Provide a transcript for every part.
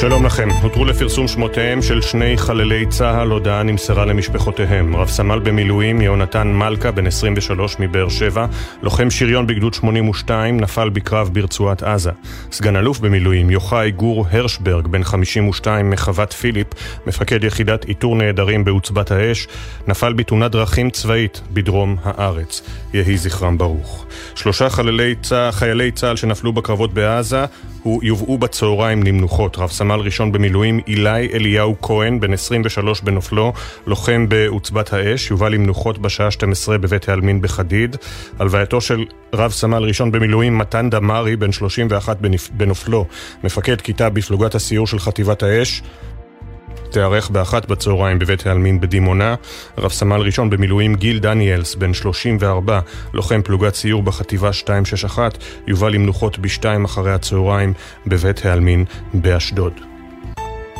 שלום לכם, הותרו לפרסום שמותיהם של שני חללי צה"ל, הודעה נמסרה למשפחותיהם. רב סמל במילואים יהונתן מלכה, בן 23 מבאר שבע, לוחם שריון בגדוד 82, נפל בקרב ברצועת עזה. סגן אלוף במילואים יוחאי גור הרשברג, בן 52 מחוות פיליפ, מפקד יחידת איתור נעדרים בעוצבת האש, נפל בתאונת דרכים צבאית בדרום הארץ. יהי זכרם ברוך. שלושה חללי צה, חיילי צה"ל שנפלו בקרבות בעזה יובאו בצהריים למנוחות. רב סמל ראשון במילואים אילי אליהו כהן, בן 23 בנופלו, לוחם בעוצבת האש, יובא למנוחות בשעה 12 בבית העלמין בחדיד. הלווייתו של רב סמל ראשון במילואים מתן דמארי, בן 31 בנופלו, מפקד כיתה בפלוגת הסיור של חטיבת האש, תיארך באחת בצהריים בבית העלמין בדימונה. רב סמל ראשון במילואים גיל דניאלס, בן 34, לוחם פלוגת סיור בחטיבה 261, יובא למנוחות בשתיים אחרי הצהריים בבית העלמין באשדוד.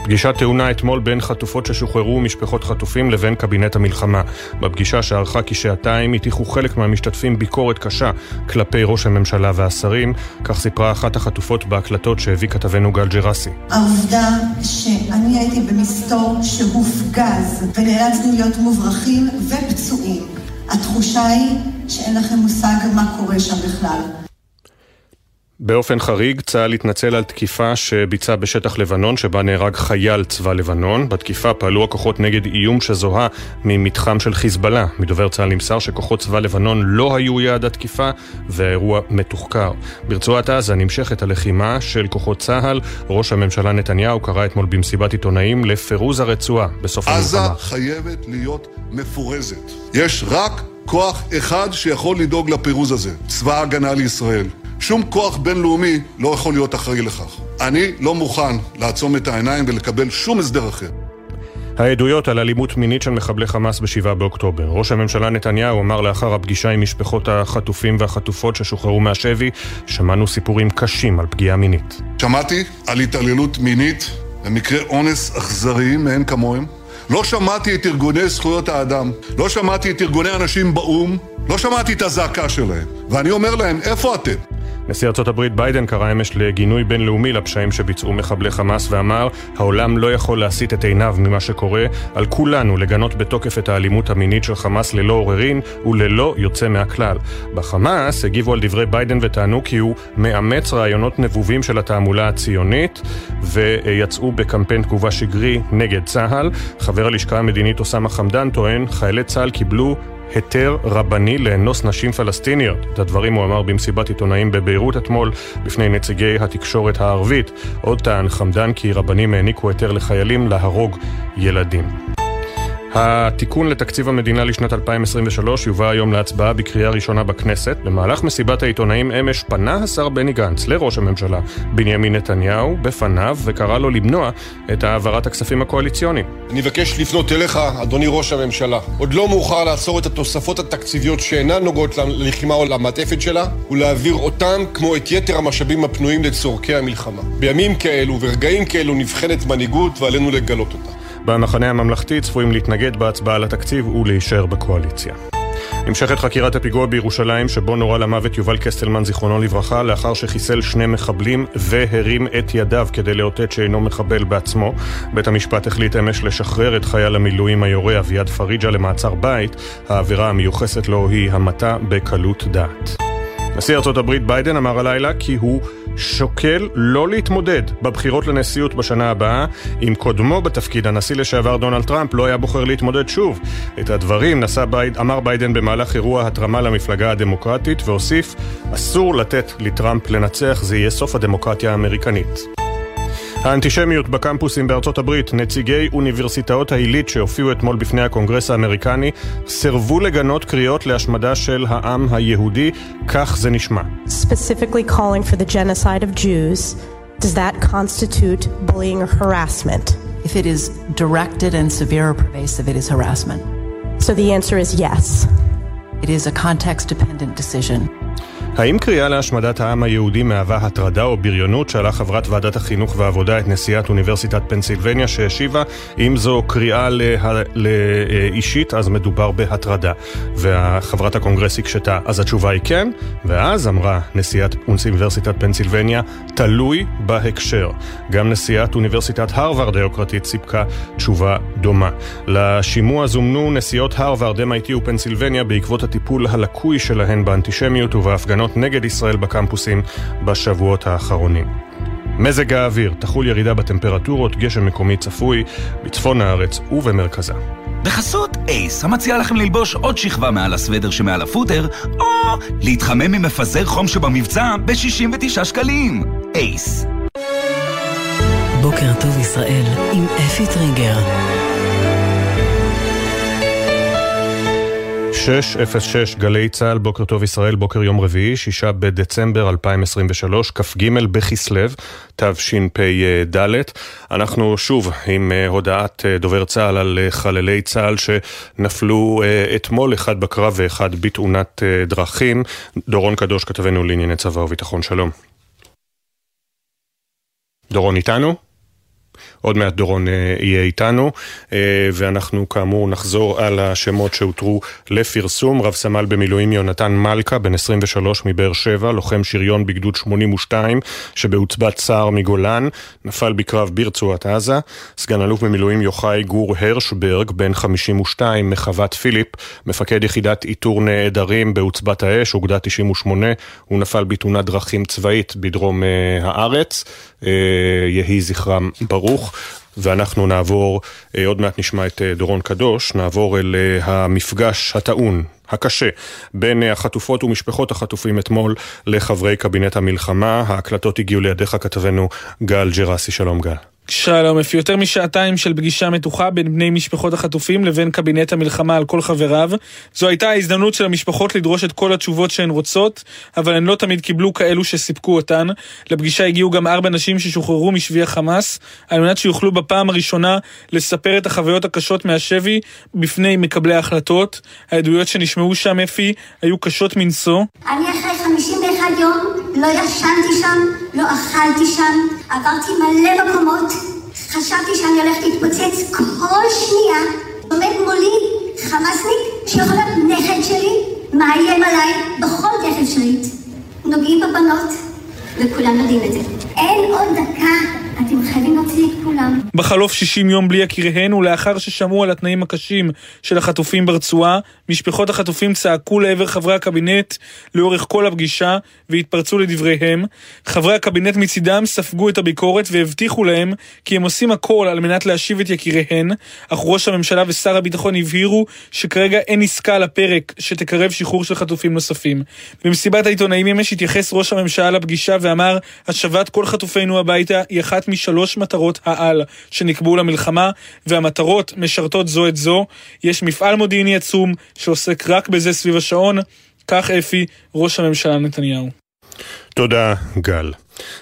פגישה טעונה אתמול בין חטופות ששוחררו ומשפחות חטופים לבין קבינט המלחמה. בפגישה שארכה כשעתיים הטיחו חלק מהמשתתפים ביקורת קשה כלפי ראש הממשלה והשרים, כך סיפרה אחת החטופות בהקלטות שהביא כתבנו גל ג'רסי. העובדה שאני הייתי במסתור שהופגז ונאלצנו להיות מוברחים ופצועים. התחושה היא שאין לכם מושג מה קורה שם בכלל. באופן חריג, צה"ל התנצל על תקיפה שביצע בשטח לבנון, שבה נהרג חייל צבא לבנון. בתקיפה פעלו הכוחות נגד איום שזוהה ממתחם של חיזבאללה. מדובר צה"ל נמסר שכוחות צבא לבנון לא היו יעד התקיפה, והאירוע מתוחקר. ברצועת עזה נמשכת הלחימה של כוחות צה"ל. ראש הממשלה נתניהו קרא אתמול במסיבת עיתונאים לפירוז הרצועה בסוף המלחמה. עזה חייבת להיות מפורזת. יש רק כוח אחד שיכול לדאוג לפירוז הזה, צבא ההגנה לישראל. שום כוח בינלאומי לא יכול להיות אחראי לכך. אני לא מוכן לעצום את העיניים ולקבל שום הסדר אחר. העדויות על אלימות מינית של מחבלי חמאס ב-7 באוקטובר. ראש הממשלה נתניהו אמר לאחר הפגישה עם משפחות החטופים והחטופות ששוחררו מהשבי, שמענו סיפורים קשים על פגיעה מינית. שמעתי על התעללות מינית ומקרי אונס אכזריים מאין כמוהם. לא שמעתי את ארגוני זכויות האדם, לא שמעתי את ארגוני הנשים באו"ם, לא שמעתי את הזעקה שלהם. ואני אומר להם, איפה אתם? נשיא ארצות הברית ביידן קרא אמש לגינוי בינלאומי לפשעים שביצעו מחבלי חמאס ואמר העולם לא יכול להסיט את עיניו ממה שקורה על כולנו לגנות בתוקף את האלימות המינית של חמאס ללא עוררין וללא יוצא מהכלל. בחמאס הגיבו על דברי ביידן וטענו כי הוא מאמץ רעיונות נבובים של התעמולה הציונית ויצאו בקמפיין תגובה שקרי נגד צה"ל. חבר הלשכה המדינית אוסאמה חמדאן טוען חיילי צה"ל קיבלו היתר רבני לאנוס נשים פלסטיניות. את הדברים הוא אמר במסיבת עיתונאים בביירות אתמול בפני נציגי התקשורת הערבית. עוד טען חמדן כי רבנים העניקו היתר לחיילים להרוג ילדים. התיקון לתקציב המדינה לשנת 2023 יובא היום להצבעה בקריאה ראשונה בכנסת. במהלך מסיבת העיתונאים אמש פנה השר בני גנץ לראש הממשלה בנימין נתניהו בפניו וקרא לו למנוע את העברת הכספים הקואליציוניים. אני מבקש לפנות אליך, אדוני ראש הממשלה. עוד לא מאוחר לעצור את התוספות התקציביות שאינן נוגעות ללחימה או למעטפת שלה, ולהעביר אותן כמו את יתר המשאבים הפנויים לצורכי המלחמה. בימים כאלו וברגעים כאלו נבחנת מנהיגות ועלינו לגלות אותה. במחנה הממלכתי צפויים להתנגד בהצבעה על התקציב ולהישאר בקואליציה. נמשכת חקירת הפיגוע בירושלים שבו נורה למוות יובל קסטלמן זיכרונו לברכה לאחר שחיסל שני מחבלים והרים את ידיו כדי לאותת שאינו מחבל בעצמו. בית המשפט החליט אמש לשחרר את חייל המילואים היורה אביעד פריג'ה למעצר בית. העבירה המיוחסת לו היא המתה בקלות דעת. נשיא ארצות הברית ביידן אמר הלילה כי הוא שוקל לא להתמודד בבחירות לנשיאות בשנה הבאה אם קודמו בתפקיד, הנשיא לשעבר דונלד טראמפ, לא היה בוחר להתמודד שוב. את הדברים בייד, אמר ביידן במהלך אירוע התרמה למפלגה הדמוקרטית והוסיף אסור לתת לטראמפ לנצח, זה יהיה סוף הדמוקרטיה האמריקנית. האנטישמיות בקמפוסים בארצות הברית, נציגי אוניברסיטאות העילית שהופיעו אתמול בפני הקונגרס האמריקני, סירבו לגנות קריאות להשמדה של העם היהודי, כך זה נשמע. Specifically calling for the genocide of Jews, does that constitute bullying or harassment? If it is directed and severe or pervasive, it is harassment. So the answer is yes. It is a context dependent decision. האם קריאה להשמדת העם היהודי מהווה הטרדה או בריונות? שאלה חברת ועדת החינוך והעבודה את נשיאת אוניברסיטת פנסילבניה שהשיבה אם זו קריאה לה... לאישית אז מדובר בהטרדה. וחברת הקונגרס הקשתה אז התשובה היא כן, ואז אמרה נשיאת אוניברסיטת פנסילבניה תלוי בהקשר. גם נשיאת אוניברסיטת הרווארד היוקרתית סיפקה תשובה דומה. לשימוע זומנו נשיאות הרווארד, MIT ופנסילבניה בעקבות הטיפול הלקוי שלהן באנטישמיות ובהפגנות הפגנות נגד ישראל בקמפוסים בשבועות האחרונים. מזג האוויר, תחול ירידה בטמפרטורות, גשם מקומי צפוי בצפון הארץ ובמרכזה. בחסות אייס, המציע לכם ללבוש עוד שכבה מעל הסוודר שמעל הפוטר, או להתחמם ממפזר חום שבמבצע ב-69 שקלים. אייס. בוקר טוב ישראל עם אפי טריגר. 606 גלי צה"ל, בוקר טוב ישראל, בוקר יום רביעי, שישה בדצמבר 2023, כ"ג בכסלו, תשפ"ד. אנחנו שוב עם אה, הודעת אה, דובר צה"ל על אה, חללי צה"ל שנפלו אתמול, אחד בקרב ואחד בתאונת דרכים. דורון קדוש, כתבנו לענייני צבא וביטחון, שלום. דורון איתנו? עוד מעט דורון אה, יהיה איתנו, אה, ואנחנו כאמור נחזור על השמות שהותרו לפרסום. רב סמל במילואים יונתן מלכה, בן 23 מבאר שבע, לוחם שריון בגדוד 82, שבעוצבת סער מגולן, נפל בקרב ברצועת עזה. סגן אלוף במילואים יוחאי גור הרשברג, בן 52 מחוות פיליפ, מפקד יחידת איתור נעדרים בעוצבת האש, אוגדה 98, הוא נפל בתאונת דרכים צבאית בדרום אה, הארץ. יהי זכרם ברוך. ואנחנו נעבור, אה, עוד מעט נשמע את אה, דורון קדוש, נעבור אל אה, המפגש הטעון, הקשה, בין החטופות ומשפחות החטופים אתמול לחברי קבינט המלחמה. ההקלטות הגיעו לידיך כתבנו גל ג'רסי, שלום גל. שלום, לפי יותר משעתיים של פגישה מתוחה בין בני משפחות החטופים לבין קבינט המלחמה על כל חבריו, זו הייתה ההזדמנות של המשפחות לדרוש את כל התשובות שהן רוצות, אבל הן לא תמיד קיבלו כאלו שסיפקו אותן. לפגישה הגיעו גם ארבע נשים ששוחררו משבי החמאס, על מנת שיוכלו בפעם הראשונה לספר את החוויות הקשות מהשבי בפני מקבלי ההחלטות. העדויות שנשמעו שם, אפי, היו קשות מנשוא. אני אחרי 51 יום לא ישנתי שם, לא אכלתי שם, עברתי מלא מקומות, חשבתי שאני הולכת להתפוצץ כל שנייה, עומד מולי חמאסניק שיכול להיות נכד שלי, מאיים עליי בכל דרך אפשרית. נוגעים בבנות, וכולם יודעים את זה. אין עוד דקה בחלוף 60 יום בלי יקיריהן, ולאחר ששמעו על התנאים הקשים של החטופים ברצועה, משפחות החטופים צעקו לעבר חברי הקבינט לאורך כל הפגישה, והתפרצו לדבריהם. חברי הקבינט מצידם ספגו את הביקורת והבטיחו להם כי הם עושים הכל על מנת להשיב את יקיריהן, אך ראש הממשלה ושר הביטחון הבהירו שכרגע אין עסקה על הפרק שתקרב שחרור של חטופים נוספים. במסיבת העיתונאים אמש התייחס ראש הממשלה לפגישה ואמר, השבת כל חטופינו הביתה היא אחת משלוש מטרות העל שנקבעו למלחמה, והמטרות משרתות זו את זו. יש מפעל מודיעיני עצום שעוסק רק בזה סביב השעון. כך אפי, ראש הממשלה נתניהו. תודה, גל.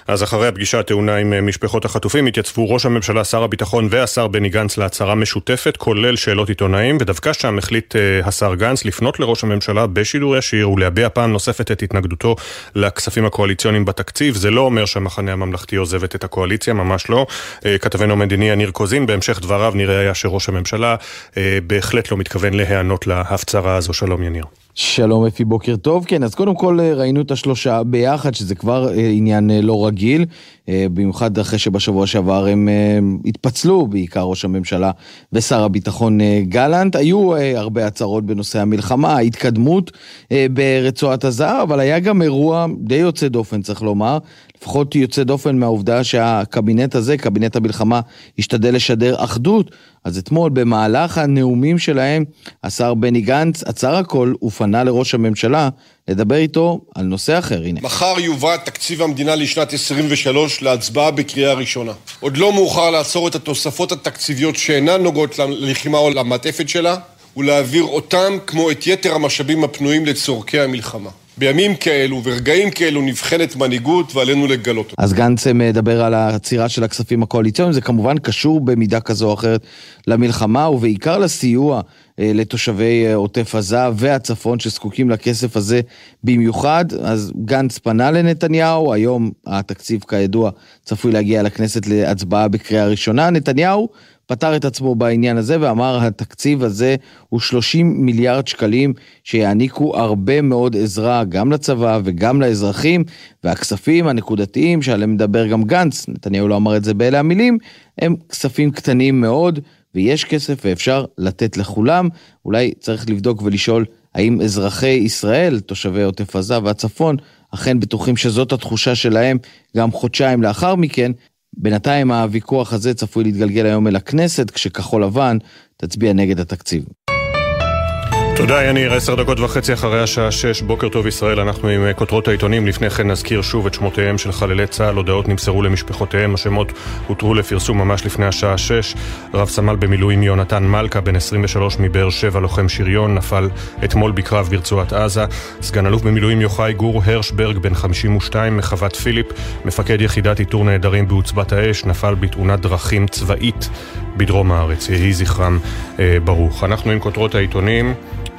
אז אחרי הפגישה הטעונה עם אה, משפחות החטופים התייצבו ראש הממשלה, שר הביטחון והשר בני גנץ להצהרה משותפת, כולל שאלות עיתונאים, ודווקא שם החליט uh, השר גנץ לפנות לראש הממשלה בשידור ישיר ולהביע פעם נוספת את התנגדותו לכספים הקואליציוניים בתקציב. זה לא אומר שהמחנה הממלכתי עוזבת את הקואליציה, ממש לא. Uh, כתבנו המדיני יניר קוזין, בהמשך דבריו נראה היה שראש הממשלה בהחלט לא מתכוון להיענות להפצרה הזו. שלום יניר. שלום אפי, בוקר טוב. כן, אז קודם כל ראינו את השלושה ביחד, שזה כבר עניין לא רגיל, במיוחד אחרי שבשבוע שעבר הם התפצלו, בעיקר ראש הממשלה ושר הביטחון גלנט. היו הרבה הצהרות בנושא המלחמה, ההתקדמות ברצועת עזה, אבל היה גם אירוע די יוצא דופן, צריך לומר, לפחות יוצא דופן מהעובדה שהקבינט הזה, קבינט המלחמה, השתדל לשדר אחדות. אז אתמול במהלך הנאומים שלהם, השר בני גנץ עצר הכל ופנה לראש הממשלה לדבר איתו על נושא אחר, הנה. מחר יובא תקציב המדינה לשנת 23 להצבעה בקריאה ראשונה. עוד לא מאוחר לעצור את התוספות התקציביות שאינן נוגעות ללחימה או למעטפת שלה, ולהעביר אותם, כמו את יתר המשאבים הפנויים לצורכי המלחמה. בימים כאלו ורגעים כאלו נבחנת מנהיגות ועלינו לגלות אותה. אז גנץ מדבר על העצירה של הכספים הקואליציוניים, זה כמובן קשור במידה כזו או אחרת למלחמה ובעיקר לסיוע אה, לתושבי אה, עוטף עזה והצפון שזקוקים לכסף הזה במיוחד. אז גנץ פנה לנתניהו, היום התקציב כידוע צפוי להגיע לכנסת להצבעה בקריאה ראשונה. נתניהו פתר את עצמו בעניין הזה ואמר התקציב הזה הוא 30 מיליארד שקלים שיעניקו הרבה מאוד עזרה גם לצבא וגם לאזרחים והכספים הנקודתיים שעליהם מדבר גם גנץ, נתניהו לא אמר את זה באלה המילים, הם כספים קטנים מאוד ויש כסף ואפשר לתת לכולם. אולי צריך לבדוק ולשאול האם אזרחי ישראל, תושבי עוטף עזה והצפון, אכן בטוחים שזאת התחושה שלהם גם חודשיים לאחר מכן. בינתיים הוויכוח הזה צפוי להתגלגל היום אל הכנסת, כשכחול לבן תצביע נגד התקציב. תודה יניר, עשר דקות וחצי אחרי השעה שש, בוקר טוב ישראל, אנחנו עם כותרות העיתונים. לפני כן נזכיר שוב את שמותיהם של חללי צה"ל, הודעות נמסרו למשפחותיהם, השמות הותרו לפרסום ממש לפני השעה שש. רב סמל במילואים יונתן מלכה, בן 23 מבאר שבע, לוחם שריון, נפל אתמול בקרב ברצועת עזה. סגן אלוף במילואים יוחאי גור הרשברג, בן 52, מחוות פיליפ, מפקד יחידת איתור נעדרים בעוצבת האש, נפל בתאונת דרכים צבאית בדרום הארץ. יהי זכרם אה, ברוך. אנחנו עם כותרות העיתונים.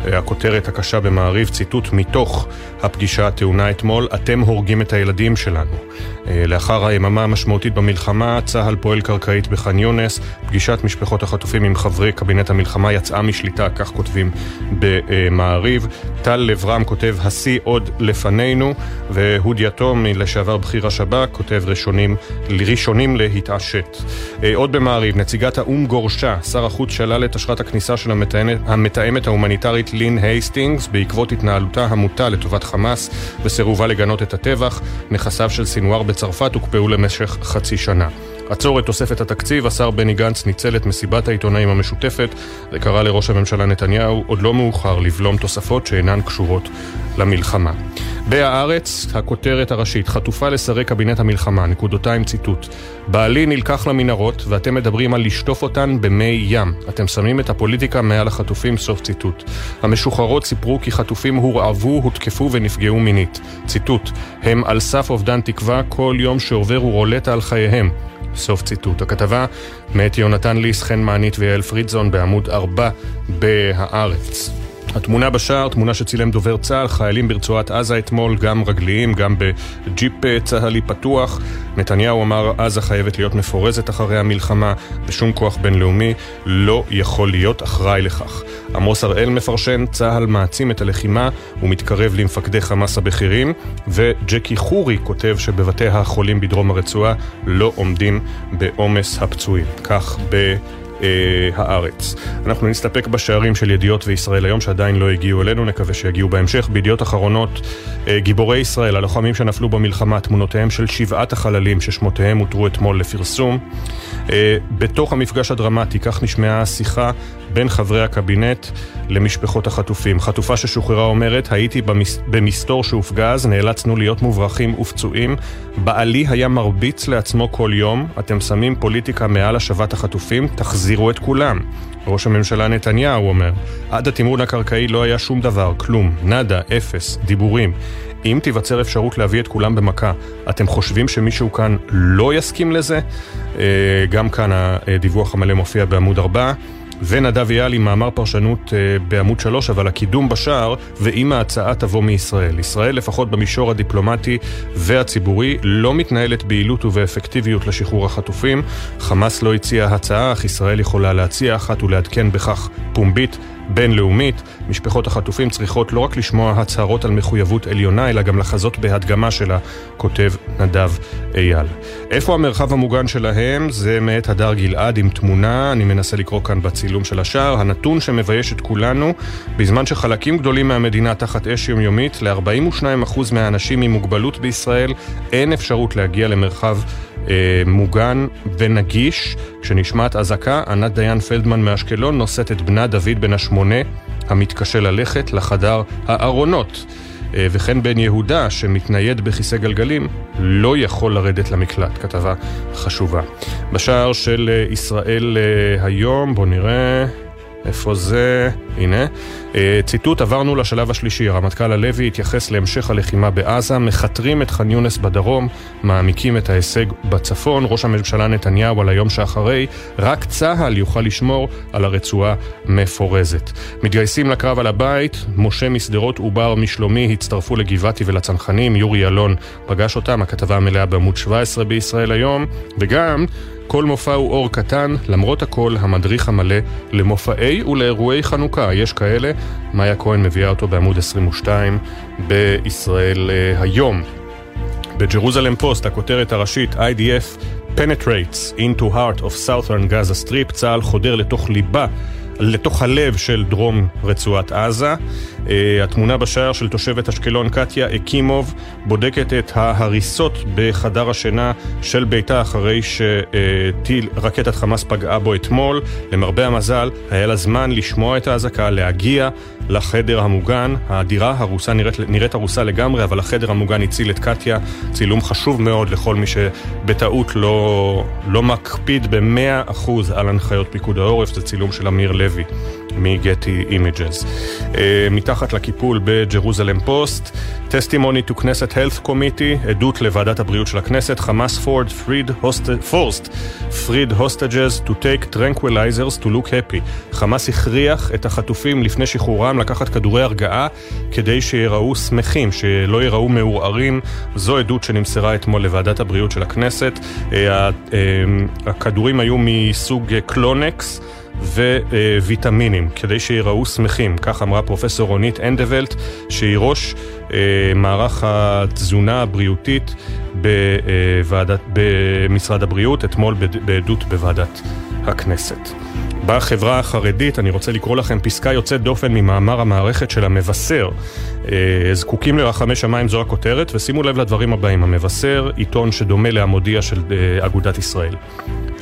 הכותרת הקשה במעריב, ציטוט מתוך הפגישה הטעונה אתמול, אתם הורגים את הילדים שלנו. לאחר היממה המשמעותית במלחמה, צה"ל פועל קרקעית בח'אן יונס, פגישת משפחות החטופים עם חברי קבינט המלחמה יצאה משליטה, כך כותבים במעריב. טל לברם כותב, השיא עוד לפנינו, והוד יתום, לשעבר בכיר השב"כ, כותב ראשונים, ראשונים להתעשת. עוד במעריב, נציגת האו"ם גורשה, שר החוץ שלל את אשרת הכניסה של המתאמת, המתאמת ההומניטרית לין הייסטינגס בעקבות התנהלותה המוטה לטובת חמאס וסירובה לגנות את הטבח. נכסיו של סינואר בצרפת הוקפאו למשך חצי שנה. עצור את תוספת התקציב, השר בני גנץ ניצל את מסיבת העיתונאים המשותפת וקרא לראש הממשלה נתניהו עוד לא מאוחר לבלום תוספות שאינן קשורות למלחמה. בהארץ, הכותרת הראשית, חטופה לשרי קבינט המלחמה, נקודותיים ציטוט. בעלי נלקח למנהרות ואתם מדברים על לשטוף אותן במי ים. אתם שמים את הפוליטיקה מעל החטופים, סוף ציטוט. המשוחררות סיפרו כי חטופים הורעבו, הותקפו ונפגעו מינית. ציטוט, הם על סף אובדן תקווה, כל יום שעובר הוא רולטה על חייהם. סוף ציטוט. הכתבה מאת יונתן ליס, חן מענית ויעל פרידזון בעמוד 4 בהארץ. התמונה בשער, תמונה שצילם דובר צה"ל, חיילים ברצועת עזה אתמול, גם רגליים, גם בג'יפ צה"לי פתוח. נתניהו אמר, עזה חייבת להיות מפורזת אחרי המלחמה, ושום כוח בינלאומי לא יכול להיות אחראי לכך. עמוס הראל מפרשן, צה"ל מעצים את הלחימה ומתקרב למפקדי חמאס הבכירים, וג'קי חורי כותב שבבתי החולים בדרום הרצועה לא עומדים בעומס הפצועים. כך ב... אה, הארץ. אנחנו נסתפק בשערים של ידיעות וישראל היום שעדיין לא הגיעו אלינו, נקווה שיגיעו בהמשך. בידיעות אחרונות, אה, גיבורי ישראל, הלוחמים שנפלו במלחמה, תמונותיהם של שבעת החללים ששמותיהם הותרו אתמול לפרסום. אה, בתוך המפגש הדרמטי, כך נשמעה השיחה בין חברי הקבינט למשפחות החטופים. חטופה ששוחררה אומרת, הייתי במס... במסתור שהופגז, נאלצנו להיות מוברחים ופצועים. בעלי היה מרביץ לעצמו כל יום, אתם שמים פוליטיקה מעל השבת החטופים, תחזירו את כולם. ראש הממשלה נתניהו אומר, עד התמרון הקרקעי לא היה שום דבר, כלום, נאדה, אפס, דיבורים. אם תיווצר אפשרות להביא את כולם במכה, אתם חושבים שמישהו כאן לא יסכים לזה? גם כאן הדיווח המלא מופיע בעמוד 4. ונדב אייל עם מאמר פרשנות בעמוד 3, אבל הקידום בשער, ואם ההצעה תבוא מישראל. ישראל, לפחות במישור הדיפלומטי והציבורי, לא מתנהלת ביעילות ובאפקטיביות לשחרור החטופים. חמאס לא הציע הצעה, אך ישראל יכולה להציע אחת ולעדכן בכך פומבית. בינלאומית, משפחות החטופים צריכות לא רק לשמוע הצהרות על מחויבות עליונה, אלא גם לחזות בהדגמה שלה, כותב נדב אייל. איפה המרחב המוגן שלהם? זה מאת הדר גלעד עם תמונה, אני מנסה לקרוא כאן בצילום של השער, הנתון שמבייש את כולנו, בזמן שחלקים גדולים מהמדינה תחת אש יומיומית, ל-42% מהאנשים עם מוגבלות בישראל אין אפשרות להגיע למרחב מוגן ונגיש. כשנשמעת אזעקה, ענת דיין פלדמן מאשקלון נושאת את בנה דוד בן השמונה המתקשה ללכת לחדר הארונות. אה, וכן בן יהודה שמתנייד בכיסא גלגלים לא יכול לרדת למקלט. כתבה חשובה. בשער של ישראל אה, היום, בואו נראה... איפה זה? הנה. אה, ציטוט, עברנו לשלב השלישי. הרמטכ"ל הלוי התייחס להמשך הלחימה בעזה, מכתרים את ח'אן יונס בדרום, מעמיקים את ההישג בצפון. ראש הממשלה נתניהו על היום שאחרי, רק צה"ל יוכל לשמור על הרצועה מפורזת. מתגייסים לקרב על הבית, משה משדרות עובר משלומי הצטרפו לגבעתי ולצנחנים, יורי אלון פגש אותם, הכתבה המלאה בעמוד 17 בישראל היום, וגם כל מופע הוא אור קטן, למרות הכל המדריך המלא למופעי ולאירועי חנוכה. יש כאלה, מאיה כהן מביאה אותו בעמוד 22 בישראל uh, היום. בג'רוזלם פוסט, הכותרת הראשית, IDF penetrates into heart of southern Gaza Strip, צה"ל חודר לתוך ליבה לתוך הלב של דרום רצועת עזה. Uh, התמונה בשער של תושבת אשקלון קטיה אקימוב בודקת את ההריסות בחדר השינה של ביתה אחרי שרקטת חמאס פגעה בו אתמול. למרבה המזל, היה לה זמן לשמוע את האזעקה, להגיע לחדר המוגן. הדירה הרוסה נראית, נראית הרוסה לגמרי, אבל החדר המוגן הציל את קטיה. צילום חשוב מאוד לכל מי שבטעות לא, לא מקפיד ב-100% על הנחיות פיקוד העורף. זה צילום של אמיר לוי מגטי אימג'ס. אה, מתחת לקיפול בג'רוזלם פוסט, Testimony to Knesset Health Committee, עדות לוועדת הבריאות של הכנסת, Hamas forced freed forced freed hostages to take tranquilizers to look happy. חמאס הכריח את החטופים לפני שחרורם לקחת כדורי הרגעה כדי שיראו שמחים, שלא יראו מעורערים. זו עדות שנמסרה אתמול לוועדת הבריאות של הכנסת. Uh, uh, הכדורים היו מסוג קלונקס. וויטמינים, כדי שיראו שמחים. כך אמרה פרופסור רונית אנדוולט, שהיא ראש אה, מערך התזונה הבריאותית בוועדת, במשרד הבריאות, אתמול בעדות בוועדת הכנסת. בחברה החרדית, אני רוצה לקרוא לכם פסקה יוצאת דופן ממאמר המערכת של המבשר. זקוקים לרחמי שמיים זו הכותרת, ושימו לב לדברים הבאים. המבשר, עיתון שדומה להמודיע של אגודת ישראל.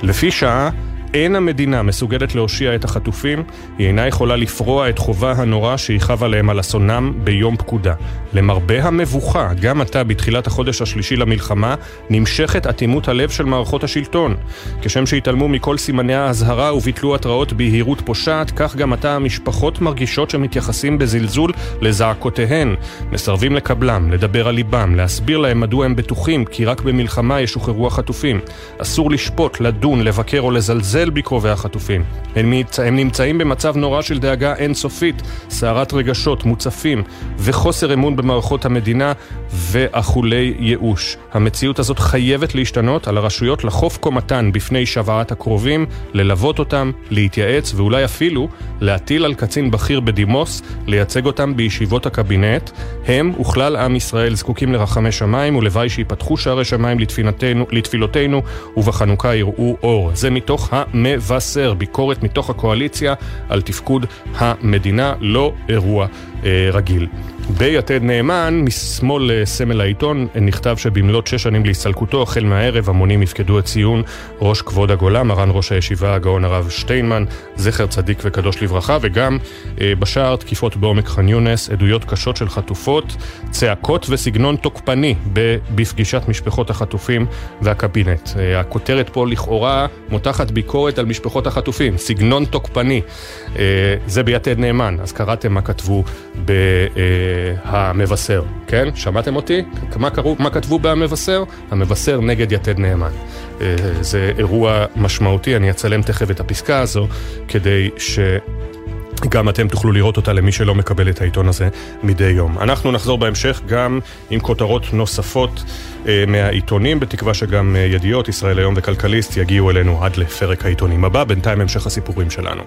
לפי שעה אין המדינה מסוגלת להושיע את החטופים, היא אינה יכולה לפרוע את חובה הנורא שיכאב עליהם על אסונם ביום פקודה. למרבה המבוכה, גם עתה בתחילת החודש השלישי למלחמה, נמשכת אטימות הלב של מערכות השלטון. כשם שהתעלמו מכל סימני האזהרה וביטלו התראות ביהירות פושעת, כך גם עתה המשפחות מרגישות שמתייחסים בזלזול לזעקותיהן. מסרבים לקבלם, לדבר על ליבם, להסביר להם מדוע הם בטוחים כי רק במלחמה ישוחררו החטופים. אסור לשפוט, לדון, לבקר או לזלזל בקרובי החטופים. הם, הם נמצאים במצב נורא של דאגה אינסופית, סערת רגשות, מוצפים וחוסר אמון במערכות המדינה ואכולי ייאוש. המציאות הזאת חייבת להשתנות, על הרשויות לחוף קומתן בפני שוועת הקרובים, ללוות אותם, להתייעץ ואולי אפילו להטיל על קצין בכיר בדימוס, לייצג אותם בישיבות הקבינט. הם וכלל עם ישראל זקוקים לרחמי שמיים ולוואי שיפתחו שערי שמיים לתפילותינו ובחנוכה יראו אור. זה מתוך המבשר, ביקורת מתוך הקואליציה על תפקוד המדינה, לא אירוע רגיל. ביתד נאמן, משמאל לסמל העיתון, נכתב שבמלאת שש שנים להסתלקותו, החל מהערב המונים יפקדו את ציון ראש כבוד הגולה, מרן ראש הישיבה הגאון הרב שטיינמן, זכר צדיק וקדוש לברכה, וגם אה, בשער תקיפות בעומק ח'אן יונס, עדויות קשות של חטופות, צעקות וסגנון תוקפני בפגישת משפחות החטופים והקבינט. אה, הכותרת פה לכאורה מותחת ביקורת על משפחות החטופים, סגנון תוקפני. אה, זה ביתד נאמן, אז קראתם מה כתבו ב... אה, המבשר, כן? שמעתם אותי? מה, קראו, מה כתבו במבשר? המבשר נגד יתד נאמן. אה, זה אירוע משמעותי, אני אצלם תכף את הפסקה הזו, כדי ש... גם אתם תוכלו לראות אותה למי שלא מקבל את העיתון הזה מדי יום. אנחנו נחזור בהמשך גם עם כותרות נוספות אה, מהעיתונים, בתקווה שגם אה, ידיעות, ישראל היום וכלכליסט יגיעו אלינו עד לפרק העיתונים הבא. בינתיים המשך הסיפורים שלנו.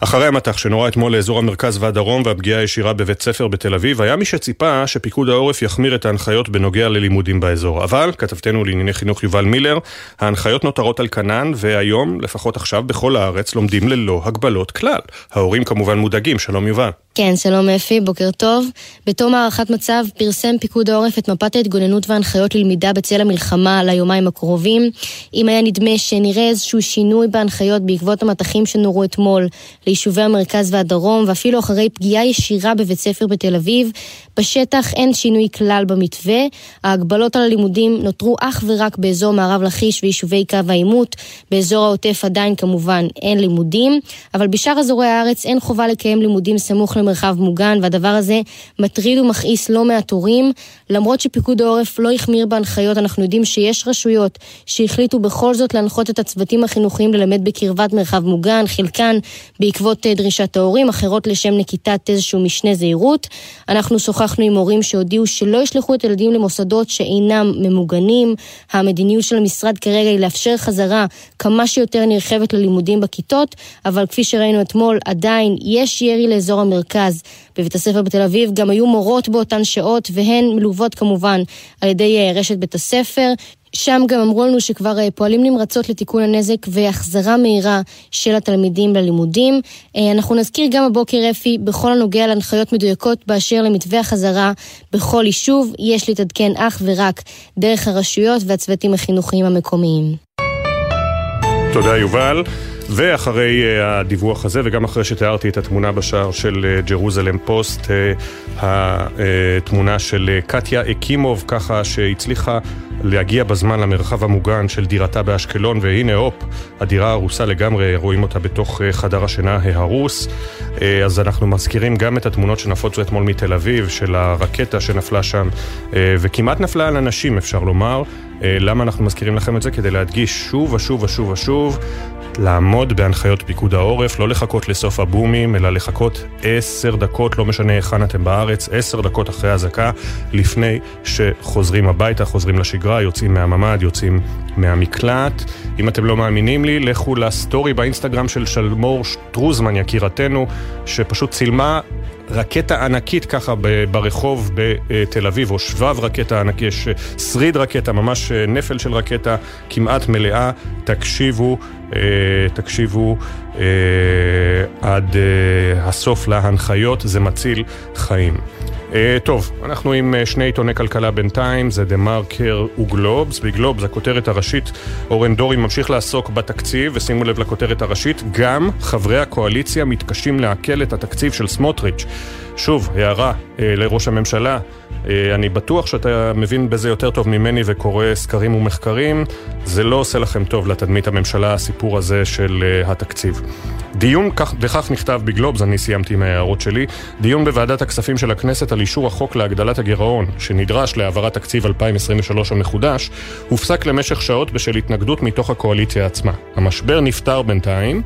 אחרי המטח שנורה אתמול לאזור המרכז והדרום והפגיעה הישירה בבית ספר בתל אביב, היה מי שציפה שפיקוד העורף יחמיר את ההנחיות בנוגע ללימודים באזור. אבל, כתבתנו לענייני חינוך יובל מילר, ההנחיות נותרות על כנן, והיום, לפחות עכשיו, בכל הארץ לומדים ללא הגבלות כלל. ההורים כמובן מודאגים, שלום יובל. כן, שלום אפי, בוקר טוב. בתום הערכת מצב פרסם פיקוד העורף את מפת ההתגוננות וההנחיות ללמידה בצל המלחמה ליומיים הקרובים. אם היה נדמה שנראה איזשהו שינוי בהנחיות בעקבות המטחים שנורו אתמול ליישובי המרכז והדרום, ואפילו אחרי פגיעה ישירה בבית ספר בתל אביב, בשטח אין שינוי כלל במתווה. ההגבלות על הלימודים נותרו אך ורק באזור מערב לכיש ויישובי קו העימות. באזור העוטף עדיין כמובן אין לימודים, אבל בשאר אזורי הארץ אין חובה לקיים לימודים סמוך למרחב מוגן, והדבר הזה מטריד ומכעיס לא מעט הורים. למרות שפיקוד העורף לא החמיר בהנחיות, אנחנו יודעים שיש רשויות שהחליטו בכל זאת להנחות את הצוותים החינוכיים ללמד בקרבת מרחב מוגן, חלקן בעקבות אה, דרישת ההורים, אחרות לשם נקיטת איזשהו משנה זהירות. אנחנו שוחחנו עם הורים שהודיעו שלא ישלחו את הילדים למוסדות שאינם ממוגנים. המדיניות של המשרד כרגע היא לאפשר חזרה כמה שיותר נרחבת ללימודים בכיתות, אבל כפי שראינו אתמול, עדיין יש ירי לאזור המרכז. בבית הספר בתל אביב גם היו מורות באותן שעות, והן מלוות כמובן על ידי אה, רשת בית הספר. שם גם אמרו לנו שכבר אה, פועלים נמרצות לתיקון הנזק והחזרה מהירה של התלמידים ללימודים. אה, אנחנו נזכיר גם הבוקר, אפי, בכל הנוגע להנחיות מדויקות באשר למתווה החזרה בכל יישוב, יש להתעדכן אך ורק דרך הרשויות והצוותים החינוכיים המקומיים. תודה, יובל. ואחרי uh, הדיווח הזה, וגם אחרי שתיארתי את התמונה בשער של ג'רוזלם פוסט, התמונה של uh, קטיה אקימוב, ככה שהצליחה להגיע בזמן למרחב המוגן של דירתה באשקלון, והנה הופ, הדירה הרוסה לגמרי, רואים אותה בתוך uh, חדר השינה ההרוס. אז אנחנו מזכירים גם את התמונות שנפוצו אתמול מתל אביב, של הרקטה שנפלה שם, וכמעט נפלה על אנשים, אפשר לומר. למה אנחנו מזכירים לכם את זה? כדי להדגיש שוב ושוב ושוב ושוב לעמוד בהנחיות פיקוד העורף, לא לחכות לסוף הבומים, אלא לחכות עשר דקות, לא משנה היכן אתם בארץ, עשר דקות אחרי אזעקה, לפני שחוזרים הביתה, חוזרים לשגרה, יוצאים מהממ"ד, יוצאים מהמקלט. אם אתם לא מאמינים לי, לכו לסטורי באינסטגרם של שלמור שטרוזמן, יקירתנו, שפשוט צילמה רקטה ענקית ככה ברחוב בתל אביב, או שבב רקטה ענקי, יש שריד רקטה, ממש נפל של רקטה כמעט מלאה. תקשיבו, אה, תקשיבו אה, עד אה, הסוף להנחיות, זה מציל חיים. טוב, אנחנו עם שני עיתוני כלכלה בינתיים, זה דה מרקר וגלובס. בגלובס, הכותרת הראשית, אורן דורי ממשיך לעסוק בתקציב, ושימו לב לכותרת הראשית, גם חברי הקואליציה מתקשים לעכל את התקציב של סמוטריץ'. שוב, הערה לראש הממשלה, אני בטוח שאתה מבין בזה יותר טוב ממני וקורא סקרים ומחקרים, זה לא עושה לכם טוב לתדמית הממשלה, הסיפור הזה של uh, התקציב. דיון, כך, וכך נכתב בגלובס, אני סיימתי עם ההערות שלי, דיון בוועדת הכספים של הכנסת על אישור החוק להגדלת הגירעון, שנדרש להעברת תקציב 2023 המחודש, הופסק למשך שעות בשל התנגדות מתוך הקואליציה עצמה. המשבר נפתר בינתיים,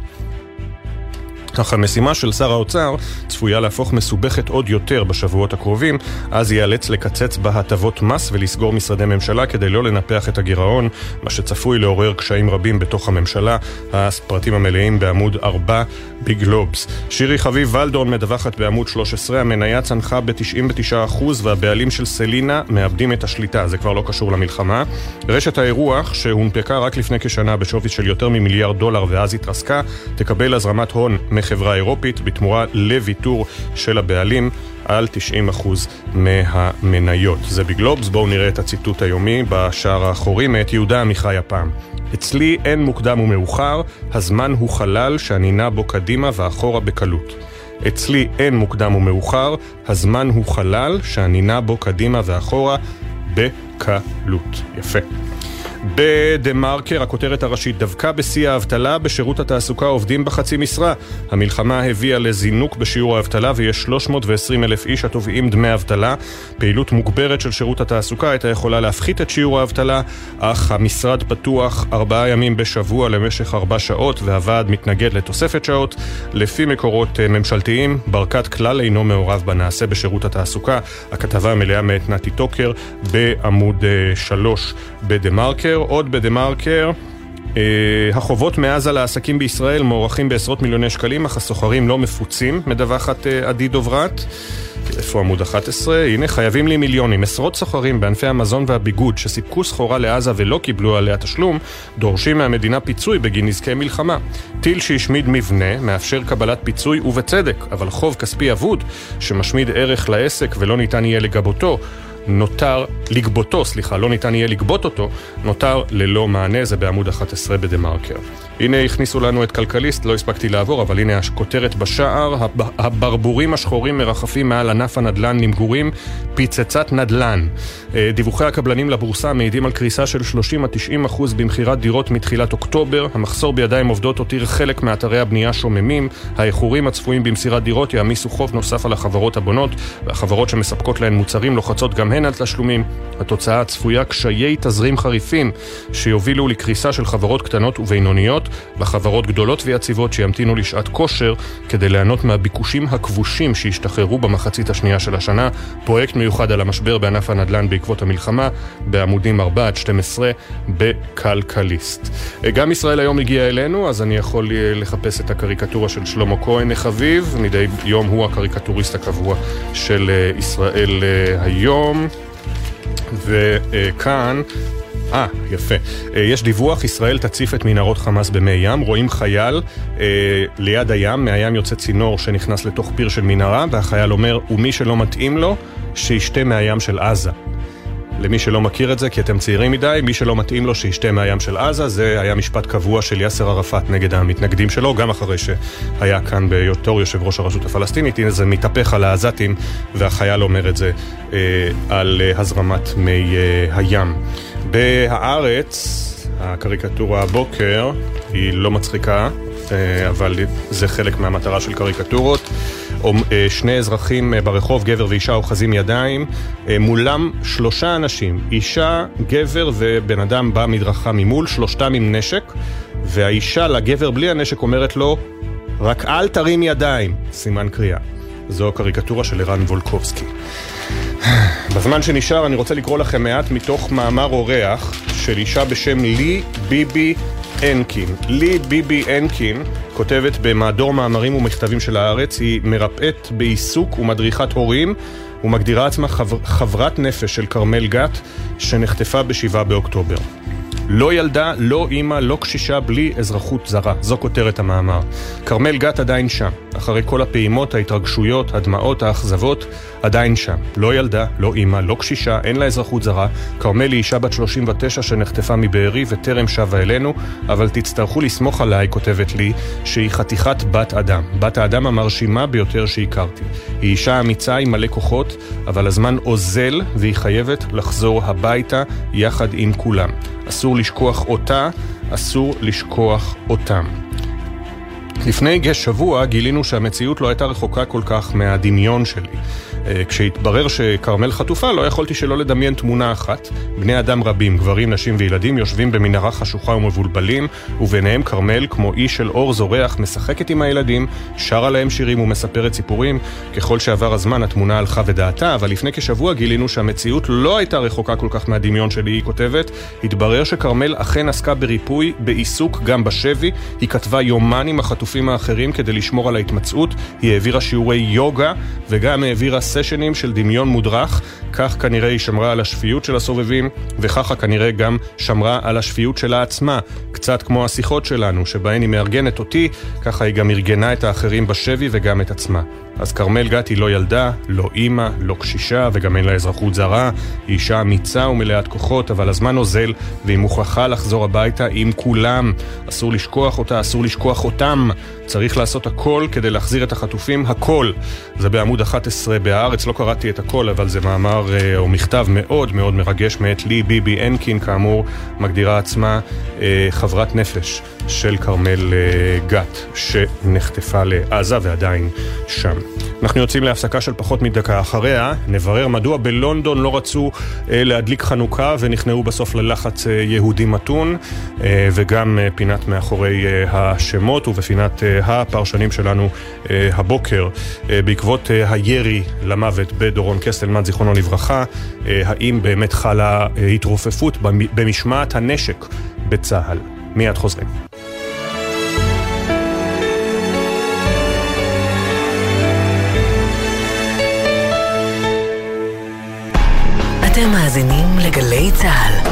אך המשימה של שר האוצר צפויה להפוך מסובכת עוד יותר בשבועות הקרובים, אז ייאלץ לקצץ בהטבות מס ולסגור משרדי ממשלה כדי לא לנפח את הגירעון, מה שצפוי לעורר קשיים רבים בתוך הממשלה. הפרטים המלאים בעמוד 4 בגלובס. שירי חביב ולדון מדווחת בעמוד 13, המניה צנחה ב-99% והבעלים של סלינה מאבדים את השליטה, זה כבר לא קשור למלחמה. רשת האירוח, שהונפקה רק לפני כשנה בשווי של יותר ממיליארד דולר ואז התרסקה, תקבל הזרמת הון מחברה אירופית בתמורה לוויתור של הבעלים על 90% מהמניות. זה בגלובס, בואו נראה את הציטוט היומי בשער האחורי מאת יהודה עמיחי הפעם. אצלי אין מוקדם ומאוחר, הזמן הוא חלל שאני נע בו קדימה ואחורה בקלות. אצלי אין מוקדם ומאוחר, הזמן הוא חלל שאני נע בו קדימה ואחורה בקלות. יפה. בדה מרקר, הכותרת הראשית, דווקא בשיא האבטלה, בשירות התעסוקה עובדים בחצי משרה. המלחמה הביאה לזינוק בשיעור האבטלה ויש 320 אלף איש התובעים דמי אבטלה. פעילות מוגברת של שירות התעסוקה הייתה יכולה להפחית את שיעור האבטלה, אך המשרד פתוח ארבעה ימים בשבוע למשך ארבע שעות והוועד מתנגד לתוספת שעות. לפי מקורות אה, ממשלתיים, ברקת כלל אינו מעורב בנעשה בשירות התעסוקה. הכתבה המלאה מאת נתי טוקר בעמוד 3 אה, בדה מרקר. מרקר, עוד בדה מרקר. Uh, החובות מעזה לעסקים בישראל מוערכים בעשרות מיליוני שקלים, אך הסוחרים לא מפוצים, מדווחת uh, עדי דוברת. איפה עמוד 11? הנה, חייבים לי מיליונים. עשרות סוחרים בענפי המזון והביגוד שסיפקו סחורה לעזה ולא קיבלו עליה תשלום, דורשים מהמדינה פיצוי בגין נזקי מלחמה. טיל שהשמיד מבנה מאפשר קבלת פיצוי ובצדק, אבל חוב כספי אבוד, שמשמיד ערך לעסק ולא ניתן יהיה לגבותו, נותר לגבותו, סליחה, לא ניתן יהיה לגבות אותו, נותר ללא מענה, זה בעמוד 11 בדה מרקר. הנה הכניסו לנו את כלכליסט, לא הספקתי לעבור, אבל הנה הכותרת בשער, הברבורים השחורים מרחפים מעל ענף הנדל"ן למגורים, פיצצת נדל"ן. אה, דיווחי הקבלנים לבורסה מעידים על קריסה של 30 90 אחוז במכירת דירות מתחילת אוקטובר, המחסור בידיים עובדות הותיר חלק מאתרי הבנייה שוממים, האיחורים הצפויים במסירת דירות יעמיסו חוב נוסף על החברות הבונות, והחברות שמספקות להן מוצרים לוחצות גם הן על תשלומים. התוצאה הצפויה קשיי תזרים חריפים, שיובילו לקריסה של חברות קטנות ובינוניות, וחברות גדולות ויציבות שימתינו לשעת כושר כדי ליהנות מהביקושים הכבושים שהשתחררו במחצית השנייה של השנה. פרויקט מיוחד על המשבר בענף הנדל"ן בעקבות המלחמה, בעמודים 4 עד 12 בכלכליסט. גם ישראל היום הגיע אלינו, אז אני יכול לחפש את הקריקטורה של שלמה כהן חביב, מדי יום הוא הקריקטוריסט הקבוע של אה, ישראל אה, היום. וכאן אה, יפה. אה, יש דיווח, ישראל תציף את מנהרות חמאס במי ים, רואים חייל אה, ליד הים, מהים יוצא צינור שנכנס לתוך פיר של מנהרה, והחייל אומר, ומי שלא מתאים לו, שישתה מהים של עזה. למי שלא מכיר את זה, כי אתם צעירים מדי, מי שלא מתאים לו שישתה מהים של עזה, זה היה משפט קבוע של יאסר ערפאת נגד המתנגדים שלו, גם אחרי שהיה כאן בהיותו יושב ראש הרשות הפלסטינית. הנה זה מתהפך על העזתים, והחייל אומר את זה אה, על אה, הזרמת מי אה, הים. בהארץ, הקריקטורה הבוקר היא לא מצחיקה, אה, אבל זה חלק מהמטרה של קריקטורות. אה, שני אזרחים אה, ברחוב, גבר ואישה אוחזים ידיים, מולם שלושה אנשים, אישה, גבר ובן אדם במדרכה ממול, שלושתם עם נשק, והאישה לגבר בלי הנשק אומרת לו, רק אל תרים ידיים, סימן קריאה. זו קריקטורה של ערן וולקובסקי. בזמן שנשאר אני רוצה לקרוא לכם מעט מתוך מאמר אורח של אישה בשם לי ביבי אנקין. לי ביבי אנקין כותבת במהדור מאמרים ומכתבים של הארץ, היא מרפאת בעיסוק ומדריכת הורים ומגדירה עצמה חבר, חברת נפש של כרמל גת שנחטפה ב-7 באוקטובר. לא ילדה, לא אימא, לא קשישה, בלי אזרחות זרה. זו כותרת המאמר. כרמל גת עדיין שם. אחרי כל הפעימות, ההתרגשויות, הדמעות, האכזבות, עדיין שם. לא ילדה, לא אימא, לא קשישה, אין לה אזרחות זרה. כרמל היא אישה בת 39 שנחטפה מבארי וטרם שבה אלינו, אבל תצטרכו לסמוך עליי, כותבת לי, שהיא חתיכת בת אדם. בת האדם המרשימה ביותר שהכרתי. היא אישה אמיצה עם מלא כוחות, אבל הזמן אוזל והיא חייבת לחזור הביתה יחד עם כולם. אסור לשכוח אותה, אסור לשכוח אותם. לפני כשבוע גילינו שהמציאות לא הייתה רחוקה כל כך מהדמיון שלי. אה, כשהתברר שכרמל חטופה, לא יכולתי שלא לדמיין תמונה אחת. בני אדם רבים, גברים, נשים וילדים, יושבים במנהרה חשוכה ומבולבלים, וביניהם כרמל, כמו איש של אור זורח, משחקת עם הילדים, שרה להם שירים ומספרת סיפורים. ככל שעבר הזמן התמונה הלכה ודעתה, אבל לפני כשבוע גילינו שהמציאות לא הייתה רחוקה כל כך מהדמיון שלי, היא כותבת. התברר שכרמל אכן עסקה בריפוי, בעיסוק, גם בשבי. היא כתבה יומן עם החטופים האחרים כדי לשמור על ההתמצאות. היא העבירה שיעורי יוגה, וגם העבירה סשנים של דמיון מודרך, כך כנראה היא שמרה על השפיות של הסובבים, וככה כנראה גם שמרה על השפיות שלה עצמה, קצת כמו השיחות שלנו, שבהן היא מארגנת אותי, ככה היא גם ארגנה את האחרים בשבי וגם את עצמה. אז כרמל גת היא לא ילדה, לא אימא, לא קשישה וגם אין לה אזרחות זרה. היא אישה אמיצה ומלאת כוחות, אבל הזמן אוזל והיא מוכרחה לחזור הביתה עם כולם. אסור לשכוח אותה, אסור לשכוח אותם. צריך לעשות הכל כדי להחזיר את החטופים, הכל. זה בעמוד 11 בהארץ, לא קראתי את הכל, אבל זה מאמר אה, או מכתב מאוד מאוד מרגש מאת לי ביבי אנקין, כאמור, מגדירה עצמה אה, חברת נפש של כרמל אה, גת, שנחטפה לעזה ועדיין שם. אנחנו יוצאים להפסקה של פחות מדקה אחריה, נברר מדוע בלונדון לא רצו אה, להדליק חנוכה ונכנעו בסוף ללחץ אה, יהודי מתון, אה, וגם פינת מאחורי השמות ובפינת הפרשנים שלנו הבוקר, בעקבות הירי למוות בדורון קסטלמן, זיכרונו לברכה, האם באמת חלה התרופפות במשמעת הנשק בצה"ל. מיד חוזרים. אתם מאזינים לגלי צה"ל.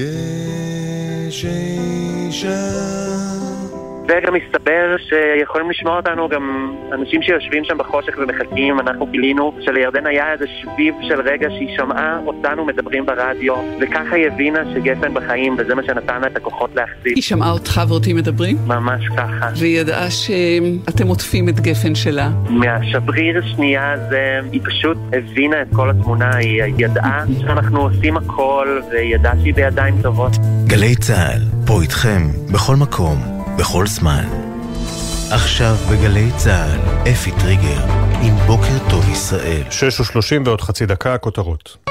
Yeah, yeah, yeah. וגם מסתבר שיכולים לשמוע אותנו גם אנשים שיושבים שם בחושך ומחכים. אנחנו גילינו שלירדן היה איזה שביב של רגע שהיא שמעה אותנו מדברים ברדיו, וככה היא הבינה שגפן בחיים, וזה מה שנתן לה את הכוחות להחזיק. היא שמעה אותך ואותי מדברים? ממש ככה. והיא ידעה שאתם עוטפים את גפן שלה? מהשבריר השנייה הזה, היא פשוט הבינה את כל התמונה, היא ידעה שאנחנו עושים הכל, והיא ידעה שהיא בידיים טובות. גלי צה"ל, פה איתכם, בכל מקום. בכל זמן. עכשיו בגלי צה"ל, אפי טריגר, עם בוקר טוב ישראל. שש ושלושים ועוד חצי דקה, הכותרות.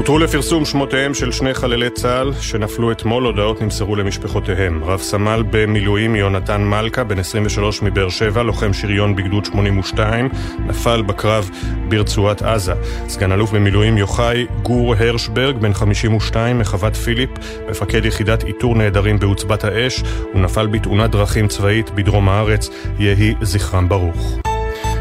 הותרו לפרסום שמותיהם של שני חללי צה"ל שנפלו אתמול, הודעות נמסרו למשפחותיהם. רב סמל במילואים יונתן מלכה, בן 23 מבאר שבע, לוחם שריון בגדוד 82, נפל בקרב ברצועת עזה. סגן אלוף במילואים יוחאי גור הרשברג, בן 52, מחוות פיליפ, מפקד יחידת איתור נעדרים בעוצבת האש, הוא נפל בתאונת דרכים צבאית בדרום הארץ, יהי זכרם ברוך.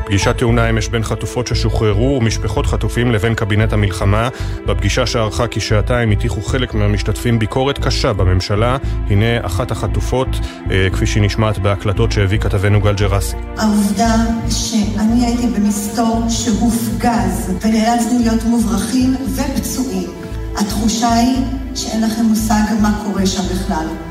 פגישת תאונה אמש בין חטופות ששוחררו ומשפחות חטופים לבין קבינט המלחמה. בפגישה שארכה כשעתיים הטיחו חלק מהמשתתפים ביקורת קשה בממשלה. הנה אחת החטופות, אה, כפי שהיא נשמעת בהקלטות שהביא כתבנו גל ג'רסי. העובדה שאני הייתי במסתור שהופגז ונאלצנו להיות מוברחים ופצועים. התחושה היא שאין לכם מושג מה קורה שם בכלל.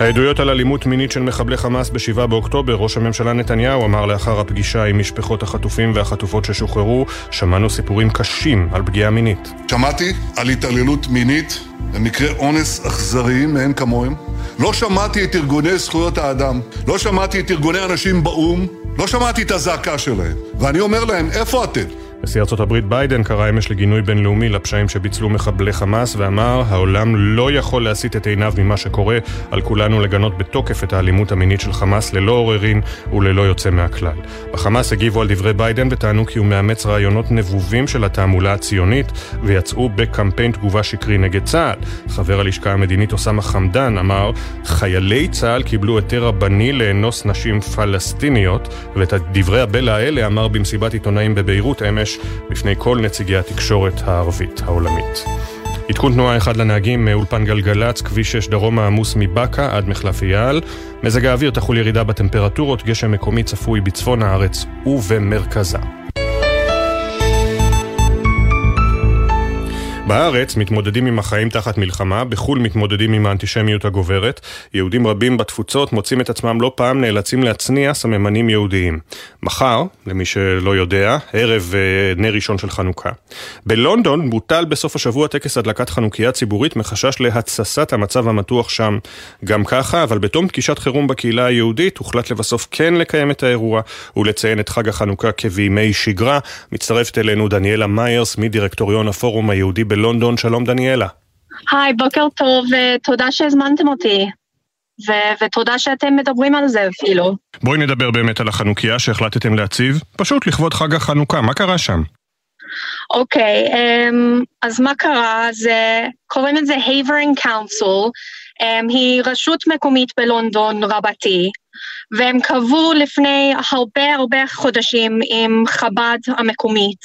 העדויות על אלימות מינית של מחבלי חמאס ב-7 באוקטובר, ראש הממשלה נתניהו אמר לאחר הפגישה עם משפחות החטופים והחטופות ששוחררו, שמענו סיפורים קשים על פגיעה מינית. שמעתי על התעללות מינית במקרה אונס אכזריים מאין כמוהם. לא שמעתי את ארגוני זכויות האדם, לא שמעתי את ארגוני הנשים באו"ם, לא שמעתי את הזעקה שלהם. ואני אומר להם, איפה אתם? נשיא ארצות הברית ביידן קרא אמש לגינוי בינלאומי לפשעים שביצעו מחבלי חמאס ואמר העולם לא יכול להסיט את עיניו ממה שקורה על כולנו לגנות בתוקף את האלימות המינית של חמאס ללא עוררין וללא יוצא מהכלל. בחמאס הגיבו על דברי ביידן וטענו כי הוא מאמץ רעיונות נבובים של התעמולה הציונית ויצאו בקמפיין תגובה שקרי נגד צה"ל. חבר הלשכה המדינית אוסאמה חמדאן אמר חיילי צה"ל קיבלו היתר רבני לאנוס נשים פלסטיניות ואת דברי הבלע האלה אמר במסיבת עיתונאים בביירות אמש בפני כל נציגי התקשורת הערבית העולמית. עדכון תנועה אחד לנהגים מאולפן גלגלצ, כביש 6 דרומה עמוס מבאקה עד מחלף אייל. מזג האוויר תחול ירידה בטמפרטורות, גשם מקומי צפוי בצפון הארץ ובמרכזה. בארץ מתמודדים עם החיים תחת מלחמה, בחו"ל מתמודדים עם האנטישמיות הגוברת. יהודים רבים בתפוצות מוצאים את עצמם לא פעם נאלצים להצניע סממנים יהודיים. מחר, למי שלא יודע, ערב uh, נר ראשון של חנוכה. בלונדון בוטל בסוף השבוע טקס הדלקת חנוכיה ציבורית מחשש להתססת המצב המתוח שם גם ככה, אבל בתום פגישת חירום בקהילה היהודית הוחלט לבסוף כן לקיים את האירוע ולציין את חג החנוכה כבימי שגרה. מצטרפת אלינו דניאלה מיירס מדירקטוריון הפורום היהודי ב... בלונדון. שלום דניאלה. היי, בוקר טוב, ותודה שהזמנתם אותי. ו- ותודה שאתם מדברים על זה אפילו. בואי נדבר באמת על החנוכיה שהחלטתם להציב, פשוט לכבוד חג החנוכה, מה קרה שם? אוקיי, okay, um, אז מה קרה? זה, קוראים לזה Havering Council, היא רשות מקומית בלונדון רבתי, והם קבעו לפני הרבה הרבה חודשים עם חב"ד המקומית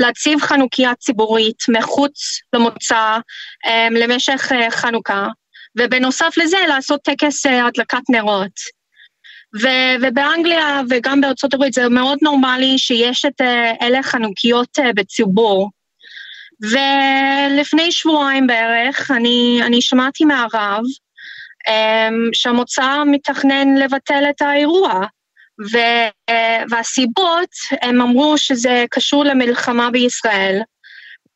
להציב חנוכיה ציבורית מחוץ למוצא um, למשך uh, חנוכה, ובנוסף לזה לעשות טקס uh, הדלקת נרות. ו- ובאנגליה וגם בארצות הברית זה מאוד נורמלי שיש את uh, אלה חנוכיות בציבור. ולפני שבועיים בערך אני, אני שמעתי מהרב אמ, שהמוצא מתכנן לבטל את האירוע. ו, והסיבות, הם אמרו שזה קשור למלחמה בישראל,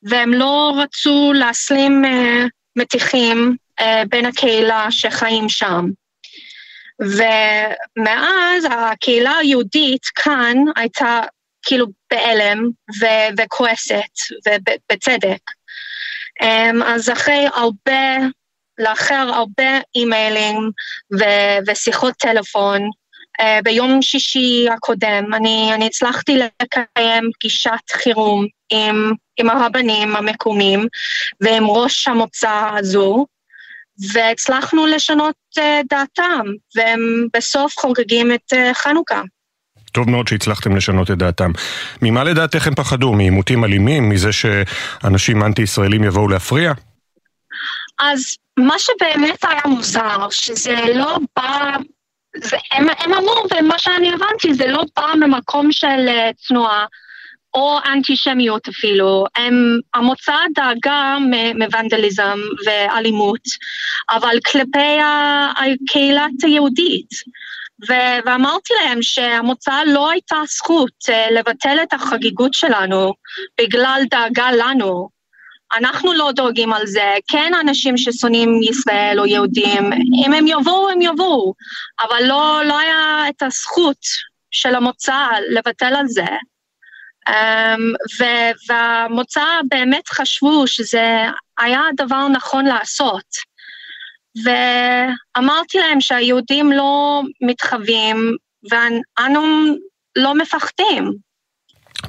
והם לא רצו להסלים uh, מתיחים uh, בין הקהילה שחיים שם. ומאז הקהילה היהודית כאן הייתה כאילו בהלם ו- וכועסת, ובצדק. אמ, אז אחרי הרבה, לאחר הרבה אימיילים ו- ושיחות טלפון, uh, ביום שישי הקודם אני, אני הצלחתי לקיים פגישת חירום עם, עם הרבנים המקומיים ועם ראש המוצא הזו, והצלחנו לשנות uh, דעתם, והם בסוף חוגגים את uh, חנוכה. טוב מאוד שהצלחתם לשנות את דעתם. ממה לדעתך הם פחדו? מעימותים אלימים? מזה שאנשים אנטי-ישראלים יבואו להפריע? אז מה שבאמת היה מוזר, שזה לא בא... זה, הם, הם אמרו, ומה שאני הבנתי, זה לא בא ממקום של uh, תנועה. או אנטישמיות אפילו. הם, המוצא דאגה מוונדליזם ואלימות, אבל כלפי הקהילת היהודית. ו- ואמרתי להם שהמוצא לא הייתה זכות uh, לבטל את החגיגות שלנו בגלל דאגה לנו. אנחנו לא דואגים על זה. כן אנשים ששונאים ישראל או יהודים, אם הם יבואו, הם יבואו, אבל לא, לא היה את הזכות של המוצא לבטל על זה. Um, והמוצא באמת חשבו שזה היה הדבר הנכון לעשות. ואמרתי להם שהיהודים לא מתחווים ואנו לא מפחדים.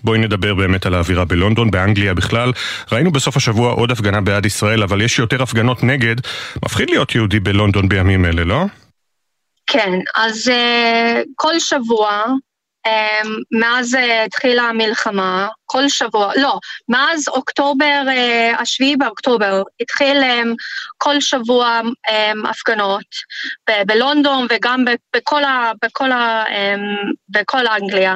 בואי נדבר באמת על האווירה בלונדון, באנגליה בכלל. ראינו בסוף השבוע עוד הפגנה בעד ישראל, אבל יש יותר הפגנות נגד. מפחיד להיות יהודי בלונדון בימים אלה, לא? כן, אז uh, כל שבוע מאז uh, התחילה המלחמה, כל שבוע, לא, מאז אוקטובר, uh, השביעי באוקטובר, התחיל um, כל שבוע um, הפגנות בלונדון וגם בכל, ה- בכל, ה- בכל אנגליה.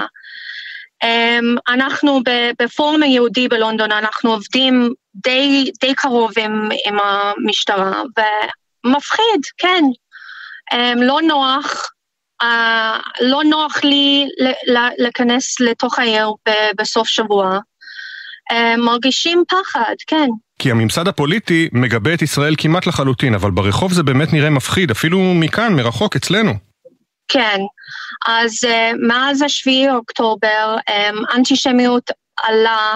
Um, אנחנו בפורום היהודי בלונדון, אנחנו עובדים די, די קרוב עם, עם המשטרה, ומפחיד, כן. Um, לא נוח, Uh, לא נוח לי להיכנס לתוך העיר בסוף שבוע. Uh, מרגישים פחד, כן. כי הממסד הפוליטי מגבה את ישראל כמעט לחלוטין, אבל ברחוב זה באמת נראה מפחיד, אפילו מכאן, מרחוק, אצלנו. כן, אז uh, מאז השביעי אוקטובר, um, אנטישמיות עלה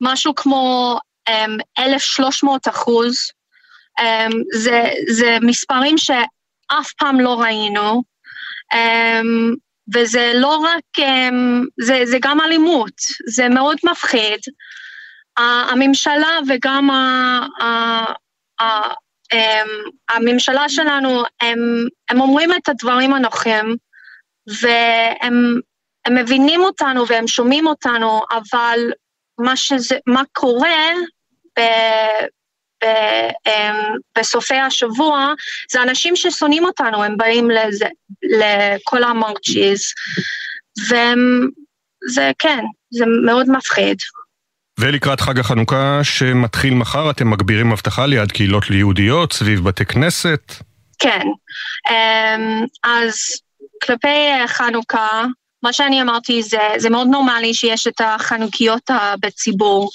משהו כמו um, 1,300 אחוז. Um, זה, זה מספרים שאף פעם לא ראינו. Um, וזה לא רק, um, זה, זה גם אלימות, זה מאוד מפחיד. הממשלה וגם ה, ה, ה, um, הממשלה שלנו, הם, הם אומרים את הדברים הנוחים, והם הם מבינים אותנו והם שומעים אותנו, אבל מה, שזה, מה קורה ב, אמ, בסופי השבוע, זה אנשים ששונאים אותנו, הם באים לזה, לכל המרצ'יז, והם, זה כן, זה מאוד מפחיד. ולקראת חג החנוכה שמתחיל מחר, אתם מגבירים אבטחה ליד קהילות יהודיות, סביב בתי כנסת? כן, אמ, אז כלפי חנוכה, מה שאני אמרתי זה, זה מאוד נורמלי שיש את החנוכיות בציבור,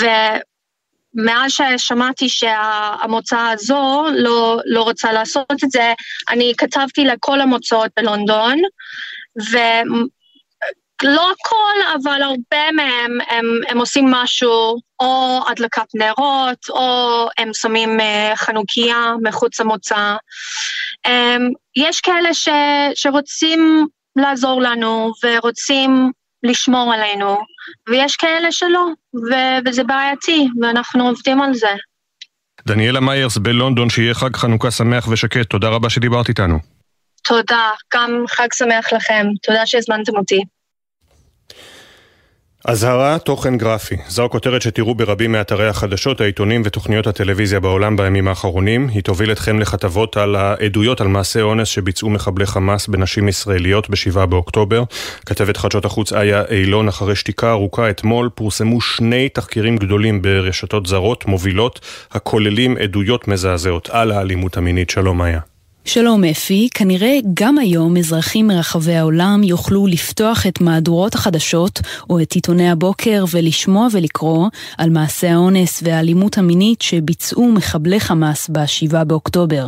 ו... מאז ששמעתי שהמוצא הזו לא, לא רוצה לעשות את זה, אני כתבתי לכל המוצאות בלונדון, ולא הכל, אבל הרבה מהם הם, הם עושים משהו, או הדלקת נרות, או הם שמים אה, חנוכיה מחוץ למוצא. אמ, יש כאלה ש, שרוצים לעזור לנו ורוצים לשמור עלינו, ויש כאלה שלא, ו- וזה בעייתי, ואנחנו עובדים על זה. דניאלה מיירס בלונדון, שיהיה חג חנוכה שמח ושקט, תודה רבה שדיברת איתנו. תודה, גם חג שמח לכם, תודה שהזמנתם אותי. אזהרה, תוכן גרפי. זו הכותרת שתראו ברבים מאתרי החדשות, העיתונים ותוכניות הטלוויזיה בעולם בימים האחרונים. היא תוביל אתכם לכתבות על העדויות על מעשי אונס שביצעו מחבלי חמאס בנשים ישראליות ב-7 באוקטובר. כתבת חדשות החוץ איה אילון, אחרי שתיקה ארוכה אתמול, פורסמו שני תחקירים גדולים ברשתות זרות מובילות, הכוללים עדויות מזעזעות על האלימות המינית. שלום איה. שלום אפי, כנראה גם היום אזרחים מרחבי העולם יוכלו לפתוח את מהדורות החדשות או את עיתוני הבוקר ולשמוע ולקרוא על מעשי האונס והאלימות המינית שביצעו מחבלי חמאס ב-7 באוקטובר.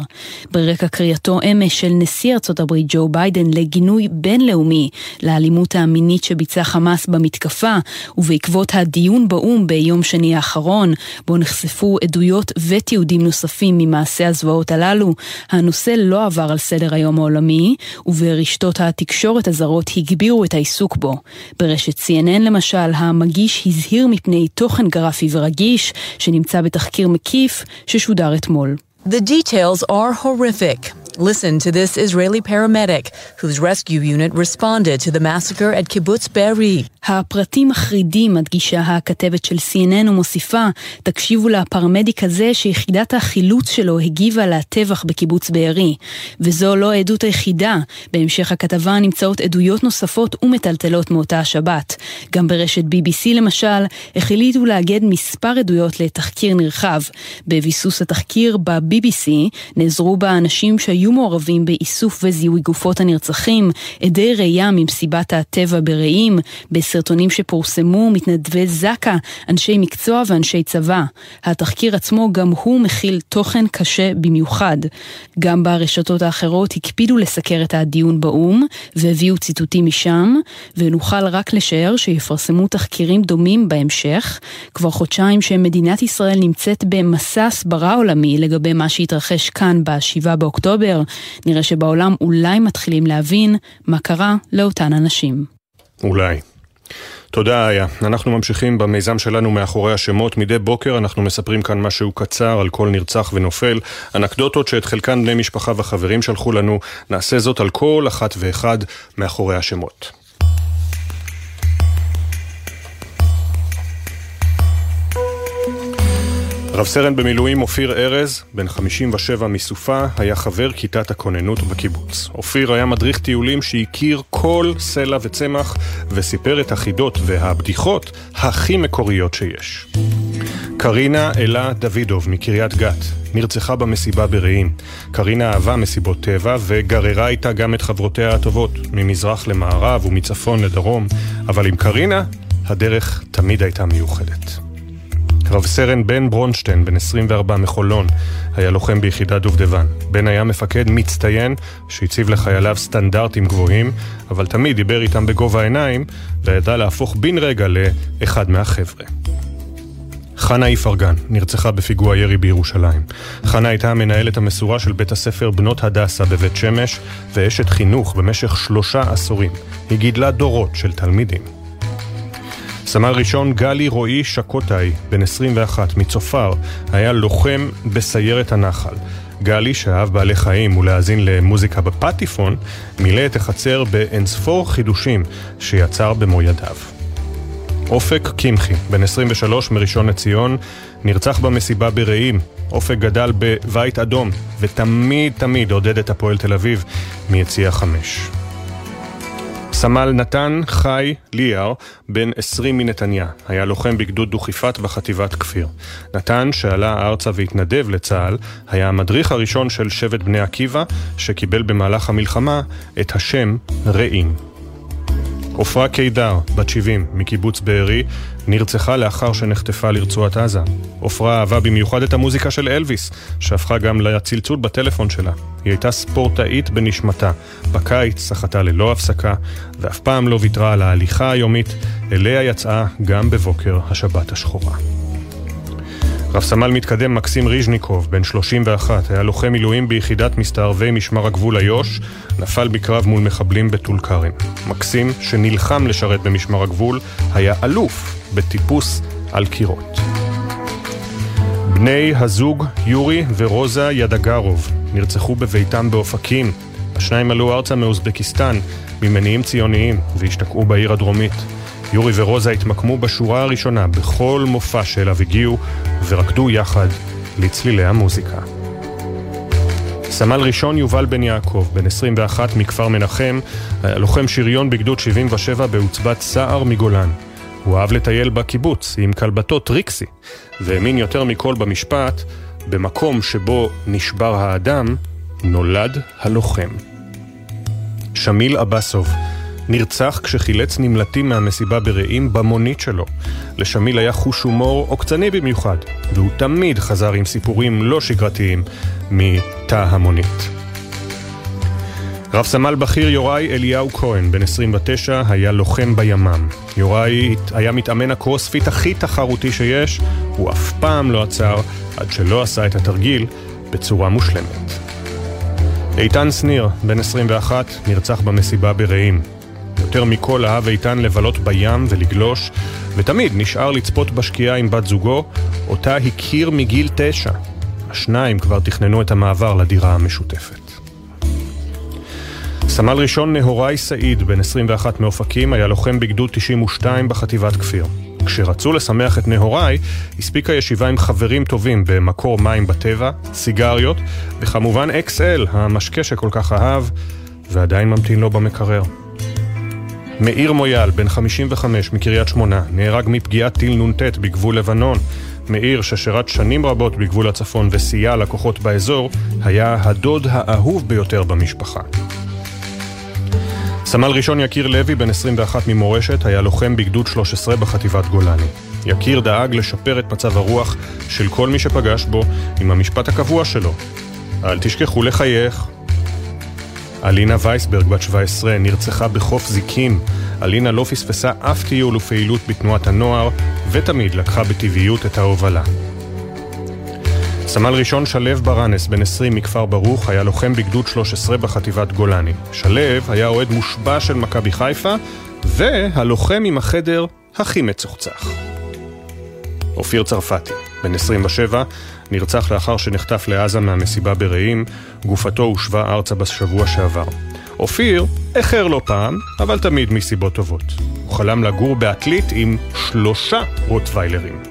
ברקע קריאתו אמש של נשיא ארצות הברית ג'ו ביידן לגינוי בינלאומי לאלימות המינית שביצע חמאס במתקפה, ובעקבות הדיון באו"ם ביום שני האחרון, בו נחשפו עדויות ותיעודים נוספים ממעשי הזוועות הללו, הנושא לא עבר על סדר היום העולמי, וברשתות התקשורת הזרות הגבירו את העיסוק בו. ברשת CNN למשל, המגיש הזהיר מפני תוכן גרפי ורגיש, שנמצא בתחקיר מקיף ששודר אתמול. The details are horrific. Listen to this Israeli paramedic whose rescue unit responded to the massacre at kibbutz Be'eri. הפרטים מחרידים, מדגישה הכתבת של CNN ומוסיפה, תקשיבו לפרמדיק הזה שיחידת החילוץ שלו הגיבה לטבח בקיבוץ בארי. וזו לא העדות היחידה, בהמשך הכתבה נמצאות עדויות נוספות ומטלטלות מאותה השבת. גם ברשת BBC למשל, החליטו לאגד מספר עדויות לתחקיר נרחב. בביסוס התחקיר ב-BBC נעזרו בה אנשים שהיו מעורבים באיסוף וזיהוי גופות הנרצחים, עדי ראייה ממסיבת הטבע ברעים, בסרטונים שפורסמו מתנדבי זק"א, אנשי מקצוע ואנשי צבא. התחקיר עצמו גם הוא מכיל תוכן קשה במיוחד. גם ברשתות האחרות הקפידו לסקר את הדיון באו"ם, והביאו ציטוטים משם, ונוכל רק לשער שיפרסמו תחקירים דומים בהמשך. כבר חודשיים שמדינת ישראל נמצאת במסע הסברה עולמי לגבי מה שהתרחש כאן ב-7 באוקטובר, נראה שבעולם אולי מתחילים להבין מה קרה לאותן אנשים. אולי. תודה איה. אנחנו ממשיכים במיזם שלנו מאחורי השמות. מדי בוקר אנחנו מספרים כאן משהו קצר על כל נרצח ונופל. אנקדוטות שאת חלקן בני משפחה וחברים שלחו לנו. נעשה זאת על כל אחת ואחד מאחורי השמות. רב סרן במילואים אופיר ארז, בן 57 מסופה, היה חבר כיתת הכוננות בקיבוץ. אופיר היה מדריך טיולים שהכיר כל סלע וצמח וסיפר את החידות והבדיחות הכי מקוריות שיש. קרינה אלה דוידוב מקריית גת נרצחה במסיבה ברעים. קרינה אהבה מסיבות טבע וגררה איתה גם את חברותיה הטובות, ממזרח למערב ומצפון לדרום, אבל עם קרינה הדרך תמיד הייתה מיוחדת. רב סרן בן ברונשטיין, בן 24 מחולון, היה לוחם ביחידת דובדבן. בן היה מפקד מצטיין שהציב לחייליו סטנדרטים גבוהים, אבל תמיד דיבר איתם בגובה העיניים, וידע להפוך בן רגע לאחד מהחבר'ה. חנה איפרגן נרצחה בפיגוע ירי בירושלים. חנה הייתה המנהלת המסורה של בית הספר בנות הדסה בבית שמש, ואשת חינוך במשך שלושה עשורים. היא גידלה דורות של תלמידים. סמל ראשון גלי רועי שקוטאי, בן 21, מצופר, היה לוחם בסיירת הנחל. גלי, שאהב בעלי חיים ולהאזין למוזיקה בפטיפון, מילא את החצר באינספור חידושים שיצר במו ידיו. אופק קמחי, בן 23 מראשון לציון, נרצח במסיבה ברעים. אופק גדל בבית אדום, ותמיד תמיד עודד את הפועל תל אביב מיציע חמש. סמל נתן חי ליאר, בן 20 מנתניה, היה לוחם בגדוד דוכיפת בחטיבת כפיר. נתן, שעלה ארצה והתנדב לצה"ל, היה המדריך הראשון של שבט בני עקיבא, שקיבל במהלך המלחמה את השם רעים. עפרה קידר, בת 70, מקיבוץ בארי, נרצחה לאחר שנחטפה לרצועת עזה. עפרה אהבה במיוחד את המוזיקה של אלוויס, שהפכה גם לצלצול בטלפון שלה. היא הייתה ספורטאית בנשמתה. בקיץ סחטה ללא הפסקה, ואף פעם לא ויתרה על ההליכה היומית, אליה יצאה גם בבוקר השבת השחורה. רב סמל מתקדם מקסים ריז'ניקוב, בן 31, היה לוחם מילואים ביחידת מסתערבי משמר הגבול איו"ש, נפל בקרב מול מחבלים בטול כרם. מקסים, שנלחם לשרת במשמר הגבול, היה אלוף בטיפוס על קירות. בני הזוג יורי ורוזה ידגרוב נרצחו בביתם באופקים. השניים עלו ארצה מאוזבקיסטן ממניעים ציוניים והשתקעו בעיר הדרומית. יורי ורוזה התמקמו בשורה הראשונה בכל מופע שאליו הגיעו ורקדו יחד לצלילי המוזיקה. סמל ראשון יובל בן יעקב, בן 21 מכפר מנחם, היה לוחם שריון בגדוד 77 בעוצבת סער מגולן. הוא אהב לטייל בקיבוץ עם כלבתו טריקסי, והאמין יותר מכל במשפט, במקום שבו נשבר האדם, נולד הלוחם. שמיל אבסוב נרצח כשחילץ נמלטים מהמסיבה ברעים במונית שלו. לשמיל היה חוש הומור עוקצני במיוחד, והוא תמיד חזר עם סיפורים לא שגרתיים מתא המונית. רב סמל בכיר יוראי אליהו כהן, בן 29, היה לוחם בימ"מ. יוראי היה מתאמן הקרוספיט הכי תחרותי שיש, הוא אף פעם לא עצר עד שלא עשה את התרגיל בצורה מושלמת. איתן שניר, בן 21, נרצח במסיבה ברעים. יותר מכל אהב איתן לבלות בים ולגלוש, ותמיד נשאר לצפות בשקיעה עם בת זוגו, אותה הכיר מגיל תשע. השניים כבר תכננו את המעבר לדירה המשותפת. סמל ראשון נהוראי סעיד, בן 21 מאופקים, היה לוחם בגדוד 92 בחטיבת כפיר. כשרצו לשמח את נהוראי, הספיקה ישיבה עם חברים טובים במקור מים בטבע, סיגריות, וכמובן XL, המשקה שכל כך אהב, ועדיין ממתין לו במקרר. מאיר מויאל, בן 55 מקריית שמונה, נהרג מפגיעת טיל נ"ט בגבול לבנון. מאיר, ששירת שנים רבות בגבול הצפון וסייע לכוחות באזור, היה הדוד האהוב ביותר במשפחה. סמל ראשון יקיר לוי, בן 21 ממורשת, היה לוחם בגדוד 13 בחטיבת גולני. יקיר דאג לשפר את מצב הרוח של כל מי שפגש בו עם המשפט הקבוע שלו: אל תשכחו לחייך. אלינה וייסברג, בת 17, נרצחה בחוף זיקים. אלינה לא פספסה אף טיול ופעילות בתנועת הנוער, ותמיד לקחה בטבעיות את ההובלה. סמל ראשון שלו ברנס, בן 20 מכפר ברוך, היה לוחם בגדוד 13 בחטיבת גולני. שלו היה אוהד מושבע של מכבי חיפה, והלוחם עם החדר הכי מצוחצח. אופיר צרפתי, בן 27, נרצח לאחר שנחטף לעזה מהמסיבה ברעים, גופתו הושבה ארצה בשבוע שעבר. אופיר איחר לא פעם, אבל תמיד מסיבות טובות. הוא חלם לגור בעתלית עם שלושה רוטוויילרים.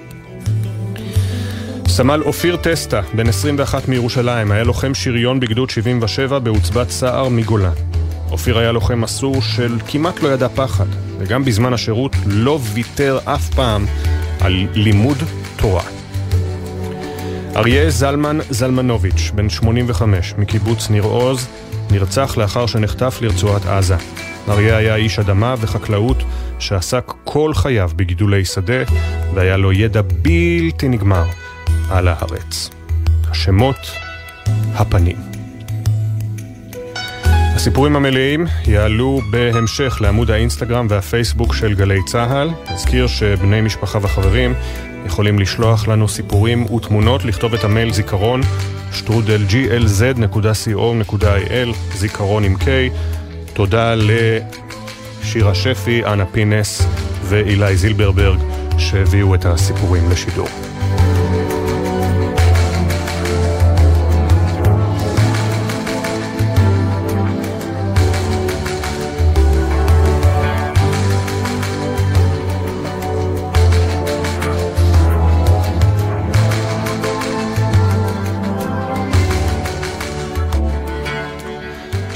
סמל אופיר טסטה, בן 21 מירושלים, היה לוחם שריון בגדוד 77 בעוצבת סער מגולן. אופיר היה לוחם מסור של כמעט לא ידע פחד, וגם בזמן השירות לא ויתר אף פעם על לימוד תורה. אריה זלמן זלמנוביץ', בן 85, מקיבוץ ניר עוז, נרצח לאחר שנחטף לרצועת עזה. אריה היה איש אדמה וחקלאות שעסק כל חייו בגידולי שדה, והיה לו ידע בלתי נגמר על הארץ. השמות, הפנים. הסיפורים המלאים יעלו בהמשך לעמוד האינסטגרם והפייסבוק של גלי צה"ל. נזכיר שבני משפחה וחברים יכולים לשלוח לנו סיפורים ותמונות, לכתוב את המייל זיכרון שטרודל זיכרון עם K. תודה לשירה שפי, אנה פינס ואילי זילברברג שהביאו את הסיפורים לשידור.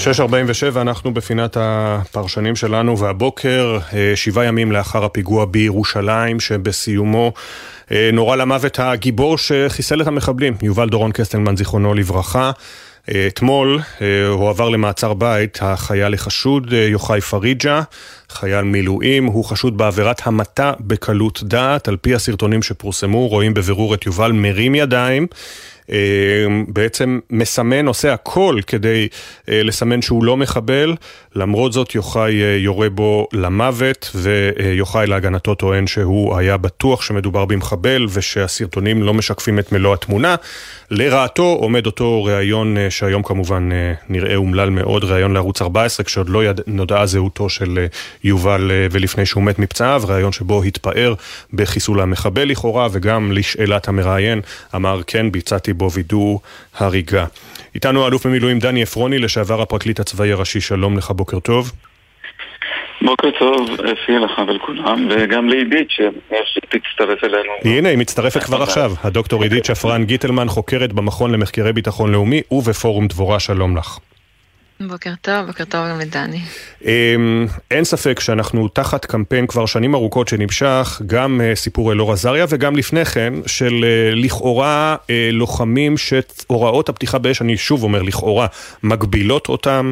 שש ארבעים ושבע, אנחנו בפינת הפרשנים שלנו, והבוקר, אה, שבעה ימים לאחר הפיגוע בירושלים, שבסיומו אה, נורה למוות הגיבור שחיסל את המחבלים, יובל דורון קסטלמן, זיכרונו לברכה. אה, אתמול הועבר למעצר בית החייל החשוד יוחאי פריג'ה, חייל מילואים, הוא חשוד בעבירת המתה בקלות דעת, על פי הסרטונים שפורסמו, רואים בבירור את יובל מרים ידיים. אה, בעצם מסמן, עושה הכל כדי אה, לסמן שהוא לא מחבל, למרות זאת יוחאי אה, יורה בו למוות, ויוחאי להגנתו טוען שהוא היה בטוח שמדובר במחבל ושהסרטונים לא משקפים את מלוא התמונה. לרעתו עומד אותו ראיון שהיום כמובן נראה אומלל מאוד, ראיון לערוץ 14, כשעוד לא יד... נודעה זהותו של יובל ולפני שהוא מת מפצעיו, ראיון שבו התפאר בחיסול המחבל לכאורה, וגם לשאלת המראיין אמר כן, ביצעתי בו וידוא הריגה. איתנו האלוף במילואים דני עפרוני, לשעבר הפרקליט הצבאי הראשי, שלום לך, בוקר טוב. בוקר טוב, אפי לך ולכולם, וגם לעידית שתצטרף אלינו. הנה, היא מצטרפת כבר עכשיו. הדוקטור עידית שפרן גיטלמן חוקרת במכון למחקרי ביטחון לאומי ובפורום דבורה, שלום לך. בוקר טוב, בוקר טוב גם לדני. אמ, אין ספק שאנחנו תחת קמפיין כבר שנים ארוכות שנמשך, גם אה, סיפור אלאור עזריה וגם לפני כן, של אה, לכאורה אה, לוחמים שהוראות הפתיחה באש, אני שוב אומר לכאורה, מגבילות אותם.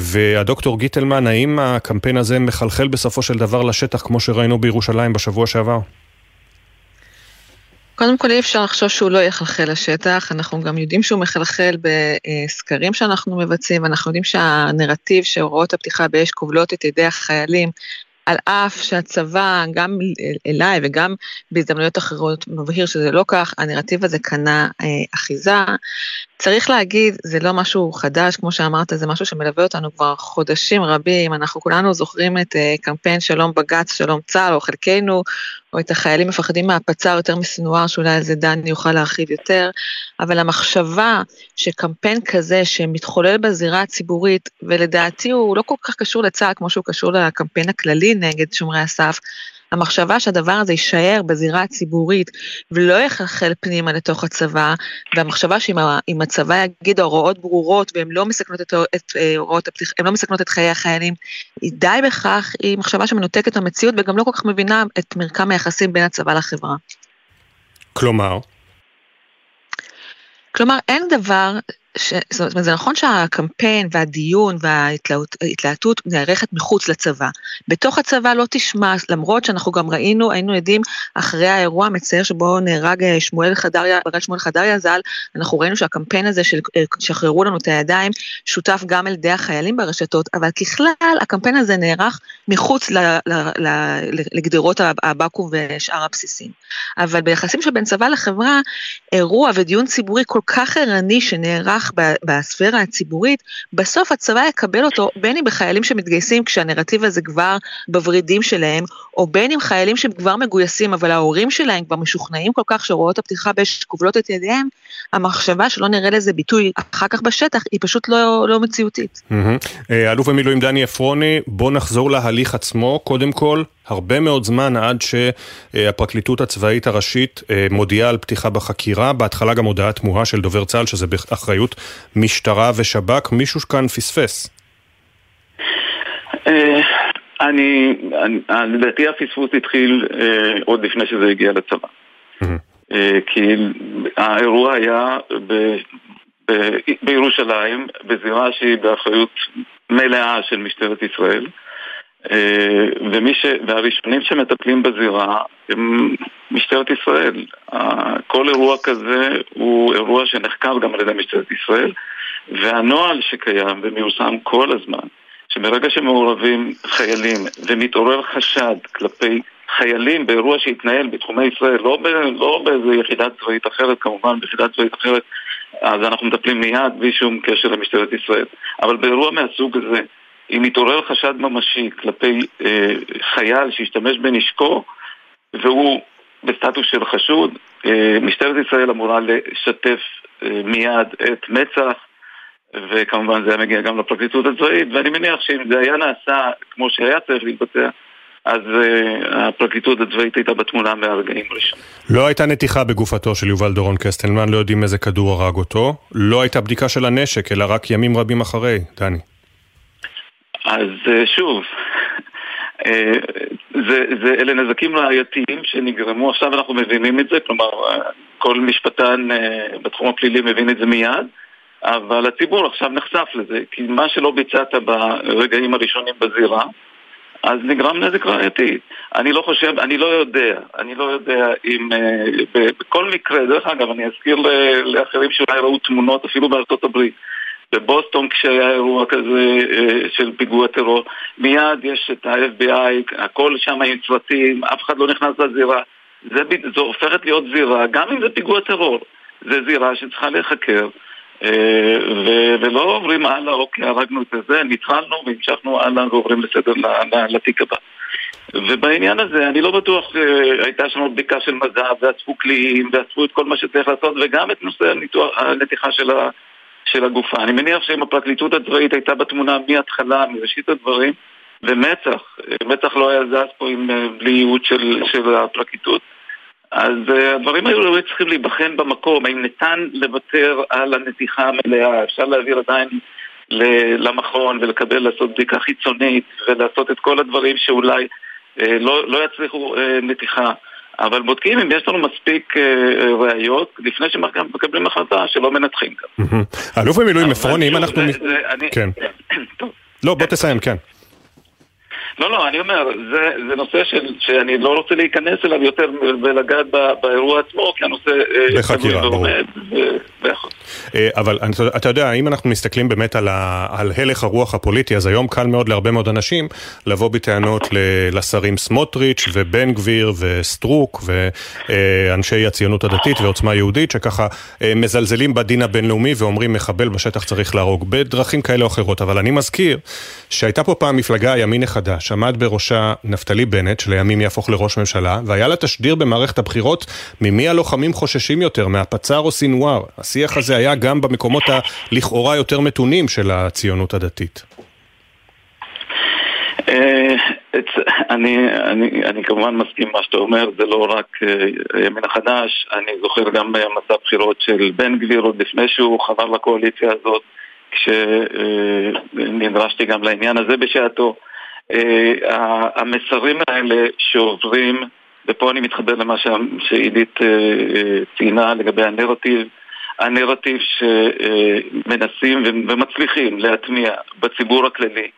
והדוקטור גיטלמן, האם הקמפיין הזה מחלחל בסופו של דבר לשטח כמו שראינו בירושלים בשבוע שעבר? קודם כל אי אפשר לחשוב שהוא לא יחלחל לשטח, אנחנו גם יודעים שהוא מחלחל בסקרים שאנחנו מבצעים, ואנחנו יודעים שהנרטיב שהוראות הפתיחה באש כובלות את ידי החיילים על אף שהצבא, גם אליי וגם בהזדמנויות אחרות, מבהיר שזה לא כך, הנרטיב הזה קנה אה, אחיזה. צריך להגיד, זה לא משהו חדש, כמו שאמרת, זה משהו שמלווה אותנו כבר חודשים רבים. אנחנו כולנו זוכרים את אה, קמפיין שלום בג"ץ, שלום צה"ל, או חלקנו, או את החיילים מפחדים מהפצ"ר יותר מסנוואר, שאולי על זה דני יוכל להרחיב יותר. אבל המחשבה שקמפיין כזה שמתחולל בזירה הציבורית, ולדעתי הוא לא כל כך קשור לצה"ל כמו שהוא קשור לקמפיין הכללי נגד שומרי הסף, המחשבה שהדבר הזה יישאר בזירה הציבורית ולא יחלחל פנימה לתוך הצבא, והמחשבה שאם הצבא יגיד הוראות ברורות והן לא מסכנות את, את אה, הוראות הפתיחה, הן לא מסכנות את חיי החיילים, די בכך היא מחשבה שמנותקת המציאות וגם לא כל כך מבינה את מרקם היחסים בין הצבא לחברה. כלומר? כלומר, אין דבר ש... זאת אומרת, זה נכון שהקמפיין והדיון וההתלהטות נערכת מחוץ לצבא. בתוך הצבא לא תשמע, למרות שאנחנו גם ראינו, היינו עדים אחרי האירוע המצער שבו נהרג אה, שמואל חדריה, בגלל שמואל חדריה ז"ל, אנחנו ראינו שהקמפיין הזה של אה, שחררו לנו את הידיים, שותף גם על ידי החיילים ברשתות, אבל ככלל הקמפיין הזה נערך מחוץ ל, ל, ל, לגדרות הבקו"ם ושאר הבסיסים. אבל ביחסים שבין צבא לחברה, אירוע ודיון ציבורי כל כך ערני שנערך נוכח בספירה הציבורית, בסוף הצבא יקבל אותו בין אם בחיילים שמתגייסים כשהנרטיב הזה כבר בוורידים שלהם, או בין אם חיילים שהם כבר מגויסים אבל ההורים שלהם כבר משוכנעים כל כך שהוראות הפתיחה באש כובלות את ידיהם, המחשבה שלא נראה לזה ביטוי אחר כך בשטח היא פשוט לא, לא מציאותית. אה, אלוף במילואים דני עפרוני, בוא נחזור להליך עצמו. קודם כל, הרבה מאוד זמן עד שהפרקליטות הצבאית הראשית אה, מודיעה על פתיחה בחקירה, בהתחלה גם הודעה תמוהה של דובר צה"ל שזה באחריות משטרה ושב"כ, מישהו כאן פספס. אה, אני, לדעתי הפספוס התחיל עוד לפני שזה הגיע לצבא. אה, כי האירוע היה בירושלים, בזירה שהיא באחריות מלאה של משטרת ישראל. אה, ומי ש... והראשונים שמטפלים בזירה הם משטרת ישראל. כל אירוע כזה הוא אירוע שנחקר גם על ידי משטרת ישראל, והנוהל שקיים ומיושם כל הזמן, שמרגע שמעורבים חיילים ומתעורר חשד כלפי חיילים באירוע שהתנהל בתחומי ישראל, לא, ב, לא באיזה יחידה צבאית אחרת, כמובן ביחידה צבאית אחרת, אז אנחנו מטפלים מיד בלי שום קשר למשטרת ישראל. אבל באירוע מהסוג הזה, אם מתעורר חשד ממשי כלפי אה, חייל שהשתמש בנשקו, והוא בסטטוס של חשוד, אה, משטרת ישראל אמורה לשתף אה, מיד את מצ"ח, וכמובן זה היה מגיע גם לפרקליטות הצבאית, ואני מניח שאם זה היה נעשה כמו שהיה צריך להתבצע, אז uh, הפרקליטות הצבאית הייתה בתמונה מהרגעים הראשונים. לא הייתה נתיחה בגופתו של יובל דורון קסטלמן, לא יודעים איזה כדור הרג אותו. לא הייתה בדיקה של הנשק, אלא רק ימים רבים אחרי, דני. אז uh, שוב, uh, זה, זה, אלה נזקים ראייתיים שנגרמו, עכשיו אנחנו מבינים את זה, כלומר, כל משפטן בתחום הפלילי מבין את זה מיד. אבל הציבור עכשיו נחשף לזה, כי מה שלא ביצעת ברגעים הראשונים בזירה, אז נגרם נזק ראייתי. אני לא חושב, אני לא יודע, אני לא יודע אם בכל מקרה, דרך אגב, אני אזכיר לאחרים שאולי ראו תמונות אפילו בארצות הברית. בבוסטון כשהיה אירוע כזה uh, של פיגוע טרור, מיד יש את ה-FBI, הכל שם עם צוותים, אף אחד לא נכנס לזירה. זה, זו הופכת להיות זירה, גם אם זה פיגוע טרור. זה זירה שצריכה להיחקר. אה, ולא עוברים הלאה, אוקיי, הרגנו את זה, ניצחנו והמשכנו הלאה ועוברים לסדר לתיק הבא. ובעניין הזה אני לא בטוח, אה, הייתה שם בדיקה של מז"ב, ואספו קליעים, ואספו את כל מה שצריך לעשות, וגם את נושא הנתיחה של, ה, של הגופה. אני מניח שאם הפרקליטות הצבאית הייתה בתמונה מההתחלה, מראשית הדברים, ומצ"ח, אה, מצ"ח לא היה זז פה עם, בלי ייעוד של, של הפרקליטות, אז uh, הדברים היו צריכים להיבחן במקום, האם ניתן לוותר על הנתיחה המלאה, אפשר להעביר עדיין למכון ולקבל, לעשות בדיקה חיצונית ולעשות את כל הדברים שאולי לא, לא יצליחו נתיחה. אבל בודקים אם יש לנו מספיק ראיות לפני שמקבלים החלטה שלא מנתחים כאן. אלוף במילואים עפרוני, אם אנחנו... כן. לא, בוא תסיים, כן. לא, לא, אני אומר, זה, זה נושא של, שאני לא רוצה להיכנס אליו יותר ולגעת באירוע עצמו, כי הנושא... בחקירה, ברור. אבל אתה יודע, אם אנחנו מסתכלים באמת על, ה, על הלך הרוח הפוליטי, אז היום קל מאוד להרבה מאוד אנשים לבוא בטענות לשרים סמוטריץ' ובן גביר וסטרוק ואנשי הציונות הדתית ועוצמה יהודית, שככה מזלזלים בדין הבינלאומי ואומרים מחבל בשטח צריך להרוג בדרכים כאלה או אחרות. אבל אני מזכיר שהייתה פה פעם מפלגה הימין החדש, עמד בראשה נפתלי בנט, שלימים יהפוך לראש ממשלה, והיה לה תשדיר במערכת הבחירות ממי הלוחמים חוששים יותר, מהפצ"ר או סינואר. השיח הזה היה גם במקומות הלכאורה יותר מתונים של הציונות הדתית. אני, אני, אני כמובן מסכים מה שאתה אומר, זה לא רק הימין החדש, אני זוכר גם מסע בחירות של בן גביר עוד לפני שהוא חבר לקואליציה הזאת, כשנדרשתי גם לעניין הזה בשעתו. המסרים האלה שעוברים, ופה אני מתחבר למה שעידית ציינה לגבי הנרטיב, הנרטיב שמנסים ומצליחים להטמיע בציבור הכללי,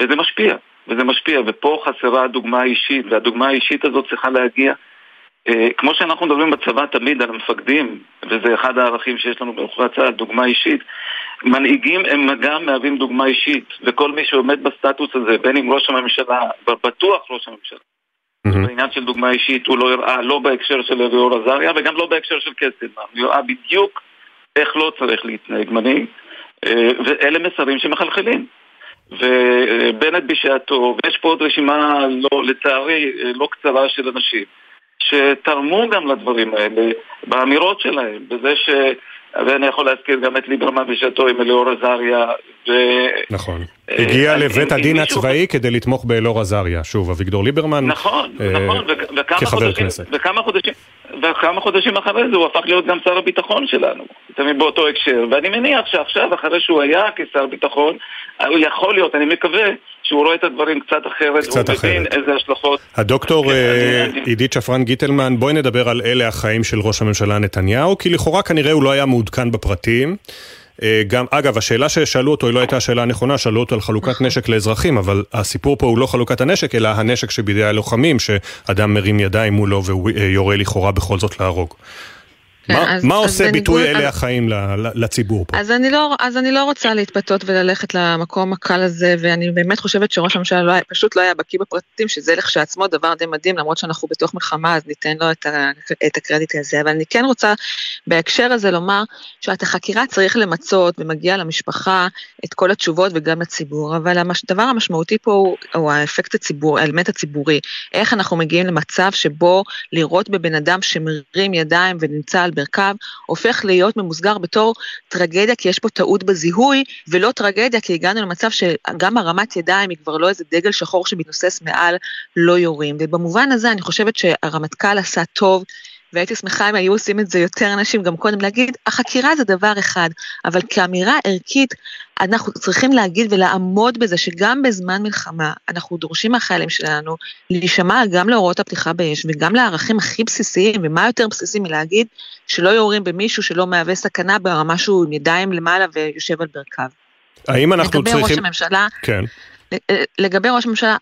וזה משפיע, וזה משפיע, ופה חסרה הדוגמה האישית, והדוגמה האישית הזאת צריכה להגיע כמו שאנחנו מדברים בצבא תמיד על המפקדים, וזה אחד הערכים שיש לנו באוכלי צה"ל, דוגמה אישית, מנהיגים הם גם מהווים דוגמה אישית, וכל מי שעומד בסטטוס הזה, בין אם ראש הממשלה, בטוח ראש הממשלה, mm-hmm. בעניין של דוגמה אישית הוא לא הראה, לא בהקשר של אביאור עזריה וגם לא בהקשר של קסטלמן, הוא הראה בדיוק איך לא צריך להתנהג מנהיג, ואלה מסרים שמחלחלים. ובנט בשעתו, ויש פה עוד רשימה, לא, לצערי, לא קצרה של אנשים. שתרמו גם לדברים האלה באמירות שלהם, בזה ש... ואני יכול להזכיר גם את ליברמן בשעתו עם אליאור עזריה. ו... נכון. הגיע לבית הדין הצבאי כדי לתמוך באלאור עזריה. שוב, אביגדור ליברמן. נכון, נכון. כחבר כנסת. וכמה חודשים, וכמה חודשים אחרי זה הוא הפך להיות גם שר הביטחון שלנו. תמיד באותו הקשר. ואני מניח שעכשיו, אחרי שהוא היה כשר ביטחון, יכול להיות, אני מקווה, שהוא רואה את הדברים קצת אחרת, קצת והוא מבין איזה השלכות. הדוקטור עידית שפרן גיטלמן, בואי נדבר על אלה החיים של ראש הממשלה נתניהו, כי לכאורה כנראה הוא לא היה מעודכן בפרטים. גם, אגב, השאלה ששאלו אותו היא לא הייתה השאלה הנכונה, שאלו אותו על חלוקת נשק לאזרחים, אבל הסיפור פה הוא לא חלוקת הנשק, אלא הנשק שבידי הלוחמים, שאדם מרים ידיים מולו והוא יורה לכאורה בכל זאת להרוג. כן, מה, אז, מה אז עושה ביטוי אלה החיים לציבור פה? אז אני, לא, אז אני לא רוצה להתפתות וללכת למקום הקל הזה, ואני באמת חושבת שראש הממשלה לא, פשוט לא היה בקיא בפרטים, שזה לכשעצמו דבר די מדהים, למרות שאנחנו בתוך מלחמה, אז ניתן לו את, ה, את הקרדיט הזה. אבל אני כן רוצה בהקשר הזה לומר שאת החקירה צריך למצות, ומגיע למשפחה את כל התשובות וגם לציבור, אבל הדבר המשמעותי פה הוא, הוא האפקט הציבור, האלמנט הציבורי. איך אנחנו מגיעים למצב שבו לראות בבן אדם שמרים ידיים ונמצא על ברכיו, הופך להיות ממוסגר בתור טרגדיה כי יש פה טעות בזיהוי, ולא טרגדיה כי הגענו למצב שגם הרמת ידיים היא כבר לא איזה דגל שחור שמתנוסס מעל, לא יורים. ובמובן הזה אני חושבת שהרמטכ"ל עשה טוב. והייתי שמחה אם היו עושים את זה יותר אנשים גם קודם, להגיד, החקירה זה דבר אחד, אבל כאמירה ערכית, אנחנו צריכים להגיד ולעמוד בזה שגם בזמן מלחמה, אנחנו דורשים מהחיילים שלנו להישמע גם להוראות הפתיחה באש וגם לערכים הכי בסיסיים, ומה יותר בסיסי מלהגיד שלא יורים במישהו שלא מהווה סכנה ברמה שהוא עם ידיים למעלה ויושב על ברכיו. האם אנחנו צריכים... לגבי ראש הממשלה, כן. לגבי ראש הממשלה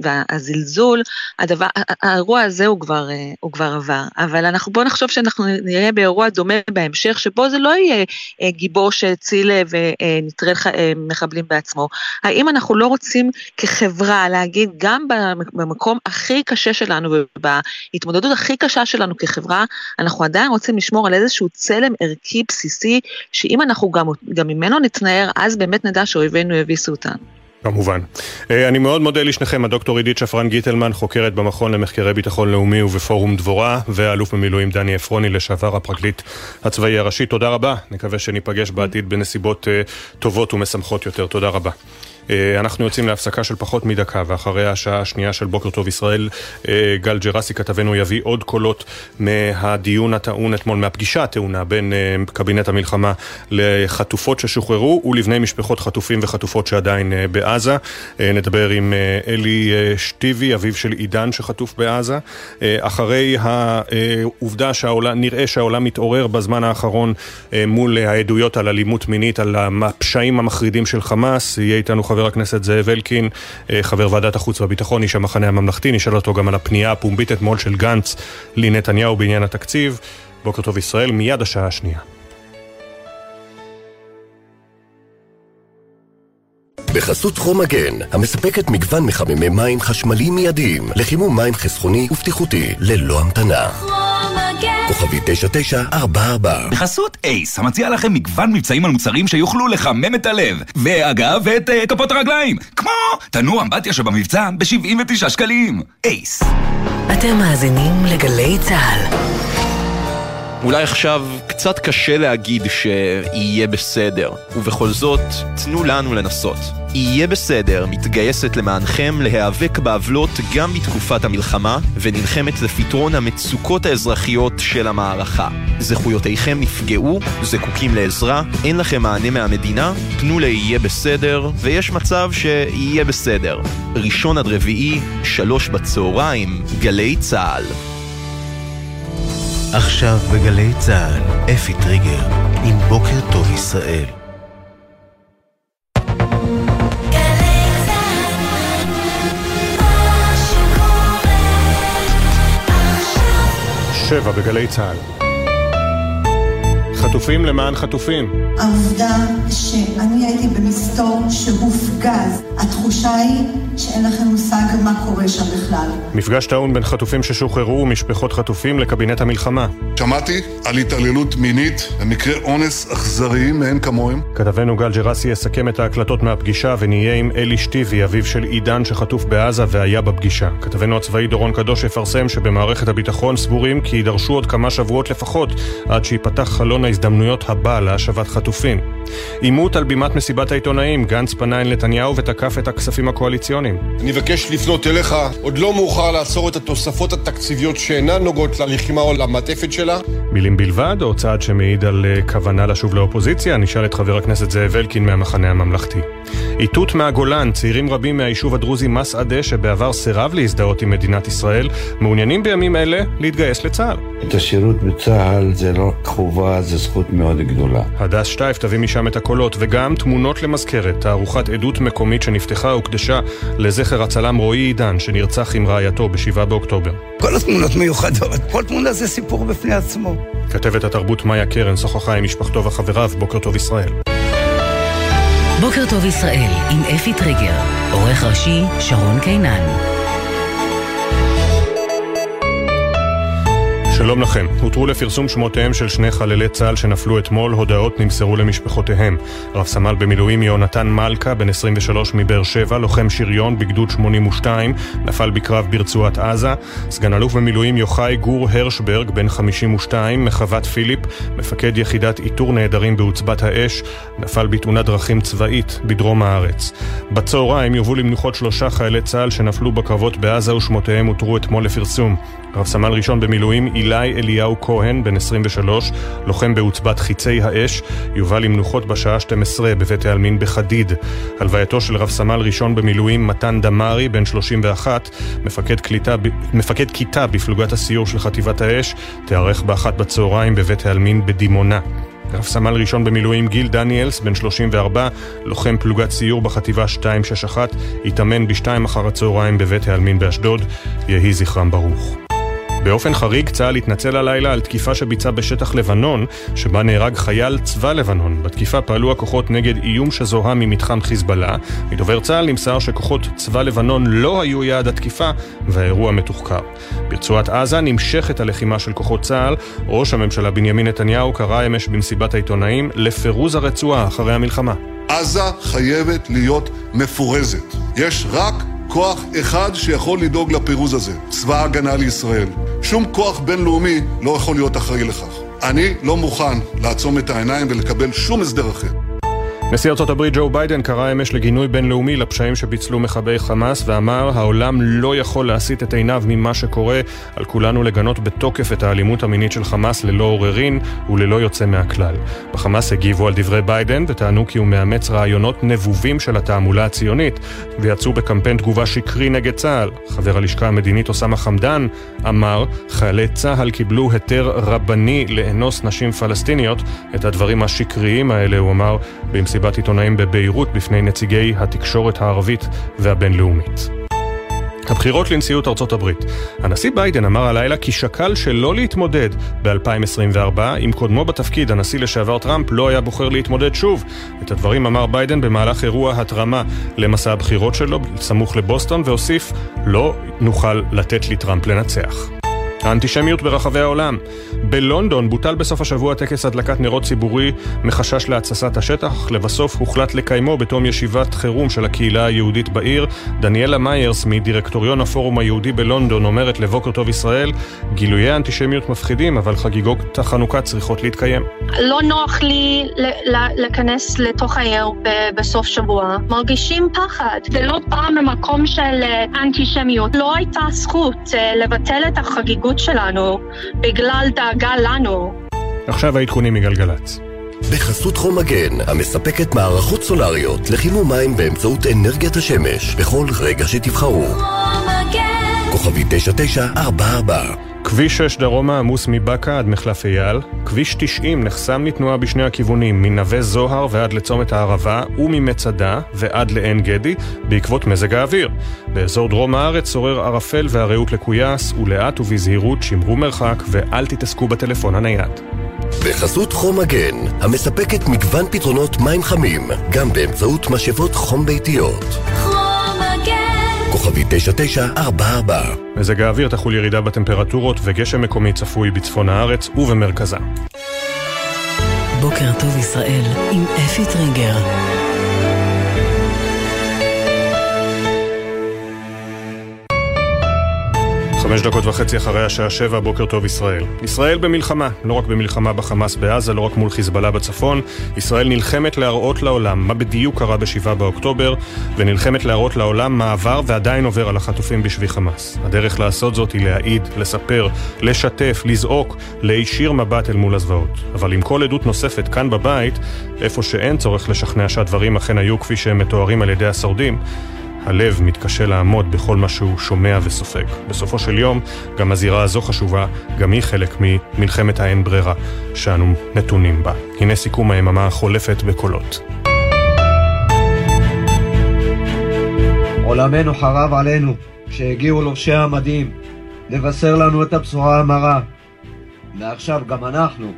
והזלזול, הדבר, האירוע הזה הוא כבר, הוא כבר עבר, אבל אנחנו, בוא נחשוב שאנחנו נראה באירוע דומה בהמשך, שבו זה לא יהיה גיבור שהציל ונטרל מחבלים בעצמו. האם אנחנו לא רוצים כחברה להגיד, גם במקום הכי קשה שלנו ובהתמודדות הכי קשה שלנו כחברה, אנחנו עדיין רוצים לשמור על איזשהו צלם ערכי בסיסי, שאם אנחנו גם, גם ממנו נתנער, אז באמת נדע שאויבינו יביסו אותנו. כמובן. אני מאוד מודה לשניכם, הדוקטור עידית שפרן גיטלמן, חוקרת במכון למחקרי ביטחון לאומי ובפורום דבורה, ואלוף במילואים דני עפרוני, לשעבר הפרקליט הצבאי הראשי. תודה רבה, נקווה שניפגש בעתיד בנסיבות טובות ומשמחות יותר. תודה רבה. אה, אנחנו יוצאים להפסקה של פחות מדקה, ואחרי השעה השנייה של בוקר טוב ישראל, אה, גל ג'רסי כתבנו יביא עוד קולות מהדיון הטעון אתמול, מהפגישה הטעונה בין אה, קבינט המלחמה לחטופות ששוחררו ולבני משפחות חטופים וחטופות שעדיין בעזה. נדבר עם אלי שטיבי, אביו של עידן שחטוף בעזה. אחרי העובדה שנראה שהעולם מתעורר בזמן האחרון מול העדויות על אלימות מינית, על הפשעים המחרידים של חמאס, יהיה איתנו חבר הכנסת זאב אלקין, אה, חבר ועדת החוץ והביטחון, איש המחנה הממלכתי, נשאל אותו גם על הפנייה הפומבית אתמול של גנץ לנתניהו בעניין התקציב. בוקר טוב ישראל, מיד השעה השנייה. בחסות חום מגן, המספקת מגוון מחממי מים חשמליים מיידיים לחימום מים חסכוני ובטיחותי ללא המתנה. חום מגן כוכבי 9944. בחסות אייס, המציע לכם מגוון מבצעים על מוצרים שיוכלו לחמם את הלב. ואגב, את uh, כפות הרגליים. כמו תנור אמבטיה שבמבצע ב-79 שקלים. אייס. אתם מאזינים לגלי צה"ל. אולי עכשיו קצת קשה להגיד שיהיה בסדר, ובכל זאת, תנו לנו לנסות. יהיה בסדר מתגייסת למענכם להיאבק בעוולות גם בתקופת המלחמה, ונלחמת לפתרון המצוקות האזרחיות של המערכה. זכויותיכם נפגעו, זקוקים לעזרה, אין לכם מענה מהמדינה, פנו ליהיה בסדר, ויש מצב שיהיה בסדר. ראשון עד רביעי, שלוש בצהריים, גלי צה"ל. עכשיו בגלי צה"ל, אפי טריגר, עם בוקר טוב ישראל. שבע בגלי צה"ל. חטופים למען חטופים. העובדה שאני הייתי במסתור שהופגז, התחושה היא שאין לכם מושג מה קורה שם בכלל. מפגש טעון בין חטופים ששוחררו ומשפחות חטופים לקבינט המלחמה. שמעתי על התעללות מינית במקרה אונס אכזריים מאין כמוהם. כתבנו גל ג'רסי יסכם את ההקלטות מהפגישה ונהיה עם אלי שטיבי, אביו של עידן שחטוף בעזה והיה בפגישה. כתבנו הצבאי דורון קדוש יפרסם שבמערכת הביטחון סבורים כי יידרשו עוד כמה שבועות לפחות עד שייפתח חלון ההזדמנויות הבא להשבת חטופים. עימות על בימת מסיבת העיתונאים, גנץ פנה אל נתניהו ותקף את הכספים הקואליציוניים. אני מבקש לפנות אליך, עוד לא מאוחר לעצור את התוספות התקציביות שאינן נוגעות ללחימה או למעטפת שלה. מילים בלבד, או צעד שמעיד על uh, כוונה לשוב לאופוזיציה? נשאל את חבר הכנסת זאב אלקין מהמחנה הממלכתי. איתות מהגולן, צעירים רבים מהיישוב הדרוזי מסעדה, שבעבר סירב להזדהות עם מדינת ישראל, מעוניינים בימים אלה להתגייס לצה"ל. את השירות בצה"ל זה לא חובה, זה זכות מאוד גדולה. הדס שטייף תביא משם את הקולות, וגם תמונות למזכרת, תערוכת עדות מקומית שנפתחה הוקדשה לזכר הצלם רועי עידן, שנרצח עם רעייתו ב-7 באוקטובר. כל התמונות מיוחדות, כל תמונה זה סיפור בפני עצמו. כתבת התרבות מאיה קרן שוחחה עם משפחתו וחבריו, בוקר טוב ישראל. בוקר טוב ישראל, עם אפי טריגר, עורך ראשי שרון קינן. שלום לכם. הותרו לפרסום שמותיהם של שני חללי צה"ל שנפלו אתמול, הודעות נמסרו למשפחותיהם. רב סמל במילואים יהונתן מלכה, בן 23 מבאר שבע, לוחם שריון בגדוד 82, נפל בקרב ברצועת עזה. סגן אלוף במילואים יוחאי גור הרשברג, בן 52, מחוות פיליפ, מפקד יחידת איתור נעדרים בעוצבת האש, נפל בתאונת דרכים צבאית בדרום הארץ. בצהריים יובאו למנוחות שלושה חיילי צה"ל שנפלו בקרבות בעזה ושמותיהם הותרו אתמול לפרסום. רב סמל ראשון במילואים אילי אליהו כהן, בן 23, לוחם בעוצבת חיצי האש, יובא למנוחות בשעה 12 בבית העלמין בחדיד. הלווייתו של רב סמל ראשון במילואים מתן דמארי, בן 31, מפקד, קליטה, מפקד כיתה בפלוגת הסיור של חטיבת האש, תיארך באחת בצהריים בבית העלמין בדימונה. רב סמל ראשון במילואים גיל דניאלס, בן 34, לוחם פלוגת סיור בחטיבה 261, התאמן בשתיים אחר הצהריים בבית העלמין באשדוד, יהי זכרם ברוך. באופן חריג צה"ל התנצל הלילה על תקיפה שביצע בשטח לבנון, שבה נהרג חייל צבא לבנון. בתקיפה פעלו הכוחות נגד איום שזוהה ממתחם חיזבאללה. מדובר צה"ל נמסר שכוחות צבא לבנון לא היו יעד התקיפה, והאירוע מתוחקר. ברצועת עזה נמשכת הלחימה של כוחות צה"ל. ראש הממשלה בנימין נתניהו קרא אמש במסיבת העיתונאים לפירוז הרצועה אחרי המלחמה. עזה חייבת להיות מפורזת. יש רק כוח אחד שיכול לדאוג לפירוז הזה, צבא ההגנה לישראל. שום כוח בינלאומי לא יכול להיות אחראי לכך. אני לא מוכן לעצום את העיניים ולקבל שום הסדר אחר. נשיא ארצות הברית ג'ו ביידן קרא אמש לגינוי בינלאומי לפשעים שביצלו מכבי חמאס ואמר העולם לא יכול להסיט את עיניו ממה שקורה על כולנו לגנות בתוקף את האלימות המינית של חמאס ללא עוררין וללא יוצא מהכלל. בחמאס הגיבו על דברי ביידן וטענו כי הוא מאמץ רעיונות נבובים של התעמולה הציונית ויצאו בקמפיין תגובה שקרי נגד צה"ל. חבר הלשכה המדינית אוסאמה חמדאן אמר חיילי צה"ל קיבלו היתר רבני לאנוס נשים פלסטיניות את הדברים השקריים האלה הוא אמר במסיבת במסיבת עיתונאים בביירות בפני נציגי התקשורת הערבית והבינלאומית. הבחירות לנשיאות ארצות הברית. הנשיא ביידן אמר הלילה כי שקל שלא להתמודד ב-2024, אם קודמו בתפקיד, הנשיא לשעבר טראמפ, לא היה בוחר להתמודד שוב. את הדברים אמר ביידן במהלך אירוע התרמה למסע הבחירות שלו, סמוך לבוסטון, והוסיף, לא נוכל לתת לטראמפ לנצח. האנטישמיות ברחבי העולם. בלונדון בוטל בסוף השבוע טקס הדלקת נרות ציבורי מחשש להתססת השטח, לבסוף הוחלט לקיימו בתום ישיבת חירום של הקהילה היהודית בעיר. דניאלה מיירס מדירקטוריון הפורום היהודי בלונדון אומרת לבוקר טוב ישראל, גילויי האנטישמיות מפחידים, אבל חגיגות החנוכה צריכות להתקיים. לא נוח לי להיכנס לתוך העיר בסוף שבוע. מרגישים פחד. זה לא בא ממקום של אה, אנטישמיות. לא הייתה זכות אה, לבטל את החגיגות הבריאות שלנו בגלל דאגה לנו. עכשיו העדכונים מגלגלצ. בחסות חום מגן, המספקת מערכות סולריות לחימום מים באמצעות אנרגיית השמש, בכל רגע שתבחרו. חום מגן! כוכבי 9944 כביש 6 דרומה עמוס מבאקה עד מחלף אייל, כביש 90 נחסם לתנועה בשני הכיוונים, מנווה זוהר ועד לצומת הערבה, וממצדה ועד לעין גדי, בעקבות מזג האוויר. באזור דרום הארץ שורר ערפל והרעות לקויאס, ולאט ובזהירות שמרו מרחק ואל תתעסקו בטלפון הנייד. בחסות חום מגן, המספקת מגוון פתרונות מים חמים, גם באמצעות משאבות חום ביתיות. כוכבי 9944 מזג האוויר תחול ירידה בטמפרטורות וגשם מקומי צפוי בצפון הארץ ובמרכזה. בוקר טוב ישראל עם אפי טריגר חמש דקות וחצי אחרי השעה שבע, בוקר טוב ישראל. ישראל במלחמה, לא רק במלחמה בחמאס בעזה, לא רק מול חיזבאללה בצפון, ישראל נלחמת להראות לעולם מה בדיוק קרה ב-7 באוקטובר, ונלחמת להראות לעולם מה עבר ועדיין עובר על החטופים בשבי חמאס. הדרך לעשות זאת היא להעיד, לספר, לשתף, לזעוק, להישיר מבט אל מול הזוועות. אבל עם כל עדות נוספת כאן בבית, איפה שאין צורך לשכנע שהדברים אכן היו כפי שהם מתוארים על ידי השורדים, הלב מתקשה לעמוד בכל מה שהוא שומע וסופג. בסופו של יום, גם הזירה הזו חשובה, גם היא חלק ממלחמת האין ברירה שאנו נתונים בה. הנה סיכום היממה החולפת בקולות. עולמנו חרב עלינו כשהגיעו לובשי המדים לבשר לנו את הבשורה המרה. ועכשיו גם אנחנו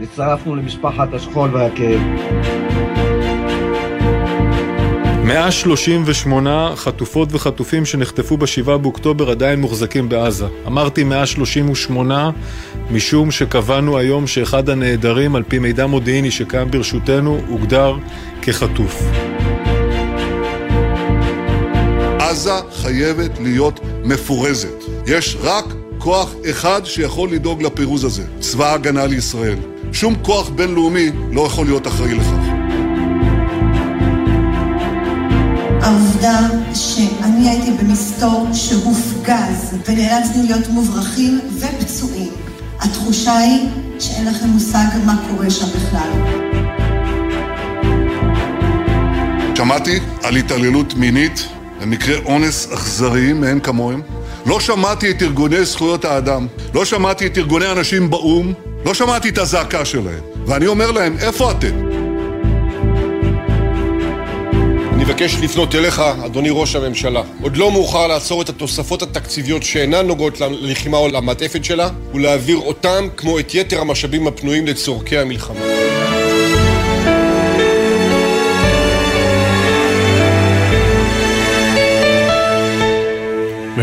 הצטרפנו למשפחת השכול והכאב. 138 חטופות וחטופים שנחטפו ב-7 באוקטובר עדיין מוחזקים בעזה. אמרתי 138 משום שקבענו היום שאחד הנעדרים, על פי מידע מודיעיני שקיים ברשותנו, הוגדר כחטוף. עזה חייבת להיות מפורזת. יש רק כוח אחד שיכול לדאוג לפירוז הזה, צבא ההגנה לישראל. שום כוח בינלאומי לא יכול להיות אחראי לכך. העובדה שאני הייתי במסתור שהופגז ונאלצנו להיות מוברחים ופצועים. התחושה היא שאין לכם מושג מה קורה שם בכלל. שמעתי על התעללות מינית במקרה אונס אכזריים מאין כמוהם. לא שמעתי את ארגוני זכויות האדם, לא שמעתי את ארגוני הנשים באו"ם, לא שמעתי את הזעקה שלהם. ואני אומר להם, איפה אתם? אני מבקש לפנות אליך, אדוני ראש הממשלה. עוד לא מאוחר לעצור את התוספות התקציביות שאינן נוגעות ללחימה או למעטפת שלה, ולהעביר אותם, כמו את יתר המשאבים הפנויים לצורכי המלחמה.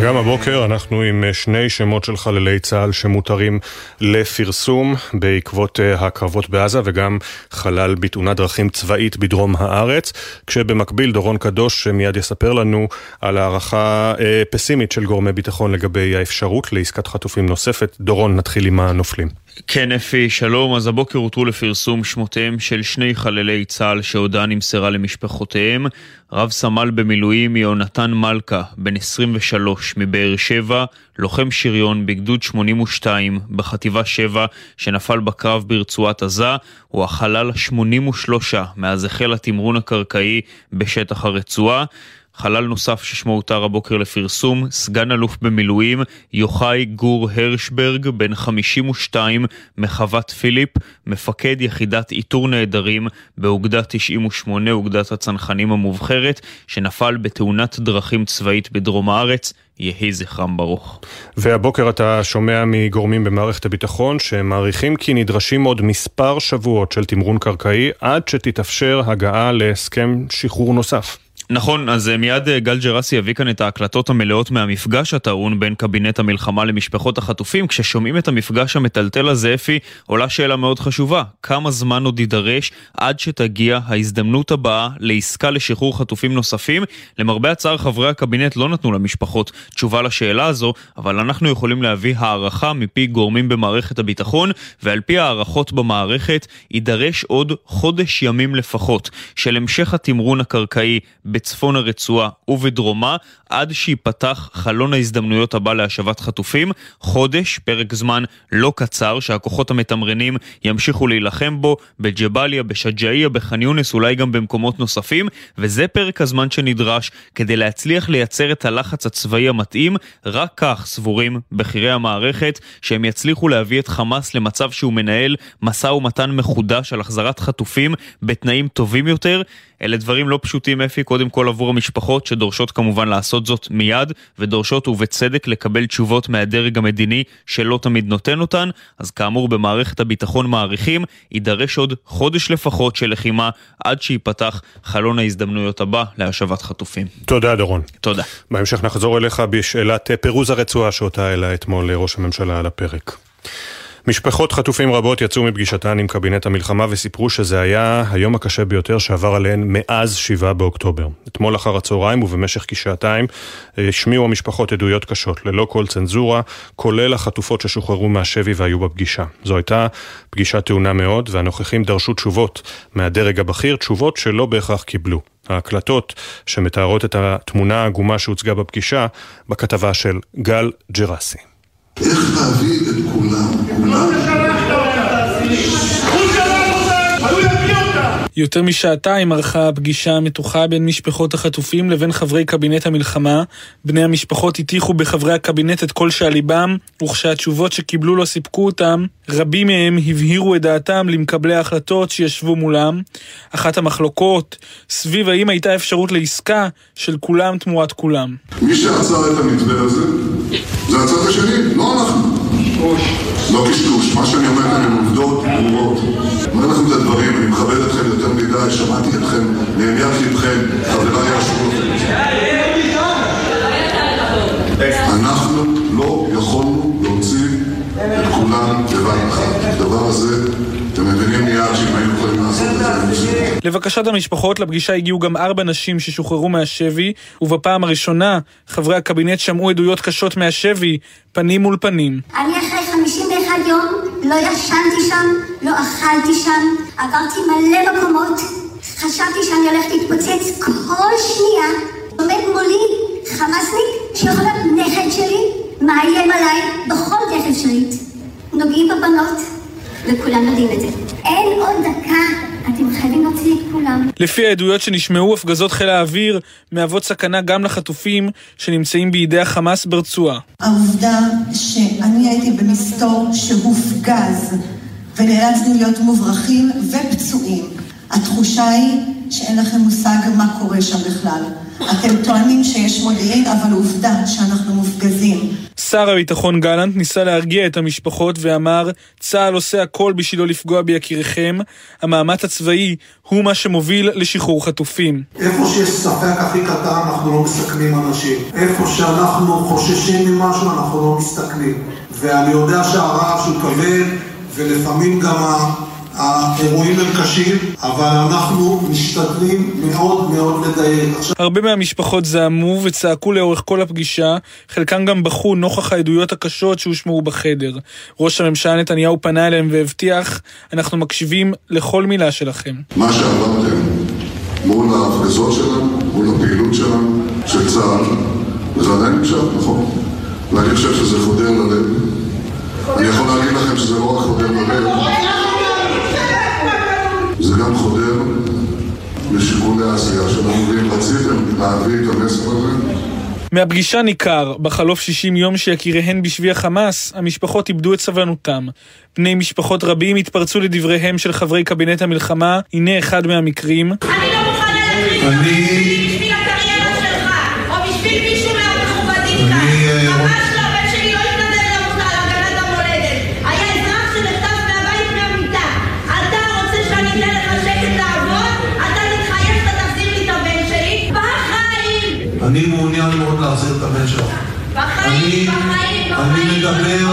וגם הבוקר אנחנו עם שני שמות של חללי צה"ל שמותרים לפרסום בעקבות אה, הקרבות בעזה וגם חלל בתאונת דרכים צבאית בדרום הארץ, כשבמקביל דורון קדוש מיד יספר לנו על הערכה אה, פסימית של גורמי ביטחון לגבי האפשרות לעסקת חטופים נוספת. דורון, נתחיל עם הנופלים. כן, אפי, שלום. אז הבוקר הותרו לפרסום שמותיהם של שני חללי צה"ל שהודעה נמסרה למשפחותיהם. רב סמל במילואים יהונתן מלכה, בן 23, מבאר שבע, לוחם שריון בגדוד 82 בחטיבה 7 שנפל בקרב ברצועת עזה, הוא החלל ה-83 מאז החל התמרון הקרקעי בשטח הרצועה. חלל נוסף ששמו הותר הבוקר לפרסום, סגן אלוף במילואים יוחאי גור הרשברג, בן 52 מחוות פיליפ, מפקד יחידת איתור נעדרים באוגדה 98, אוגדת הצנחנים המובחרת, שנפל בתאונת דרכים צבאית בדרום הארץ. יהי זכרם ברוך. והבוקר אתה שומע מגורמים במערכת הביטחון שמעריכים כי נדרשים עוד מספר שבועות של תמרון קרקעי עד שתתאפשר הגעה להסכם שחרור נוסף. נכון, אז אה, מיד אה, גל ג'רסי יביא כאן את ההקלטות המלאות מהמפגש הטעון בין קבינט המלחמה למשפחות החטופים. כששומעים את המפגש המטלטל הזה, אפי, עולה שאלה מאוד חשובה. כמה זמן עוד יידרש עד שתגיע ההזדמנות הבאה לעסקה לשחרור חטופים נוספים? למרבה הצער, חברי הקבינט לא נתנו למשפחות תשובה לשאלה הזו, אבל אנחנו יכולים להביא הערכה מפי גורמים במערכת הביטחון, ועל פי הערכות במערכת, יידרש עוד חודש ימים לפחות של המשך התמרון הקרקעי בצפון הרצועה ובדרומה עד שייפתח חלון ההזדמנויות הבא להשבת חטופים. חודש, פרק זמן לא קצר, שהכוחות המתמרנים ימשיכו להילחם בו בג'באליה, בשג'אעיה, בח'אן יונס, אולי גם במקומות נוספים, וזה פרק הזמן שנדרש כדי להצליח לייצר את הלחץ הצבאי המתאים. רק כך סבורים בכירי המערכת שהם יצליחו להביא את חמאס למצב שהוא מנהל משא ומתן מחודש על החזרת חטופים בתנאים טובים יותר. אלה דברים לא פשוטים, אפי, קודם כל עבור המשפחות שדורשות כמובן לעשות זאת מיד, ודורשות ובצדק לקבל תשובות מהדרג המדיני שלא תמיד נותן אותן, אז כאמור במערכת הביטחון מעריכים, יידרש עוד חודש לפחות של לחימה עד שייפתח חלון ההזדמנויות הבא להשבת חטופים. תודה, דורון. תודה. בהמשך נחזור אליך בשאלת פירוז הרצועה שאותה העלה אתמול ראש הממשלה על הפרק. משפחות חטופים רבות יצאו מפגישתן עם קבינט המלחמה וסיפרו שזה היה היום הקשה ביותר שעבר עליהן מאז 7 באוקטובר. אתמול אחר הצהריים ובמשך כשעתיים השמיעו המשפחות עדויות קשות, ללא כל צנזורה, כולל החטופות ששוחררו מהשבי והיו בפגישה. זו הייתה פגישה טעונה מאוד, והנוכחים דרשו תשובות מהדרג הבכיר, תשובות שלא בהכרח קיבלו. ההקלטות שמתארות את התמונה העגומה שהוצגה בפגישה בכתבה של גל ג'רסי. איך להביא את. יותר משעתיים ערכה הפגישה המתוחה בין משפחות החטופים לבין חברי קבינט המלחמה. בני המשפחות הטיחו בחברי הקבינט את כל שעל ליבם, וכשהתשובות שקיבלו לא סיפקו אותם, רבים מהם הבהירו את דעתם למקבלי ההחלטות שישבו מולם. אחת המחלוקות סביב האם הייתה אפשרות לעסקה של כולם תמורת כולם. מי שעצר את המתווה הזה זה הצד השני, לא אנחנו. לא קשקוש, מה שאני אומר כאן הם עובדות ברורות. אומר לכם את הדברים, אני מכבד אתכם יותר מדי, שמעתי אתכם, נהניית לבכם, חבריי ישבו אנחנו לא יכולנו להוציא את כולם בבת אחת. הדבר הזה, אתם מבינים מיד שאם היינו יכולים לעשות את זה, לבקשת המשפחות לפגישה הגיעו גם ארבע נשים ששוחררו מהשבי, ובפעם הראשונה חברי הקבינט שמעו עדויות קשות מהשבי, פנים מול פנים. אני אחרי 51 יום לא ישנתי שם, לא אכלתי שם, עברתי מלא מקומות, חשבתי שאני הולכת להתפוצץ כל שנייה. עומד מולי חמאסניק שיכול להיות נכד שלי, מאיים עליי בכל דרך אפשרית. נוגעים בבנות, וכולם יודעים את זה. אין עוד דקה אתם חייבים להוציא את כולם. לפי העדויות שנשמעו, הפגזות חיל האוויר מהוות סכנה גם לחטופים שנמצאים בידי החמאס ברצועה. העובדה שאני הייתי במסתור שהופגז ונאלצנו להיות מוברחים ופצועים. התחושה היא שאין לכם מושג מה קורה שם בכלל. אתם טוענים שיש מודיעין, אבל עובדה שאנחנו מופגזים. שר הביטחון גלנט ניסה להרגיע את המשפחות ואמר, צה"ל עושה הכל בשביל לא לפגוע ביקיריכם, המאמץ הצבאי הוא מה שמוביל לשחרור חטופים. איפה שיש ספק הכי קטן אנחנו לא מסכנים אנשים. איפה שאנחנו חוששים ממשהו אנחנו לא מסתכנים. ואני יודע שהרעב שהוא כבד, ולפעמים גם האירועים הם קשים, אבל אנחנו משתדלים מאוד מאוד לדייק. הרבה מהמשפחות זעמו וצעקו לאורך כל הפגישה, חלקם גם בכו נוכח העדויות הקשות שהושמעו בחדר. ראש הממשלה נתניהו פנה אליהם והבטיח, אנחנו מקשיבים לכל מילה שלכם. מה שעברתם מול ההפגזות שלנו, מול הפעילות שלנו, של צה"ל, וזה עדיין נמשך, נכון? ואני חושב שזה חודר ללב. אני יכול להגיד לכם שזה לא רק חודר ללב, זה גם חודר לשיקולי העשייה שלנו, ואם רציתם להביא את המסר הזה, מהפגישה ניכר, בחלוף 60 יום שיקיריהן בשבי החמאס, המשפחות איבדו את סבלנותם. בני משפחות רבים התפרצו לדבריהם של חברי קבינט המלחמה, הנה אחד מהמקרים. אני לא מוכנה להקריב בשביל אני מעוניין מאוד להחזיר את הבן שלך. אני, אני מדבר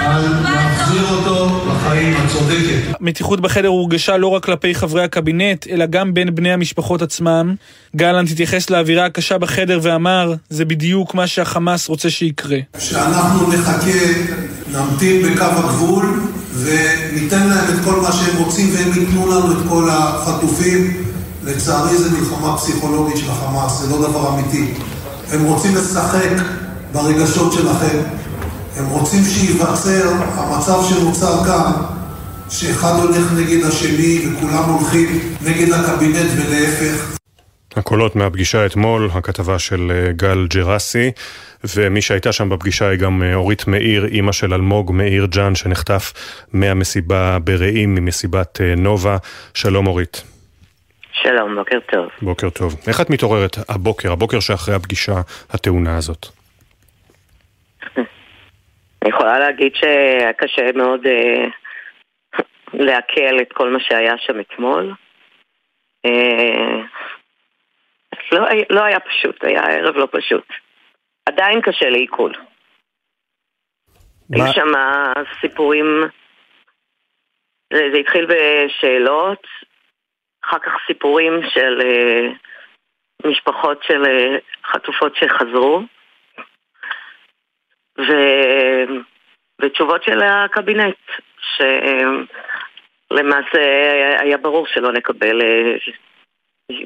על להחזיר אותו לחיים, את צודקת. המתיחות בחדר הורגשה לא רק כלפי חברי הקבינט, אלא גם בין בני המשפחות עצמם. גלנט התייחס לאווירה הקשה בחדר ואמר, זה בדיוק מה שהחמאס רוצה שיקרה. שאנחנו נחכה, נמתין בקו הגבול וניתן להם את כל מה שהם רוצים והם ייתנו לנו את כל החטופים. לצערי זה מלחמה פסיכולוגית של החמאס, זה לא דבר אמיתי. הם רוצים לשחק ברגשות שלכם. הם רוצים שייווצר המצב שנוצר כאן, שאחד הולך נגד השני וכולם הולכים נגד הקבינט ולהפך. הקולות מהפגישה אתמול, הכתבה של אה, גל ג'רסי, ומי שהייתה שם בפגישה היא גם אה, אורית מאיר, אימא של אלמוג מאיר ג'אן, שנחטף מהמסיבה ברעים, ממסיבת אה, נובה. שלום אורית. שלום, בוקר טוב. בוקר טוב. איך את מתעוררת הבוקר, הבוקר שאחרי הפגישה הטעונה הזאת? אני יכולה להגיד שהיה קשה מאוד אה, לעכל את כל מה שהיה שם אתמול. אה, לא, לא היה פשוט, היה ערב לא פשוט. עדיין קשה לעיכול. היו שם סיפורים, זה, זה התחיל בשאלות, אחר כך סיפורים של אה, משפחות של אה, חטופות שחזרו. ו... ותשובות של הקבינט, שלמעשה היה ברור שלא נקבל אה,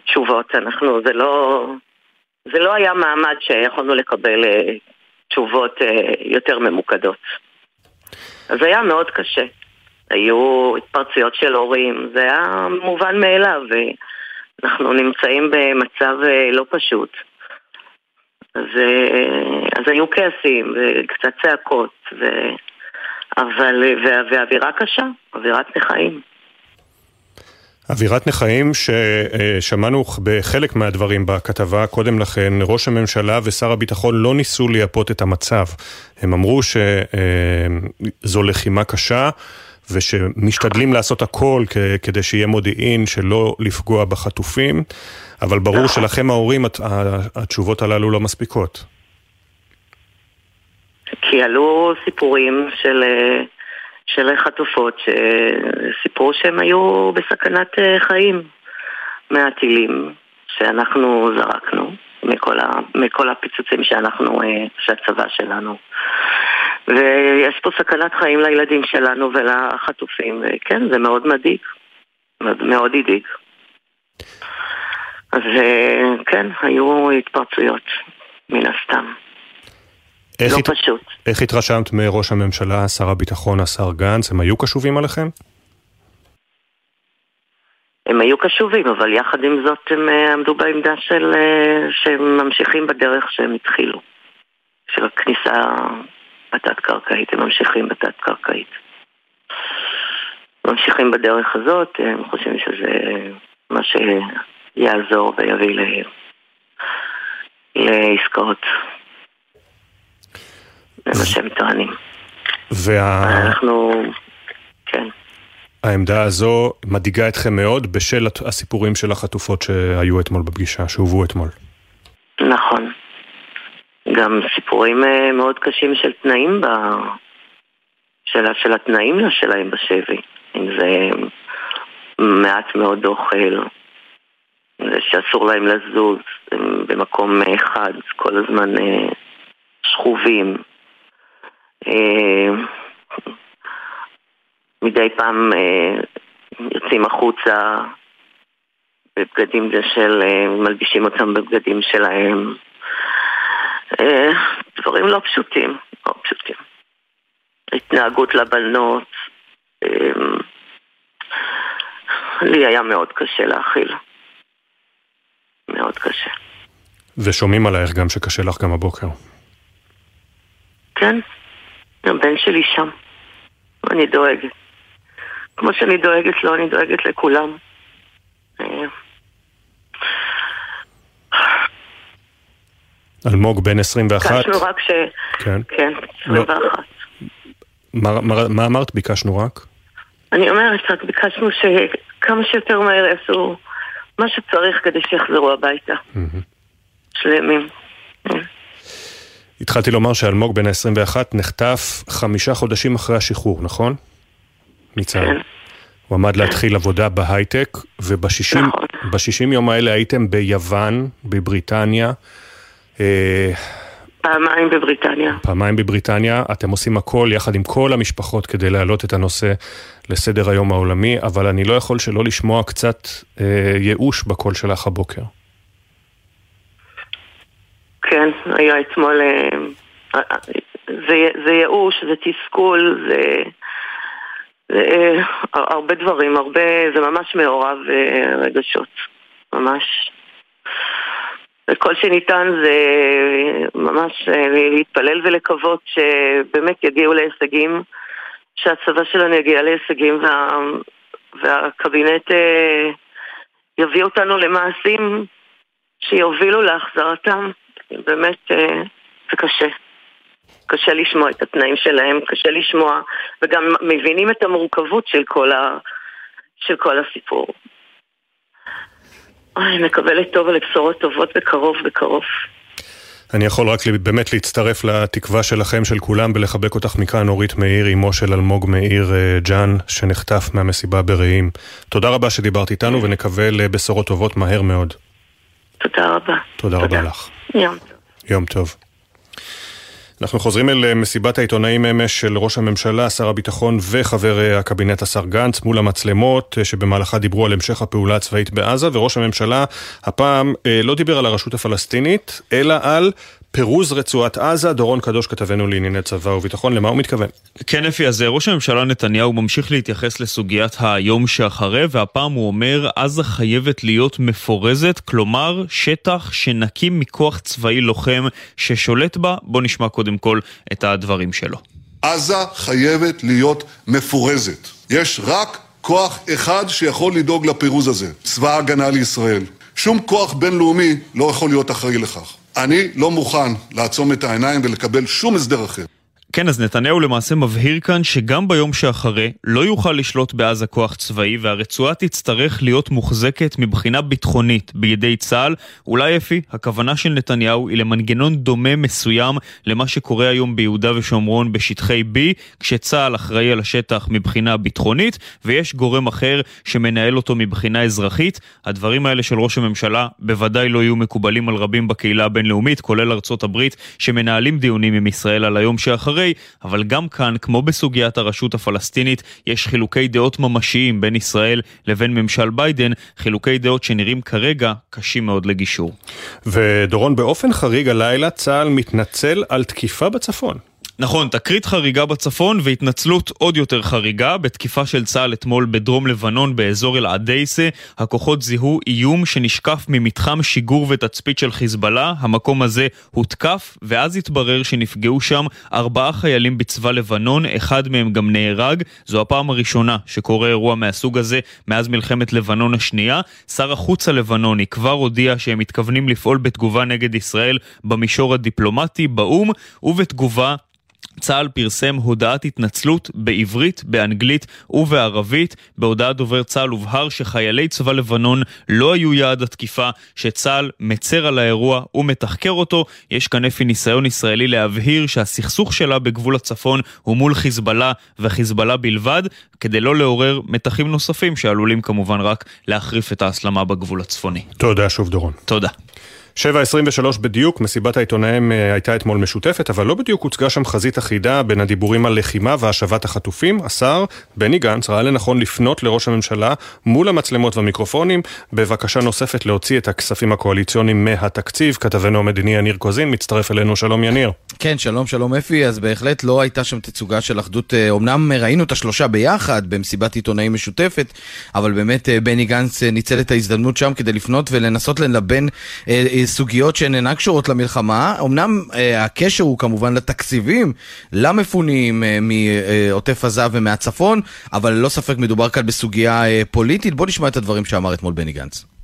תשובות. אנחנו, זה לא, זה לא היה מעמד שיכולנו לקבל תשובות יותר ממוקדות. אז היה מאוד קשה. היו התפרצויות של הורים, זה היה מובן מאליו, ואנחנו נמצאים במצב לא פשוט. אז, אז היו כעסים וקצת צעקות, ו... אבל, ואווירה קשה, אווירת נכאים. אווירת נכאים ששמענו בחלק מהדברים בכתבה קודם לכן, ראש הממשלה ושר הביטחון לא ניסו לייפות את המצב. הם אמרו שזו לחימה קשה ושמשתדלים לעשות הכל כדי שיהיה מודיעין שלא לפגוע בחטופים. אבל ברור שלכם ההורים התשובות הללו לא מספיקות. כי עלו סיפורים של, של חטופות שסיפרו שהם היו בסכנת חיים מהטילים שאנחנו זרקנו, מכל, ה, מכל הפיצוצים שאנחנו, שהצבא שלנו. ויש פה סכנת חיים לילדים שלנו ולחטופים, וכן, זה מאוד מדאיג, מאוד הדאיג. אז כן, היו התפרצויות, מן הסתם. איך לא הת... פשוט. איך התרשמת מראש הממשלה, שר הביטחון, השר גנץ? הם היו קשובים עליכם? הם היו קשובים, אבל יחד עם זאת הם עמדו בעמדה של... שהם ממשיכים בדרך שהם התחילו. של הכניסה בתת-קרקעית, הם ממשיכים בתת-קרקעית. ממשיכים בדרך הזאת, הם חושבים שזה מה ש... יעזור ויביא ל... לעסקאות. זה מה שהם טוענים. וה... אנחנו... כן. העמדה הזו מדאיגה אתכם מאוד בשל הסיפורים של החטופות שהיו אתמול בפגישה, שהובאו אתמול. נכון. גם סיפורים מאוד קשים של תנאים ב... של, של התנאים שלהם בשבי. אם זה מעט מאוד אוכל, שאסור להם לזוז, הם במקום אחד, כל הזמן אה, שכובים. אה, מדי פעם אה, יוצאים החוצה בבגדים של, מלבישים אותם בבגדים שלהם. דברים לא פשוטים, לא פשוטים. התנהגות לבנות. לי היה מאוד קשה להכיל. מאוד קשה. ושומעים עלייך גם שקשה לך גם הבוקר. כן, הבן שלי שם. אני דואגת. כמו שאני דואגת לו, אני דואגת לכולם. אלמוג בן 21. ביקשנו רק ש... כן. כן, 21. לא. מה, מה, מה אמרת? ביקשנו רק? אני אומרת, רק ביקשנו שכמה שיותר מהר יעשו מה שצריך כדי שיחזרו הביתה. שלמים. התחלתי לומר שאלמוג בן ה-21 נחטף חמישה חודשים אחרי השחרור, נכון? מצה"ל. כן. הוא עמד להתחיל עבודה בהייטק, ובשישים נכון. יום האלה הייתם ביוון, בבריטניה. אה, פעמיים בבריטניה. פעמיים בבריטניה. אתם עושים הכל יחד עם כל המשפחות כדי להעלות את הנושא לסדר היום העולמי, אבל אני לא יכול שלא לשמוע קצת אה, ייאוש בקול שלך הבוקר. כן, היה אתמול... אה, אה, זה, זה ייאוש, זה תסכול, זה, אה, הרבה דברים, הרבה, זה ממש מעורב רגשות, ממש. וכל שניתן זה ממש להתפלל ולקוות שבאמת יגיעו להישגים, שהצבא שלנו יגיע להישגים וה, והקבינט יביא אותנו למעשים שיובילו להחזרתם. באמת אה, זה קשה. קשה לשמוע את התנאים שלהם, קשה לשמוע, וגם מבינים את המורכבות של כל, ה... של כל הסיפור. אני מקבלת טוב ולבשורות טובות בקרוב בקרוב. אני יכול רק באמת להצטרף לתקווה שלכם, של כולם, ולחבק אותך מכאן, אורית מאיר, אמו של אלמוג מאיר אה, ג'אן, שנחטף מהמסיבה ברעים. תודה רבה שדיברת איתנו, ונקווה לבשורות טובות מהר מאוד. תודה רבה. תודה, תודה. רבה לך. יום טוב. יום טוב. אנחנו חוזרים אל אה, מסיבת העיתונאים אמש של ראש הממשלה, שר הביטחון וחבר אה, הקבינט השר גנץ מול המצלמות אה, שבמהלכה דיברו על המשך הפעולה הצבאית בעזה וראש הממשלה הפעם לא דיבר על הרשות הפלסטינית אלא על פירוז רצועת עזה, דורון קדוש כתבנו לענייני צבא וביטחון, למה הוא מתכוון? כן, אפי, אז ראש הממשלה נתניהו ממשיך להתייחס לסוגיית היום שאחרי, והפעם הוא אומר, עזה חייבת להיות מפורזת, כלומר, שטח שנקים מכוח צבאי לוחם ששולט בה. בוא נשמע קודם כל את הדברים שלו. עזה חייבת להיות מפורזת. יש רק כוח אחד שיכול לדאוג לפירוז הזה, צבא ההגנה לישראל. שום כוח בינלאומי לא יכול להיות אחראי לכך. אני לא מוכן לעצום את העיניים ולקבל שום הסדר אחר. כן, אז נתניהו למעשה מבהיר כאן שגם ביום שאחרי לא יוכל לשלוט בעזה כוח צבאי והרצועה תצטרך להיות מוחזקת מבחינה ביטחונית בידי צה"ל. אולי אפי, הכוונה של נתניהו היא למנגנון דומה מסוים למה שקורה היום ביהודה ושומרון בשטחי B, כשצה"ל אחראי על השטח מבחינה ביטחונית ויש גורם אחר שמנהל אותו מבחינה אזרחית. הדברים האלה של ראש הממשלה בוודאי לא יהיו מקובלים על רבים בקהילה הבינלאומית, כולל ארצות הברית, שמנהלים דיונים עם ישראל על היום שאחרי. וכולי, אבל גם כאן, כמו בסוגיית הרשות הפלסטינית, יש חילוקי דעות ממשיים בין ישראל לבין ממשל ביידן, חילוקי דעות שנראים כרגע קשים מאוד לגישור. ודורון, באופן חריג הלילה צה"ל מתנצל על תקיפה בצפון. נכון, תקרית חריגה בצפון והתנצלות עוד יותר חריגה. בתקיפה של צה"ל אתמול בדרום לבנון באזור אל-עדייסה, הכוחות זיהו איום שנשקף ממתחם שיגור ותצפית של חיזבאללה. המקום הזה הותקף, ואז התברר שנפגעו שם ארבעה חיילים בצבא לבנון, אחד מהם גם נהרג. זו הפעם הראשונה שקורה אירוע מהסוג הזה מאז מלחמת לבנון השנייה. שר החוץ הלבנוני כבר הודיע שהם מתכוונים לפעול בתגובה נגד ישראל במישור הדיפלומטי באו"ם, ובתגובה צה"ל פרסם הודעת התנצלות בעברית, באנגלית ובערבית. בהודעת דובר צה"ל הובהר שחיילי צבא לבנון לא היו יעד התקיפה, שצה"ל מצר על האירוע ומתחקר אותו. יש כאן אפי ניסיון ישראלי להבהיר שהסכסוך שלה בגבול הצפון הוא מול חיזבאללה וחיזבאללה בלבד, כדי לא לעורר מתחים נוספים שעלולים כמובן רק להחריף את ההסלמה בגבול הצפוני. תודה שוב דורון. תודה. 7.23 בדיוק, מסיבת העיתונאים אה, הייתה אתמול משותפת, אבל לא בדיוק הוצגה שם חזית אחידה בין הדיבורים על לחימה והשבת החטופים. השר בני גנץ ראה לנכון לפנות לראש הממשלה מול המצלמות והמיקרופונים בבקשה נוספת להוציא את הכספים הקואליציוניים מהתקציב. כתבנו המדיני יניר קוזין מצטרף אלינו, שלום יניר. כן, שלום, שלום אפי, אז בהחלט לא הייתה שם תצוגה של אחדות, אמנם ראינו את השלושה ביחד במסיבת עיתונאים משותפת, אבל באמת בני גנץ ניצל את ההזדמנות שם כדי לפנות ולנסות ללבן סוגיות שהן אינן קשורות למלחמה. אמנם אה, הקשר הוא כמובן לתקציבים, למפונים אה, מעוטף עזה ומהצפון, אבל ללא ספק מדובר כאן בסוגיה אה, פוליטית. בוא נשמע את הדברים שאמר אתמול בני גנץ.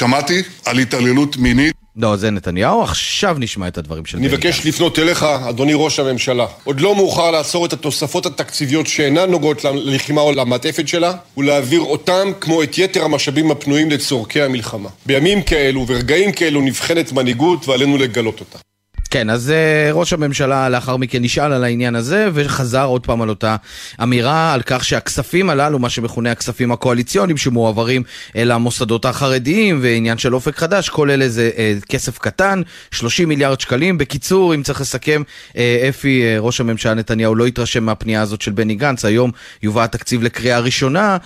שמעתי על התעללות מינית. לא, זה נתניהו, עכשיו נשמע את הדברים של בני אני. מבקש לפנות אליך, אדוני ראש הממשלה. עוד לא מאוחר לעצור את התוספות התקציביות שאינן נוגעות ללחימה או למעטפת שלה, ולהעביר אותם, כמו את יתר המשאבים הפנויים לצורכי המלחמה. בימים כאלו וברגעים כאלו נבחנת מנהיגות ועלינו לגלות אותה. כן, אז uh, ראש הממשלה לאחר מכן נשאל על העניין הזה וחזר עוד פעם על אותה אמירה על כך שהכספים הללו, מה שמכונה הכספים הקואליציוניים שמועברים אל המוסדות החרדיים ועניין של אופק חדש, כל אלה זה uh, כסף קטן, 30 מיליארד שקלים. בקיצור, אם צריך לסכם, uh, אפי, uh, ראש הממשלה נתניהו לא התרשם מהפנייה הזאת של בני גנץ, היום יובא התקציב לקריאה ראשונה.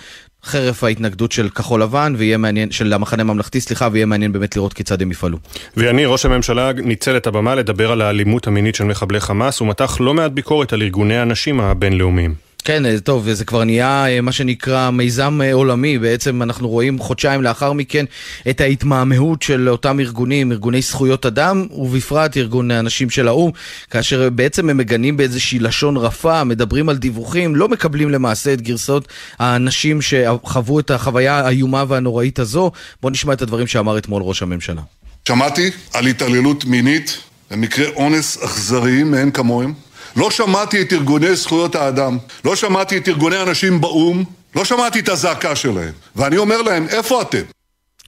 חרף ההתנגדות של כחול לבן, ויהיה מעניין, של המחנה הממלכתי, סליחה, ויהיה מעניין באמת לראות כיצד הם יפעלו. ויני, ראש הממשלה ניצל את הבמה לדבר על האלימות המינית של מחבלי חמאס, ומתח לא מעט ביקורת על ארגוני הנשים הבינלאומיים. כן, טוב, זה כבר נהיה מה שנקרא מיזם עולמי, בעצם אנחנו רואים חודשיים לאחר מכן את ההתמהמהות של אותם ארגונים, ארגוני זכויות אדם, ובפרט ארגון הנשים של האו"ם, כאשר בעצם הם מגנים באיזושהי לשון רפה, מדברים על דיווחים, לא מקבלים למעשה את גרסאות האנשים שחוו את החוויה האיומה והנוראית הזו. בואו נשמע את הדברים שאמר אתמול ראש הממשלה. שמעתי על התעללות מינית, במקרה אונס אכזריים מאין כמוהם. לא שמעתי את ארגוני זכויות האדם, לא שמעתי את ארגוני הנשים באו"ם, לא שמעתי את הזעקה שלהם. ואני אומר להם, איפה אתם?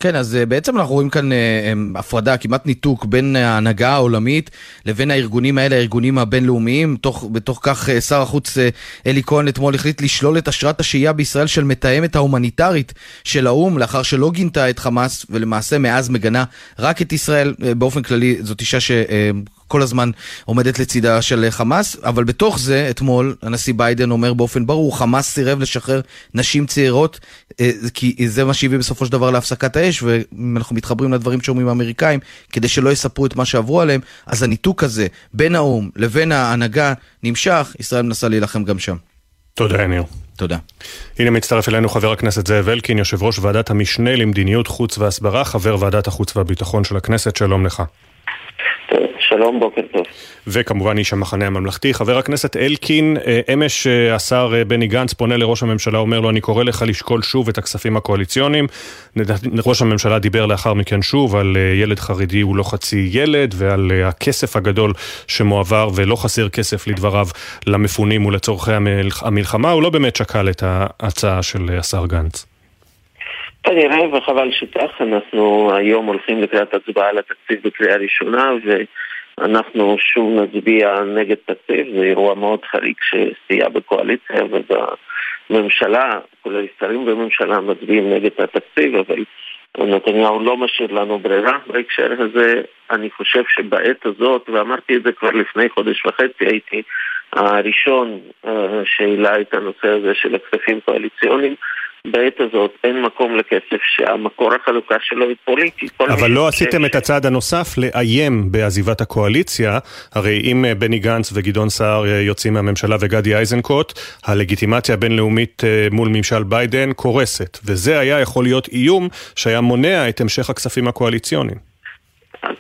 כן, אז בעצם אנחנו רואים כאן אה, הפרדה, כמעט ניתוק בין ההנהגה העולמית לבין הארגונים האלה, הארגונים הבינלאומיים. תוך, בתוך כך אה, שר החוץ אה, אלי כהן אתמול החליט לשלול את אשרת השהייה בישראל של מתאמת ההומניטרית של האו"ם, לאחר שלא גינתה את חמאס, ולמעשה מאז מגנה רק את ישראל. באופן כללי זאת אישה ש... כל הזמן עומדת לצידה של חמאס, אבל בתוך זה, אתמול, הנשיא ביידן אומר באופן ברור, חמאס סירב לשחרר נשים צעירות, כי זה מה שהביא בסופו של דבר להפסקת האש, ואם אנחנו מתחברים לדברים שאומרים האמריקאים, כדי שלא יספרו את מה שעברו עליהם, אז הניתוק הזה בין האו"ם לבין ההנהגה נמשך, ישראל מנסה להילחם גם שם. תודה, יניר. תודה. הנה מצטרף אלינו חבר הכנסת זאב אלקין, יושב ראש ועדת המשנה למדיניות חוץ והסברה, חבר ועדת החוץ והביטחון של הכנסת, שלום לך. שלום, בוקר טוב. וכמובן איש המחנה הממלכתי. חבר הכנסת אלקין, אמש השר בני גנץ פונה לראש הממשלה, אומר לו, אני קורא לך לשקול שוב את הכספים הקואליציוניים. ראש הממשלה דיבר לאחר מכן שוב על ילד חרדי הוא לא חצי ילד, ועל הכסף הגדול שמועבר, ולא חסר כסף לדבריו למפונים ולצורכי המלחמה. הוא לא באמת שקל את ההצעה של השר גנץ. כנראה, וחבל שכך, אנחנו היום הולכים לקראת הצבעה על התקציב בקריאה ראשונה, ואנחנו שוב נצביע נגד תקציב, זה אירוע מאוד חריג שסייע בקואליציה ובממשלה, כולל שרים בממשלה מצביעים נגד התקציב, אבל נתניהו לא משאיר לנו ברירה בהקשר הזה. אני חושב שבעת הזאת, ואמרתי את זה כבר לפני חודש וחצי, הייתי הראשון שהעלה את הנושא הזה של הכספים קואליציוניים. בעת הזאת אין מקום לכסף שהמקור החלוקה שלו היא פוליטית. אבל לא עשיתם את הצעד הנוסף לאיים בעזיבת הקואליציה, הרי אם בני גנץ וגדעון סער יוצאים מהממשלה וגדי איזנקוט, הלגיטימציה הבינלאומית מול ממשל ביידן קורסת, וזה היה יכול להיות איום שהיה מונע את המשך הכספים הקואליציוניים.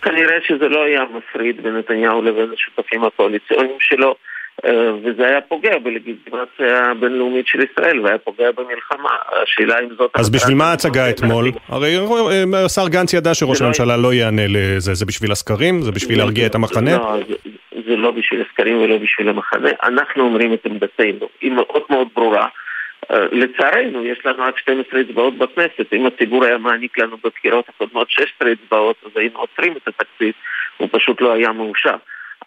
כנראה שזה לא היה מפריד בין נתניהו לבין השותפים הקואליציוניים שלו. וזה היה פוגע בלגיטימציה הבינלאומית של ישראל והיה פוגע במלחמה. השאלה אם זאת... אז בשביל מה ההצגה אתמול? הרי השר גנץ ידע שראש הממשלה לא יענה לזה. זה בשביל הסקרים? זה בשביל להרגיע את המחנה? לא, זה לא בשביל הסקרים ולא בשביל המחנה, אנחנו אומרים את עמדתנו, היא מאוד מאוד ברורה. אה, לצערנו, יש לנו רק 12 אצבעות בכנסת. אם הציבור היה מעניק לנו בבחירות הקודמות 16 אצבעות, אז היינו עוצרים את התקציב, הוא פשוט לא היה מאושר.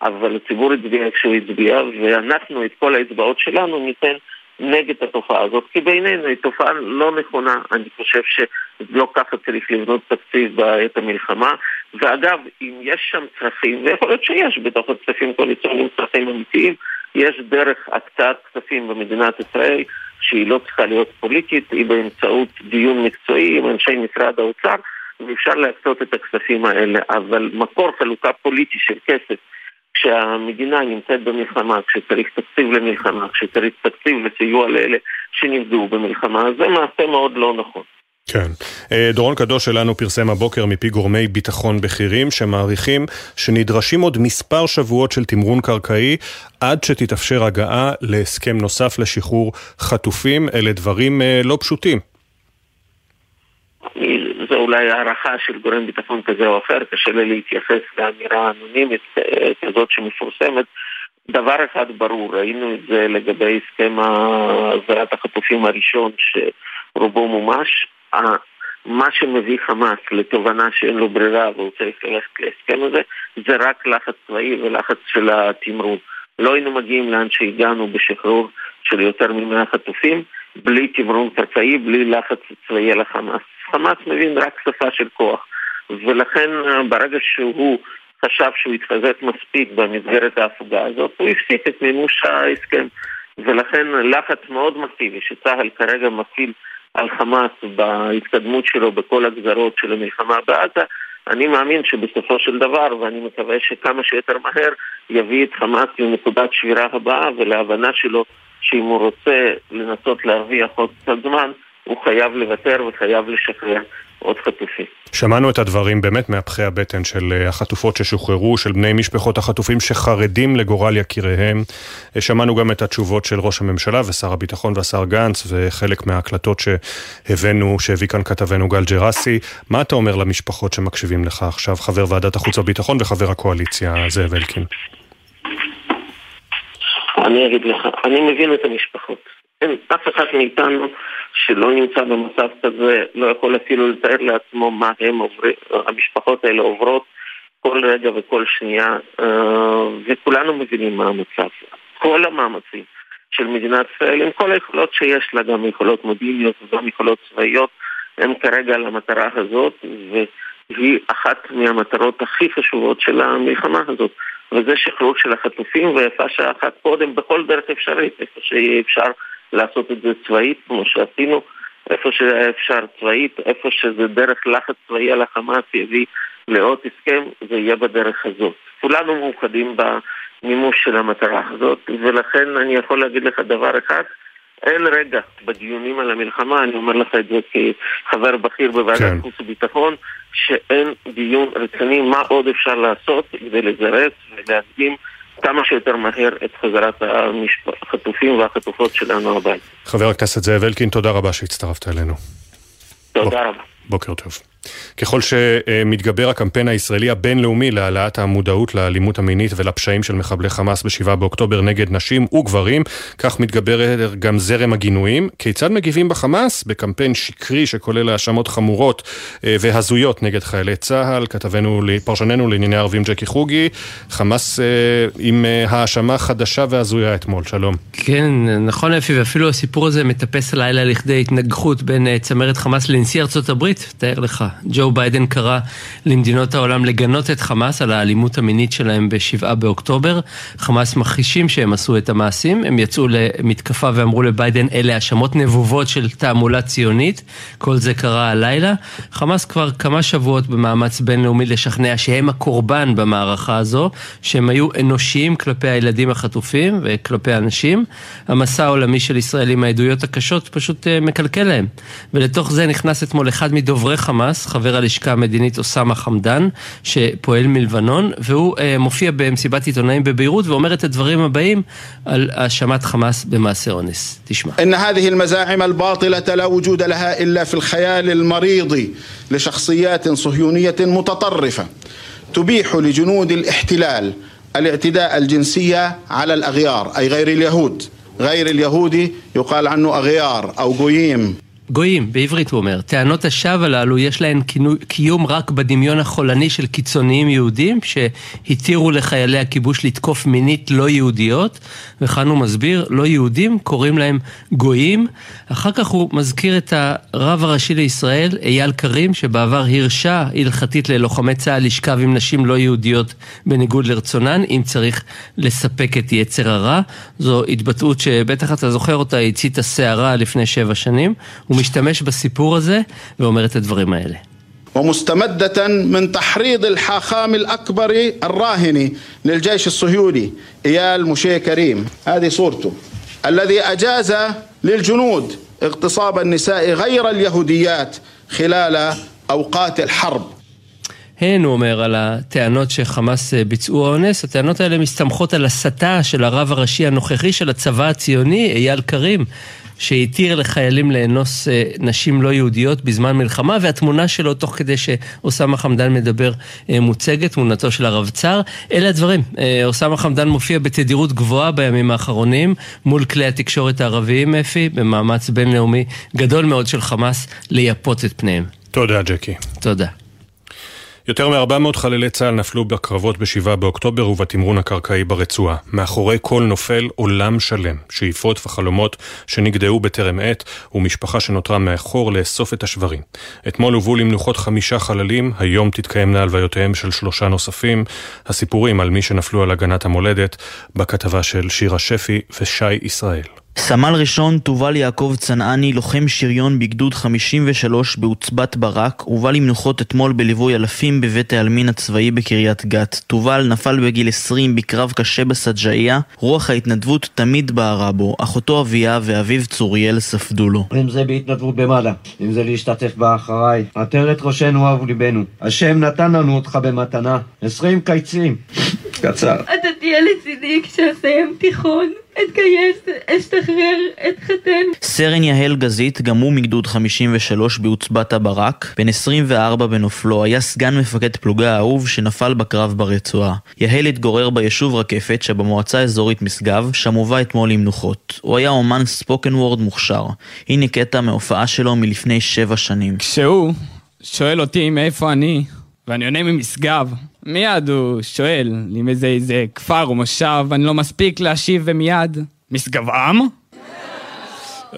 אבל הציבור הצביע איך שהוא הצביע, ואנחנו את כל האצבעות שלנו ניתן נגד התופעה הזאת, כי בעינינו היא תופעה לא נכונה. אני חושב שלא ככה צריך לבנות תקציב בעת המלחמה. ואגב, אם יש שם צרכים, ויכול להיות שיש בתוך הכספים קואליציוניים צרכים אמיתיים, יש דרך הקצאת כספים במדינת ישראל שהיא לא צריכה להיות פוליטית, היא באמצעות דיון מקצועי עם אנשי משרד האוצר, ואפשר להקצות את הכספים האלה, אבל מקור חלוקה פוליטי של כסף כשהמדינה נמצאת במלחמה, כשצריך תקציב למלחמה, כשצריך תקציב לסיוע לאלה שנפגעו במלחמה, זה מעשה מאוד לא נכון. כן. אה, דורון קדוש שלנו פרסם הבוקר מפי גורמי ביטחון בכירים שמעריכים שנדרשים עוד מספר שבועות של תמרון קרקעי עד שתתאפשר הגעה להסכם נוסף לשחרור חטופים. אלה דברים אה, לא פשוטים. זה אולי הערכה של גורם ביטחון כזה או אחר, קשה לי להתייחס לאמירה אנונימית אה, כזאת שמפורסמת. דבר אחד ברור, ראינו את זה לגבי הסכם העזרת החטופים הראשון שרובו מומש. מה שמביא חמאס לתובנה שאין לו ברירה והוא צריך ללכת להסכם הזה, זה רק לחץ צבאי ולחץ של התמרון. לא היינו מגיעים לאן שהגענו בשחרור של יותר מ-100 חטופים, בלי תמרון קרקעי, בלי לחץ צבאי על החמאס. חמאס מבין רק שפה של כוח, ולכן ברגע שהוא חשב שהוא יתחזק מספיק במסגרת ההפוגה הזאת, הוא הפסיק את מימוש ההסכם. ולכן לחץ מאוד מסיבי שצה"ל כרגע מפעיל על חמאס בהתקדמות שלו בכל הגזרות של המלחמה בעזה, אני מאמין שבסופו של דבר, ואני מקווה שכמה שיותר מהר, יביא את חמאס לנקודת שבירה הבאה ולהבנה שלו שאם הוא רוצה לנסות להרוויח עוד קצת זמן, הוא חייב לוותר וחייב לשחרר עוד חטופים. שמענו את הדברים באמת מהפכי הבטן של אה, החטופות ששוחררו, של בני משפחות החטופים שחרדים לגורל יקיריהם. אה, שמענו גם את התשובות של ראש הממשלה ושר הביטחון והשר גנץ וחלק מההקלטות שהבאנו, שהביא כאן כתבנו גל ג'רסי. מה אתה אומר למשפחות שמקשיבים לך עכשיו, חבר ועדת החוץ והביטחון וחבר הקואליציה זאב אלקין? אני אגיד לך, אני מבין את המשפחות. אין אף אחד מאיתנו שלא נמצא במצב כזה, לא יכול אפילו לתאר לעצמו מה הם עוברים, המשפחות האלה עוברות כל רגע וכל שנייה, אה, וכולנו מבינים מה המצב. כל המאמצים של מדינת ישראל, עם כל היכולות שיש לה, גם יכולות מודיעיניות וגם יכולות צבאיות, הם כרגע על המטרה הזאת, והיא אחת מהמטרות הכי חשובות של המלחמה הזאת. וזה שחרור של החטופים, ויפה שעה אחת קודם בכל דרך אפשרית, איפה שיהיה אפשר לעשות את זה צבאית, כמו שעשינו, איפה שהיה אפשר צבאית, איפה שזה דרך לחץ צבאי על החמאס יביא לעוד הסכם, זה יהיה בדרך הזאת. כולנו מאוחדים במימוש של המטרה הזאת, ולכן אני יכול להגיד לך דבר אחד, אין רגע בדיונים על המלחמה, אני אומר לך את זה כחבר בכיר בוועדת כן. חוץ וביטחון, שאין דיון רציני מה עוד אפשר לעשות כדי לזרז ולהקדים כמה שיותר מהר את חזרת החטופים והחטופות שלנו הביתה. חבר הכנסת זאב אלקין, תודה רבה שהצטרפת אלינו. תודה רבה. בוקר טוב. ככל שמתגבר הקמפיין הישראלי הבינלאומי להעלאת המודעות לאלימות המינית ולפשעים של מחבלי חמאס ב-7 באוקטובר נגד נשים וגברים, כך מתגבר גם זרם הגינויים. כיצד מגיבים בחמאס? בקמפיין שקרי שכולל האשמות חמורות אה, והזויות נגד חיילי צה"ל. כתבנו, פרשננו לענייני ערבים ג'קי חוגי, חמאס אה, עם אה, האשמה חדשה והזויה אתמול. שלום. כן, נכון אפי, ואפילו הסיפור הזה מטפס הלילה לכדי התנגחות בין צמרת חמאס לנשיא ארצות הברית. תאר לך. ג'ו ביידן קרא למדינות העולם לגנות את חמאס על האלימות המינית שלהם ב-7 באוקטובר. חמאס מכחישים שהם עשו את המעשים, הם יצאו למתקפה ואמרו לביידן אלה האשמות נבובות של תעמולה ציונית, כל זה קרה הלילה. חמאס כבר כמה שבועות במאמץ בינלאומי לשכנע שהם הקורבן במערכה הזו, שהם היו אנושיים כלפי הילדים החטופים וכלפי הנשים. המסע העולמי של ישראל עם העדויות הקשות פשוט אה, מקלקל להם. ולתוך זה נכנס אתמול אחד מדוברי חמאס, חבר הלשכה המדינית אוסאמה חמדאן, שפועל מלבנון, והוא אה, מופיע במסיבת עיתונאים בביירות ואומר את הדברים הבאים על האשמת חמאס במעשה אונס. תשמע. إن هذه المزاعم الباطلة لا وجود لها إلا في الخيال المريض لشخصيات صهيونية متطرفة تبيح لجنود الاحتلال الاعتداء الجنسية على الأغيار أي غير اليهود غير اليهودي يقال عنه أغيار أو جويم גויים, בעברית הוא אומר. טענות השווא הללו יש להן קיום רק בדמיון החולני של קיצוניים יהודים שהתירו לחיילי הכיבוש לתקוף מינית לא יהודיות, וכאן הוא מסביר, לא יהודים קוראים להם גויים. אחר כך הוא מזכיר את הרב הראשי לישראל, אייל קרים, שבעבר הרשה הלכתית ללוחמי צה"ל לשכב עם נשים לא יהודיות בניגוד לרצונן, אם צריך לספק את יצר הרע. זו התבטאות שבטח אתה זוכר אותה, הציתה סערה לפני שבע שנים. הוא משתמש בסיפור הזה ואומר את הדברים האלה. ومستمدة من تحريض الحاخام الأكبر الراهني للجيش الصهيوني إيال مشي كريم هذه صورته الذي أجاز للجنود اغتصاب النساء غير اليهوديات خلال أوقات الحرب הן, הוא אומר, על הטענות שחמאס ביצעו האונס, הטענות האלה מסתמכות על הסתה של הרב הראשי הנוכחי של הצבא הציוני, אייל קרים, שהתיר לחיילים לאנוס אה, נשים לא יהודיות בזמן מלחמה, והתמונה שלו, תוך כדי שאוסאמה חמדן מדבר, אה, מוצגת, תמונתו של הרבצ"ר. אלה הדברים. אה, אוסאמה חמדן מופיע בתדירות גבוהה בימים האחרונים, מול כלי התקשורת הערביים, אפי, במאמץ בינלאומי גדול מאוד של חמאס לייפות את פניהם. תודה, ג'קי. תודה. יותר מ-400 חללי צה"ל נפלו בקרבות ב-7 באוקטובר ובתמרון הקרקעי ברצועה. מאחורי כל נופל עולם שלם, שאיפות וחלומות שנגדעו בטרם עת, ומשפחה שנותרה מאחור לאסוף את השברים. אתמול הובאו למנוחות חמישה חללים, היום תתקיימנה הלוויותיהם של שלושה נוספים. הסיפורים על מי שנפלו על הגנת המולדת, בכתבה של שירה שפי ושי ישראל. סמל ראשון תובל יעקב צנעני, לוחם שריון בגדוד 53 בעוצבת ברק, הובא למנוחות אתמול בליווי אלפים בבית העלמין הצבאי בקריית גת. תובל נפל בגיל 20 בקרב קשה בסג'איה, רוח ההתנדבות תמיד בערה בו, אחותו אביה ואביו צוריאל ספדו לו. אם זה בהתנדבות במד"א, אם זה להשתתף באחריי, עטרת ראשנו אהוב ליבנו. השם נתן לנו אותך במתנה, 20 קיצים. קצר. אתה תהיה לצידי כשאסיים תיכון. אתגייס, אשתחרר, אתחתן. סרן יהל גזית, גם הוא מגדוד 53 בעוצבת הברק, בן 24 בנופלו, היה סגן מפקד פלוגה האהוב שנפל בקרב ברצועה. יהל התגורר ביישוב רקפת שבמועצה האזורית משגב, שם הובא אתמול למנוחות. הוא היה אומן ספוקן וורד מוכשר. הנה קטע מהופעה שלו מלפני שבע שנים. כשהוא שואל אותי מאיפה אני, ואני עונה ממשגב, מיד הוא שואל אם איזה איזה כפר או מושב, אני לא מספיק להשיב ומיד. משגבם?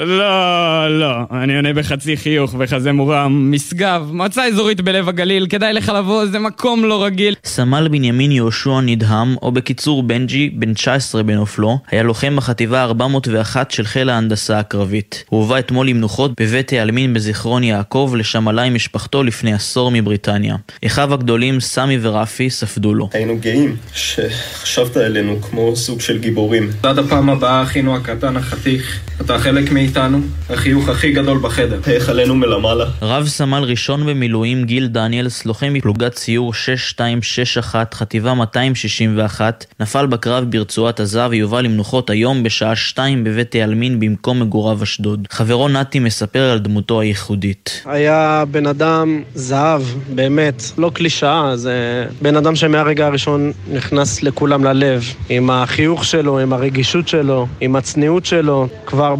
לא, לא, אני עונה בחצי חיוך וכזה מורם. משגב, מועצה אזורית בלב הגליל, כדאי לך לבוא, זה מקום לא רגיל. סמל בנימין יהושע נדהם, או בקיצור בנג'י, בן 19 בנופלו, היה לוחם בחטיבה 401 של חיל ההנדסה הקרבית. הוא הובא אתמול למנוחות בבית העלמין בזיכרון יעקב, לשם עלה עם משפחתו לפני עשור מבריטניה. אחיו הגדולים, סמי ורפי, ספדו לו. היינו גאים שחשבת עלינו כמו סוג של גיבורים. עד הפעם הבאה, אחינו הקטן החתיך, אתה חלק מ... מאיתנו, החיוך הכי גדול בחדר. איך עלינו מלמעלה? רב סמל ראשון במילואים גיל דניאלס, לוחם מפלוגת סיור 6261, חטיבה 261, נפל בקרב ברצועת עזה ויובא למנוחות היום בשעה 2 בבית העלמין במקום מגוריו אשדוד. חברו נתי מספר על דמותו הייחודית. היה בן אדם זהב, באמת, לא קלישאה, זה בן אדם שמהרגע הראשון נכנס לכולם ללב, עם החיוך שלו, עם הרגישות שלו, עם הצניעות שלו, כבר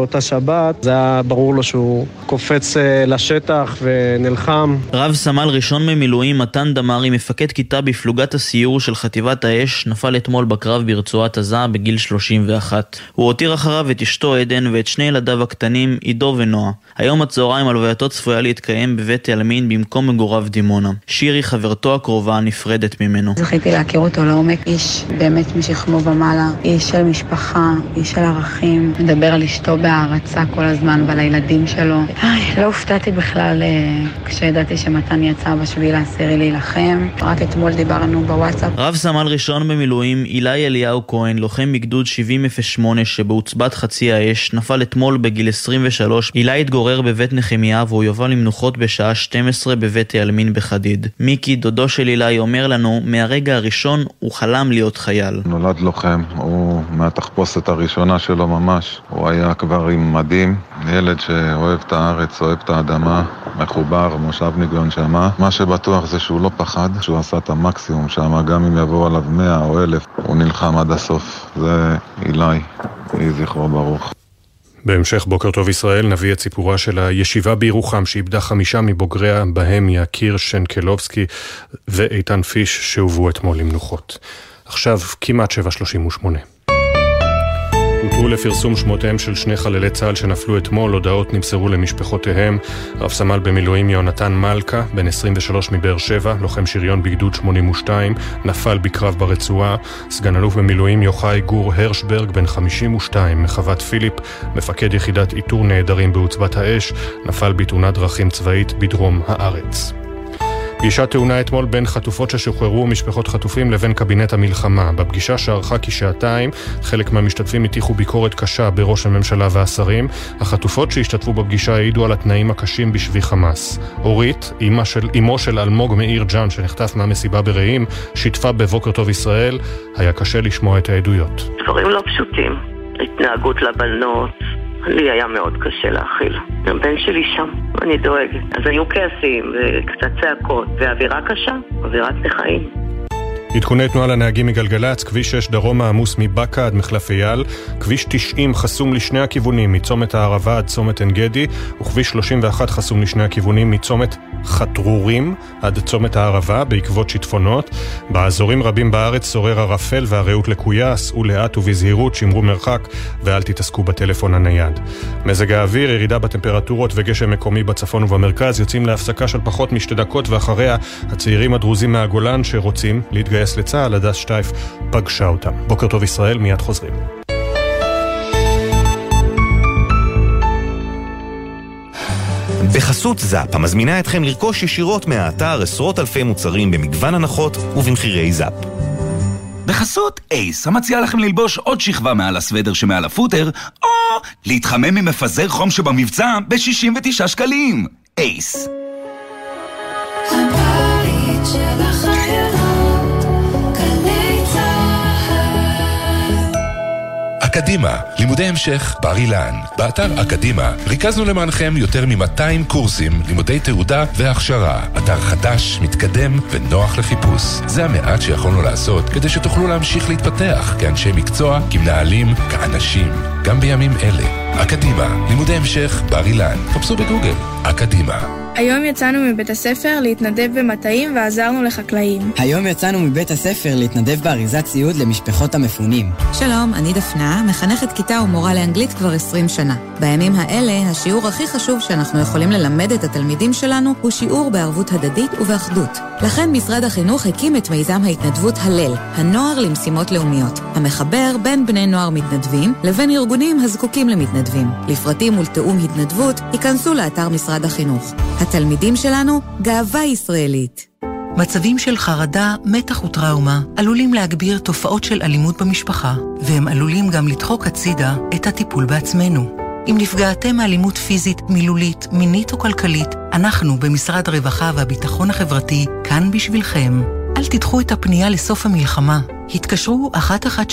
באותה שבת, זה היה ברור לו שהוא קופץ אה, לשטח ונלחם. רב סמל ראשון ממילואים מתן דמארי, מפקד כיתה בפלוגת הסיור של חטיבת האש, נפל אתמול בקרב ברצועת עזה בגיל 31. הוא הותיר אחריו את אשתו עדן ואת שני ילדיו הקטנים, עידו ונועה. היום הצהריים הלווייתו צפויה להתקיים בבית העלמין במקום מגוריו דימונה. שירי, חברתו הקרובה, נפרדת ממנו. זכיתי להכיר אותו לעומק, איש באמת משכמו ומעלה, איש של משפחה, איש של ערכים, מדבר על אשתו בהערצה כל הזמן ועל הילדים שלו. איי, לא הופתעתי בכלל אה, כשידעתי שמתן יצא בשביל העשירי להילחם. רק אתמול דיברנו בוואטסאפ. רב סמל ראשון במילואים, אילי אליהו כהן, לוחם מגדוד 7008 שבעוצבת חצי האש, נפל אתמול בגיל 23. אילי התגורר בבית נחמיה והוא יובא למנוחות בשעה 12 בבית העלמין בחדיד. מיקי, דודו של אילי, אומר לנו, מהרגע הראשון הוא חלם להיות חייל. נולד לוחם, הוא מהתחפושת הראשונה שלו ממש. הוא היה עם מדים, ילד שאוהב את הארץ, אוהב את האדמה, מחובר, מושבניק בנשמה. מה שבטוח זה שהוא לא פחד, שהוא עשה את המקסימום שם, גם אם יבואו עליו מאה או אלף, הוא נלחם עד הסוף. זה אילי, יהי זכרו ברוך. בהמשך בוקר טוב ישראל נביא את סיפורה של הישיבה בירוחם שאיבדה חמישה מבוגריה בהם יקיר שנקלובסקי ואיתן פיש שהובאו אתמול למנוחות. עכשיו כמעט 7.38. הותרו לפרסום שמותיהם של שני חללי צה"ל שנפלו אתמול, הודעות נמסרו למשפחותיהם. רב סמל במילואים יהונתן מלכה, בן 23 מבאר שבע, לוחם שריון בגדוד 82, נפל בקרב ברצועה. סגן אלוף במילואים יוחאי גור הרשברג, בן 52, מחוות פיליפ, מפקד יחידת איתור נעדרים בעוצבת האש, נפל בתאונת דרכים צבאית בדרום הארץ. פגישה טעונה אתמול בין חטופות ששוחררו ומשפחות חטופים לבין קבינט המלחמה. בפגישה שארכה כשעתיים, חלק מהמשתתפים הטיחו ביקורת קשה בראש הממשלה והשרים. החטופות שהשתתפו בפגישה העידו על התנאים הקשים בשבי חמאס. אורית, אמו של, אמו של אלמוג מאיר ג'אן שנחטף מהמסיבה ברעים, שיתפה בבוקר טוב ישראל. היה קשה לשמוע את העדויות. דברים לא פשוטים. התנהגות לבנות, לי היה מאוד קשה להכיל. הבן שלי שם, אני דואגת. אז היו כעסים, וקצת צעקות, ואווירה קשה, אווירת לחיים. עדכוני תנועה לנהגים מגלגלצ, כביש 6 דרומה עמוס מבאקה עד מחלף אייל, כביש 90 חסום לשני הכיוונים מצומת הערבה עד צומת עין גדי, וכביש 31 חסום לשני הכיוונים מצומת חתרורים עד צומת הערבה בעקבות שיטפונות. באזורים רבים בארץ שורר ערפל והרעות לקויה, סעו לאט ובזהירות, שמרו מרחק ואל תתעסקו בטלפון הנייד. מזג האוויר, ירידה בטמפרטורות וגשם מקומי בצפון ובמרכז יוצאים להפסקה של פחות משתי דקות ואחריה הצעירים הדרוזים מהגולן שרוצים להתגייס להתגייס לצה"ל, הדס שטייף פגשה אותם. בוקר טוב ישראל, מיד חוזרים. בחסות זאפ, המזמינה אתכם לרכוש ישירות מהאתר עשרות אלפי מוצרים במגוון הנחות ובמחירי זאפ. בחסות אייס, המציע לכם ללבוש עוד שכבה מעל הסוודר שמעל הפוטר, או להתחמם ממפזר חום שבמבצע ב-69 שקלים. אייס. אקדימה, לימודי המשך בר אילן. באתר אקדימה ריכזנו למענכם יותר מ-200 קורסים, לימודי תעודה והכשרה. אתר חדש, מתקדם ונוח לחיפוש. זה המעט שיכולנו לעשות כדי שתוכלו להמשיך להתפתח כאנשי מקצוע, כמנהלים, כאנשים, גם בימים אלה. אקדימה, לימודי המשך בר אילן. חפשו בגוגל, אקדימה. היום יצאנו מבית הספר להתנדב במטעים ועזרנו לחקלאים. היום יצאנו מבית הספר להתנדב באריזת ציוד למשפחות המפונים. שלום, אני דפנה, מחנכת כיתה ומורה לאנגלית כבר 20 שנה. בימים האלה, השיעור הכי חשוב שאנחנו יכולים ללמד את התלמידים שלנו הוא שיעור בערבות הדדית ובאחדות. לכן משרד החינוך הקים את מיזם ההתנדבות הלל, הנוער למשימות לאומיות, המחבר בין בני נוער מתנדבים לבין ארגונים הזקוקים למתנדבים. לפרטים ולתיאום התנדבות, היכנסו לאתר משרד החינוך. התלמידים שלנו, גאווה ישראלית. מצבים של חרדה, מתח וטראומה עלולים להגביר תופעות של אלימות במשפחה, והם עלולים גם לדחוק הצידה את הטיפול בעצמנו. אם נפגעתם מאלימות פיזית, מילולית, מינית או כלכלית, אנחנו במשרד הרווחה והביטחון החברתי כאן בשבילכם. אל תדחו את הפנייה לסוף המלחמה. התקשרו 118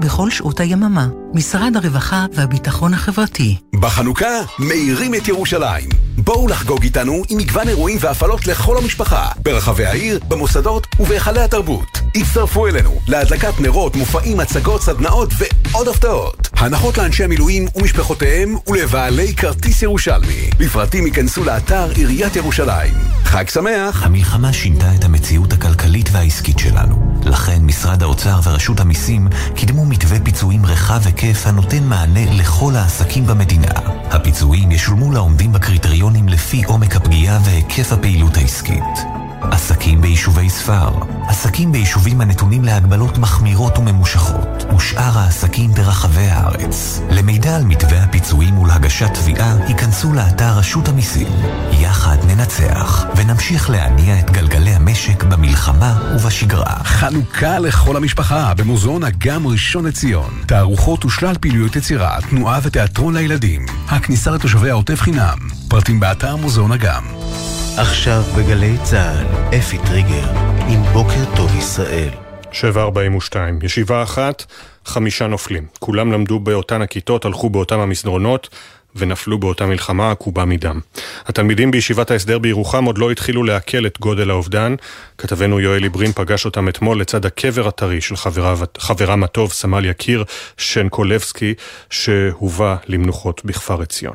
בכל שעות היממה. משרד הרווחה והביטחון החברתי. בחנוכה מאירים את ירושלים. בואו לחגוג איתנו עם מגוון אירועים והפעלות לכל המשפחה, ברחבי העיר, במוסדות ובהיכלי התרבות. הצטרפו אלינו להדלקת נרות, מופעים, הצגות, סדנאות ועוד הפתעות. הנחות לאנשי המילואים ומשפחותיהם ולבעלי כרטיס ירושלמי. לפרטים ייכנסו לאתר עיריית ירושלים. חג שמח! המלחמה שינתה את המציאות הכלכלית והעסקית שלנו. לכן משרד האוצר ורשות המיסים קידמו מתווה פיצויים רחב היקף הנותן מענה לכל העסקים במדינה. הפיצויים ישולמו לעומדים בקריטריונים לפי עומק הפגיעה והיקף הפעילות העסקית. עסקים ביישובי ספר, עסקים ביישובים הנתונים להגבלות מחמירות וממושכות, ושאר העסקים ברחבי הארץ. למידע על מתווה הפיצויים ולהגשת תביעה, היכנסו לאתר רשות המיסים. יחד ננצח, ונמשיך להניע את גלגלי המשק במלחמה ובשגרה. חנוכה לכל המשפחה במוזיאון אגם ראשון לציון. תערוכות ושלל פעילויות יצירה, תנועה ותיאטרון לילדים. הכניסה לתושבי העוטף חינם. פרטים באתר מוזיאון אגם. עכשיו בגלי צה"ל, אפי טריגר, עם בוקר טוב ישראל. 742, ישיבה אחת חמישה נופלים. כולם למדו באותן הכיתות, הלכו באותם המסדרונות, ונפלו באותה מלחמה עקובה מדם. התלמידים בישיבת ההסדר בירוחם עוד לא התחילו לעכל את גודל האובדן. כתבנו יואלי ברים פגש אותם אתמול לצד הקבר הטרי של חברה, חברם הטוב, סמל יקיר שנקולבסקי, שהובא למנוחות בכפר עציון.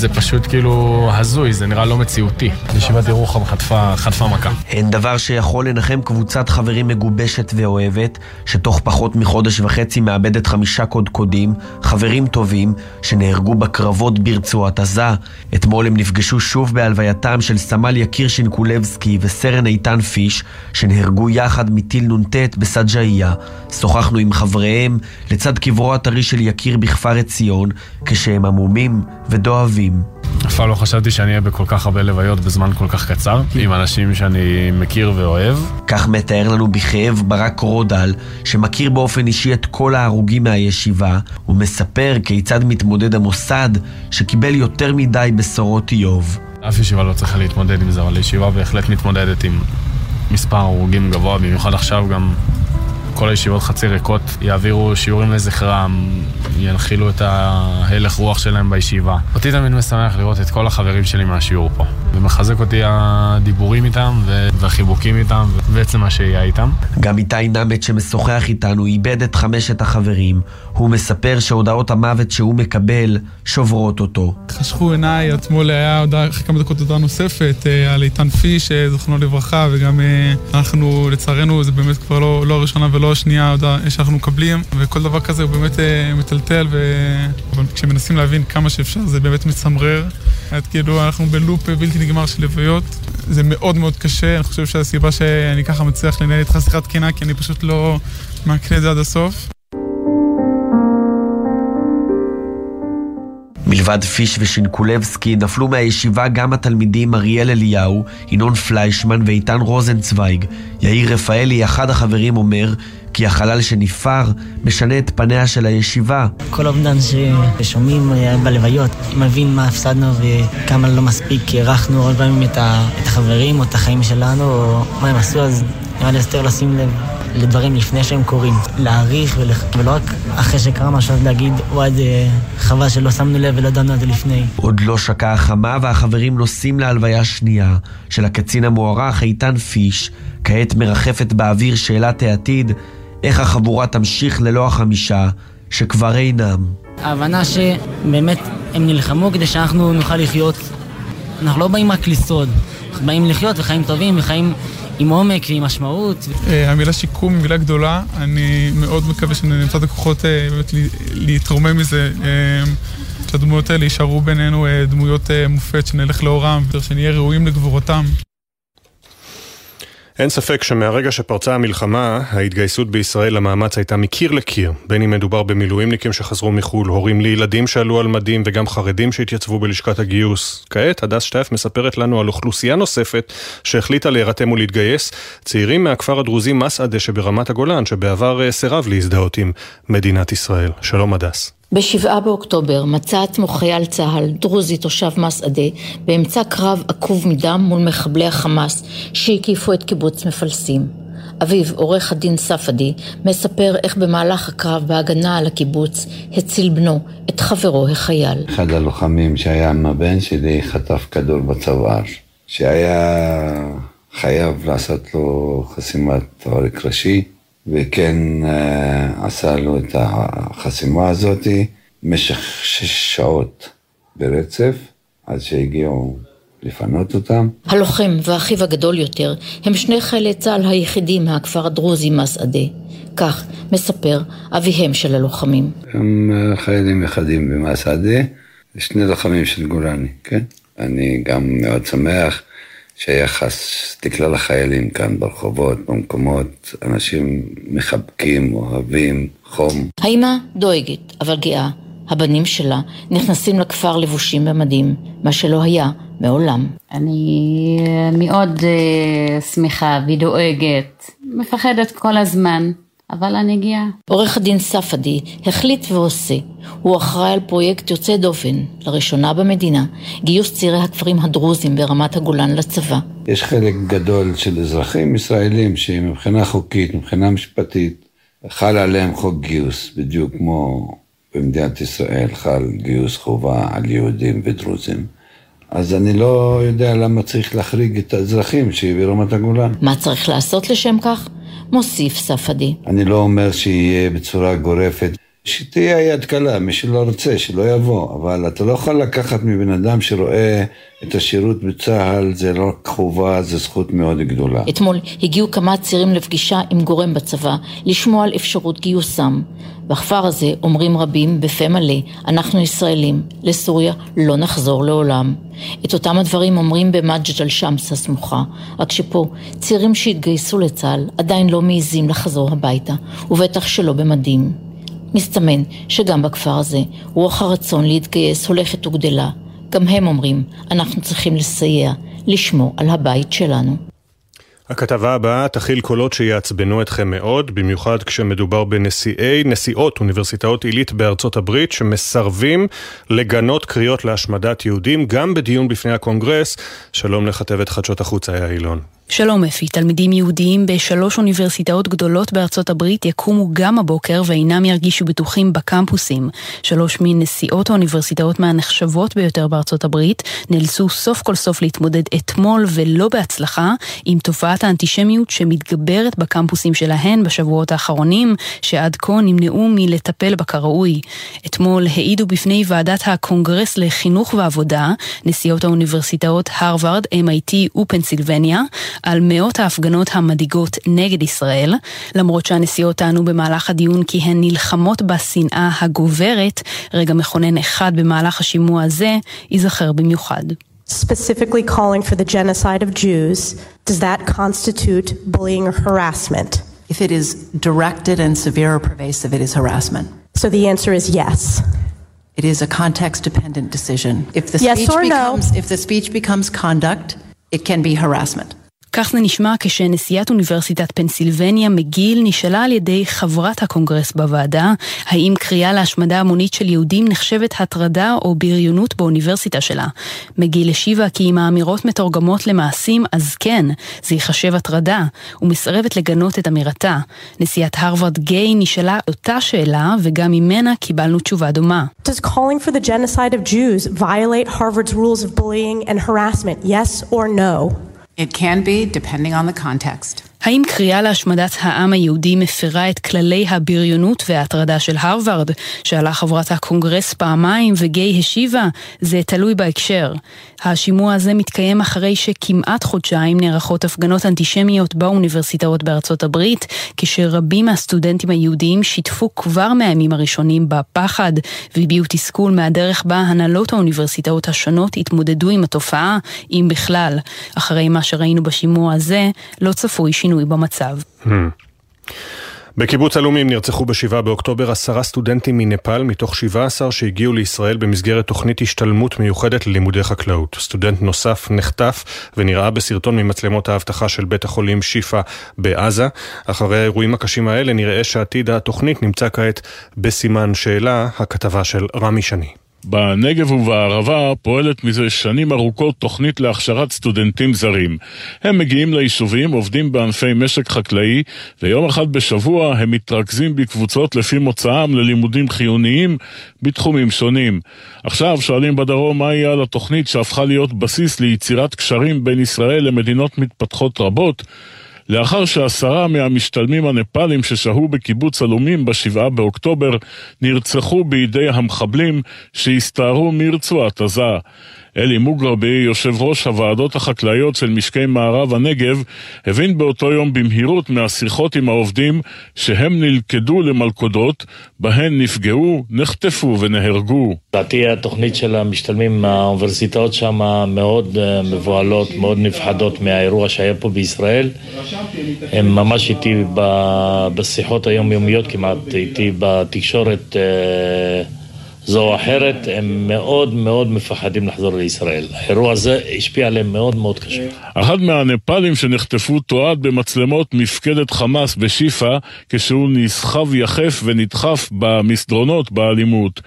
זה פשוט כאילו הזוי, זה נראה לא מציאותי. ישיבת ירוחם חטפה, חטפה מכה. אין דבר שיכול לנחם קבוצת חברים מגובשת ואוהבת, שתוך פחות מחודש וחצי מאבדת חמישה קודקודים, חברים טובים, שנהרגו בקרבות ברצועת עזה. אתמול הם נפגשו שוב בהלווייתם של סמל יקיר שינקולבסקי וסרן איתן פיש, שנהרגו יחד מטיל נ"ט בסג'איה. שוחחנו עם חבריהם לצד קברו הטרי של יקיר בכפר עציון, כשהם עמומים ודואבים. אף פעם לא חשבתי שאני אהיה בכל כך הרבה לוויות בזמן כל כך קצר, עם אנשים שאני מכיר ואוהב. כך מתאר לנו בכאב ברק רודל, שמכיר באופן אישי את כל ההרוגים מהישיבה, ומספר כיצד מתמודד המוסד, שקיבל יותר מדי בשורות איוב. אף ישיבה לא צריכה להתמודד עם זה, אבל ישיבה בהחלט מתמודדת עם מספר הרוגים גבוה, במיוחד עכשיו גם כל הישיבות חצי ריקות יעבירו שיעורים לזכרם, ינחילו את ההלך רוח שלהם בישיבה. אותי תמיד משמח לראות את כל החברים שלי מהשיעור פה. ומחזק אותי הדיבורים איתם והחיבוקים איתם ועצם השהייה איתם. גם איתי נמט שמשוחח איתנו איבד את חמשת החברים. הוא מספר שהודעות המוות שהוא מקבל שוברות אותו. חשכו עיניי, אתמול היה הודעה, אחרי כמה דקות הודעה נוספת אה, על איתן פיש, אה, זכרונו לברכה, וגם אה, אנחנו, לצערנו, זה באמת כבר לא, לא הראשונה ולא השנייה ההודעה שאנחנו מקבלים, וכל דבר כזה הוא באמת מטלטל, ו... אבל כשמנסים להבין כמה שאפשר, זה באמת מצמרר. את כאילו, אנחנו בלופ בלתי נגמר של לוויות. זה מאוד מאוד קשה, אני חושב שהסיבה שאני ככה מצליח לנהל איתך שיחת תקינה, כי אני פשוט לא מעקנה את זה עד הסוף. מלבד פיש ושינקולבסקי נפלו מהישיבה גם התלמידים אריאל אליהו, ינון פליישמן ואיתן רוזנצוויג. יאיר רפאלי, אחד החברים, אומר כי החלל שנפער משנה את פניה של הישיבה. כל אובדן ששומעים אה, בלוויות, מבין מה הפסדנו וכמה לא מספיק הערכנו הרבה פעמים את החברים או את החיים שלנו או מה הם עשו, אז נראה לי יותר לשים לב לדברים לפני שהם קורים. להעריך ולח... ולא רק אחרי שקרה משהו, אז להגיד, וואי, זה חבל שלא שמנו לב ולא דנו על זה לפני. עוד לא שקעה החמה והחברים נוסעים להלוויה שנייה של הקצין המוערך איתן פיש. כעת מרחפת באוויר שאלת העתיד, איך החבורה תמשיך ללא החמישה, שכבר אינם. ההבנה שבאמת הם נלחמו כדי שאנחנו נוכל לחיות. אנחנו לא באים רק לשרוד, אנחנו באים לחיות וחיים טובים וחיים עם עומק ועם משמעות. אה, המילה שיקום היא מילה גדולה, אני מאוד מקווה שנמצא את הכוחות אה, באמת להתרומם מזה. אה, שהדמויות האלה יישארו בינינו דמויות מופת, שנלך לאורם, שנהיה ראויים לגבורתם. אין ספק שמהרגע שפרצה המלחמה, ההתגייסות בישראל למאמץ הייתה מקיר לקיר. בין אם מדובר במילואימניקים שחזרו מחו"ל, הורים לילדים שעלו על מדים וגם חרדים שהתייצבו בלשכת הגיוס. כעת, הדס שטייף מספרת לנו על אוכלוסייה נוספת שהחליטה להירתם ולהתגייס, צעירים מהכפר הדרוזי מסעדה שברמת הגולן, שבעבר אה, סירב להזדהות עם מדינת ישראל. שלום הדס. בשבעה באוקטובר מצא עצמו חייל צה"ל, דרוזי תושב מסעדה, באמצע קרב עקוב מדם מול מחבלי החמאס שהקיפו את קיבוץ מפלסים. אביו, עורך הדין ספדי, מספר איך במהלך הקרב בהגנה על הקיבוץ הציל בנו, את חברו החייל. אחד הלוחמים שהיה עם הבן שלי חטף כדור בצוואר, שהיה חייב לעשות לו חסימת עורק ראשי. וכן uh, עשה לו את החסימה הזאת במשך שש שעות ברצף, עד שהגיעו לפנות אותם. הלוחם ואחיו הגדול יותר הם שני חיילי צה"ל היחידים מהכפר הדרוזי מסעדה. כך מספר אביהם של הלוחמים. הם אה, חיילים יחדים במסעדה, שני לוחמים של גולני, כן? אני גם מאוד שמח שהיחס לכלל החיילים כאן ברחובות, במקומות, אנשים מחבקים, אוהבים, חום. האמא דואגת, אבל גאה. הבנים שלה נכנסים לכפר לבושים במדים, מה שלא היה מעולם. אני מאוד uh, שמחה ודואגת, מפחדת כל הזמן, אבל אני גאה. עורך הדין ספדי החליט ועושה. הוא אחראי על פרויקט יוצא דופן, לראשונה במדינה, גיוס צעירי הכפרים הדרוזים ברמת הגולן לצבא. יש חלק גדול של אזרחים ישראלים שמבחינה חוקית, מבחינה משפטית, חל עליהם חוק גיוס, בדיוק כמו במדינת ישראל חל גיוס חובה על יהודים ודרוזים. אז אני לא יודע למה צריך להחריג את האזרחים שיהיו ברמת הגולן. מה צריך לעשות לשם כך? מוסיף ספדי. אני לא אומר שיהיה בצורה גורפת, שתהיה יד קלה, מי שלא רוצה, שלא יבוא, אבל אתה לא יכול לקחת מבן אדם שרואה את השירות בצה"ל, זה לא רק חובה, זה זכות מאוד גדולה. אתמול הגיעו כמה צעירים לפגישה עם גורם בצבא, לשמוע על אפשרות גיוסם. בכפר הזה אומרים רבים בפה מלא, אנחנו ישראלים, לסוריה לא נחזור לעולם. את אותם הדברים אומרים במג'ד אל-שמס הסמוכה, רק שפה צעירים שהתגייסו לצה"ל עדיין לא מעיזים לחזור הביתה, ובטח שלא במדים. מסתמן שגם בכפר הזה רוח הרצון להתגייס הולכת וגדלה. גם הם אומרים, אנחנו צריכים לסייע, לשמור על הבית שלנו. הכתבה הבאה תכיל קולות שיעצבנו אתכם מאוד, במיוחד כשמדובר בנשיאי, נשיאות אוניברסיטאות עילית בארצות הברית שמסרבים לגנות קריאות להשמדת יהודים גם בדיון בפני הקונגרס. שלום לכתבת חדשות החוץ, היה אילון. שלום אפי, תלמידים יהודיים בשלוש אוניברסיטאות גדולות בארצות הברית יקומו גם הבוקר ואינם ירגישו בטוחים בקמפוסים. שלוש מנשיאות האוניברסיטאות מהנחשבות ביותר בארצות הברית נאלצו סוף כל סוף להתמודד אתמול ולא בהצלחה עם תופעת האנטישמיות שמתגברת בקמפוסים שלהן בשבועות האחרונים, שעד כה נמנעו מלטפל בה כראוי. אתמול העידו בפני ועדת הקונגרס לחינוך ועבודה, נשיאות האוניברסיטאות הרווארד, MIT ופנסילבניה, על מאות ההפגנות המדאיגות נגד ישראל, למרות שהנשיאות טענו במהלך הדיון כי הן נלחמות בשנאה הגוברת, רגע מכונן אחד במהלך השימוע הזה ייזכר במיוחד. specifically calling for the genocide of Jews, does that constitute bullying or harassment? If it is directed and severe or pervasive, it is harassment. So the answer is yes. It is a context dependent decision. If the Yes speech or no? becomes if the speech becomes conduct, it can be harassment. כך זה נשמע כשנשיאת אוניברסיטת פנסילבניה מגיל נשאלה על ידי חברת הקונגרס בוועדה, האם קריאה להשמדה המונית של יהודים נחשבת הטרדה או בריונות באוניברסיטה שלה. מגיל השיבה כי אם האמירות מתורגמות למעשים, אז כן, זה ייחשב הטרדה, ומסרבת לגנות את אמירתה. נשיאת הרווארד גיי נשאלה אותה שאלה, וגם ממנה קיבלנו תשובה דומה. Does? Yes no? It can be, depending on the context. האם קריאה להשמדת העם היהודי מפרה את כללי הבריונות וההטרדה של הרווארד? שאלה חברת הקונגרס פעמיים וגיי השיבה, זה תלוי בהקשר. השימוע הזה מתקיים אחרי שכמעט חודשיים נערכות הפגנות אנטישמיות באוניברסיטאות בארצות הברית, כשרבים מהסטודנטים היהודיים שיתפו כבר מהימים הראשונים בפחד והביעו תסכול מהדרך בה הנהלות האוניברסיטאות השונות התמודדו עם התופעה, אם בכלל. אחרי מה שראינו בשימוע הזה, לא צפוי שינוי במצב. בקיבוץ עלומים נרצחו ב-7 באוקטובר עשרה סטודנטים מנפאל מתוך 17 שהגיעו לישראל במסגרת תוכנית השתלמות מיוחדת ללימודי חקלאות. סטודנט נוסף נחטף ונראה בסרטון ממצלמות האבטחה של בית החולים שיפא בעזה. אחרי האירועים הקשים האלה נראה שעתיד התוכנית נמצא כעת בסימן שאלה, הכתבה של רמי שני. בנגב ובערבה פועלת מזה שנים ארוכות תוכנית להכשרת סטודנטים זרים. הם מגיעים ליישובים, עובדים בענפי משק חקלאי, ויום אחד בשבוע הם מתרכזים בקבוצות לפי מוצאם ללימודים חיוניים בתחומים שונים. עכשיו שואלים בדרום מה יהיה על התוכנית שהפכה להיות בסיס ליצירת קשרים בין ישראל למדינות מתפתחות רבות, לאחר שעשרה מהמשתלמים הנפאלים ששהו בקיבוץ עלומים בשבעה באוקטובר נרצחו בידי המחבלים שהסתערו מרצועת עזה. אלי מוגרבי, יושב ראש הוועדות החקלאיות של משקי מערב הנגב, הבין באותו יום במהירות מהשיחות עם העובדים שהם נלכדו למלכודות, בהן נפגעו, נחטפו ונהרגו. לדעתי התוכנית של המשתלמים מהאוניברסיטאות שם מאוד אה, מבוהלות, מאוד נפחדות מהאירוע שהיה פה בישראל. הם ממש איתי בשיחות היומיומיות כמעט, איתי בתקשורת אה, זו או אחרת, הם מאוד מאוד מפחדים לחזור לישראל. האירוע הזה השפיע עליהם מאוד מאוד קשה. אחד מהנפאלים שנחטפו תועד במצלמות מפקדת חמאס בשיפא כשהוא נסחב יחף ונדחף במסדרונות באלימות.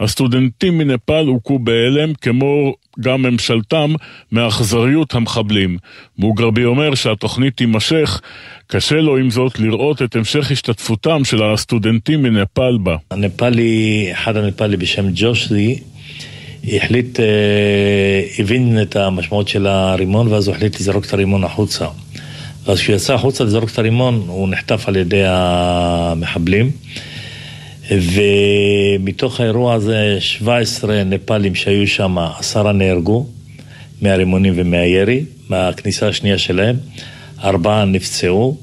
הסטודנטים מנפאל הוכו בהלם, כמו גם ממשלתם, מאכזריות המחבלים. מוגרבי אומר שהתוכנית תימשך, קשה לו עם זאת לראות את המשך השתתפותם של הסטודנטים מנפאל בה. הנפאלי, אחד הנפאלי בשם ג'ושי, החליט, אה, הבין את המשמעות של הרימון, ואז הוא החליט לזרוק את הרימון החוצה. ואז כשהוא יצא החוצה לזרוק את הרימון, הוא נחטף על ידי המחבלים. ומתוך האירוע הזה 17 נפאלים שהיו שם, עשרה נהרגו מהרימונים ומהירי, מהכניסה השנייה שלהם, ארבעה נפצעו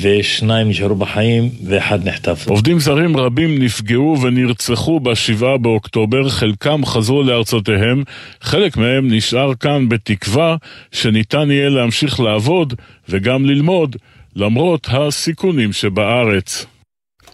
ושניים נשארו בחיים ואחד נחטף. עובדים זרים רבים נפגעו ונרצחו בשבעה באוקטובר, חלקם חזרו לארצותיהם, חלק מהם נשאר כאן בתקווה שניתן יהיה להמשיך לעבוד וגם ללמוד, למרות הסיכונים שבארץ.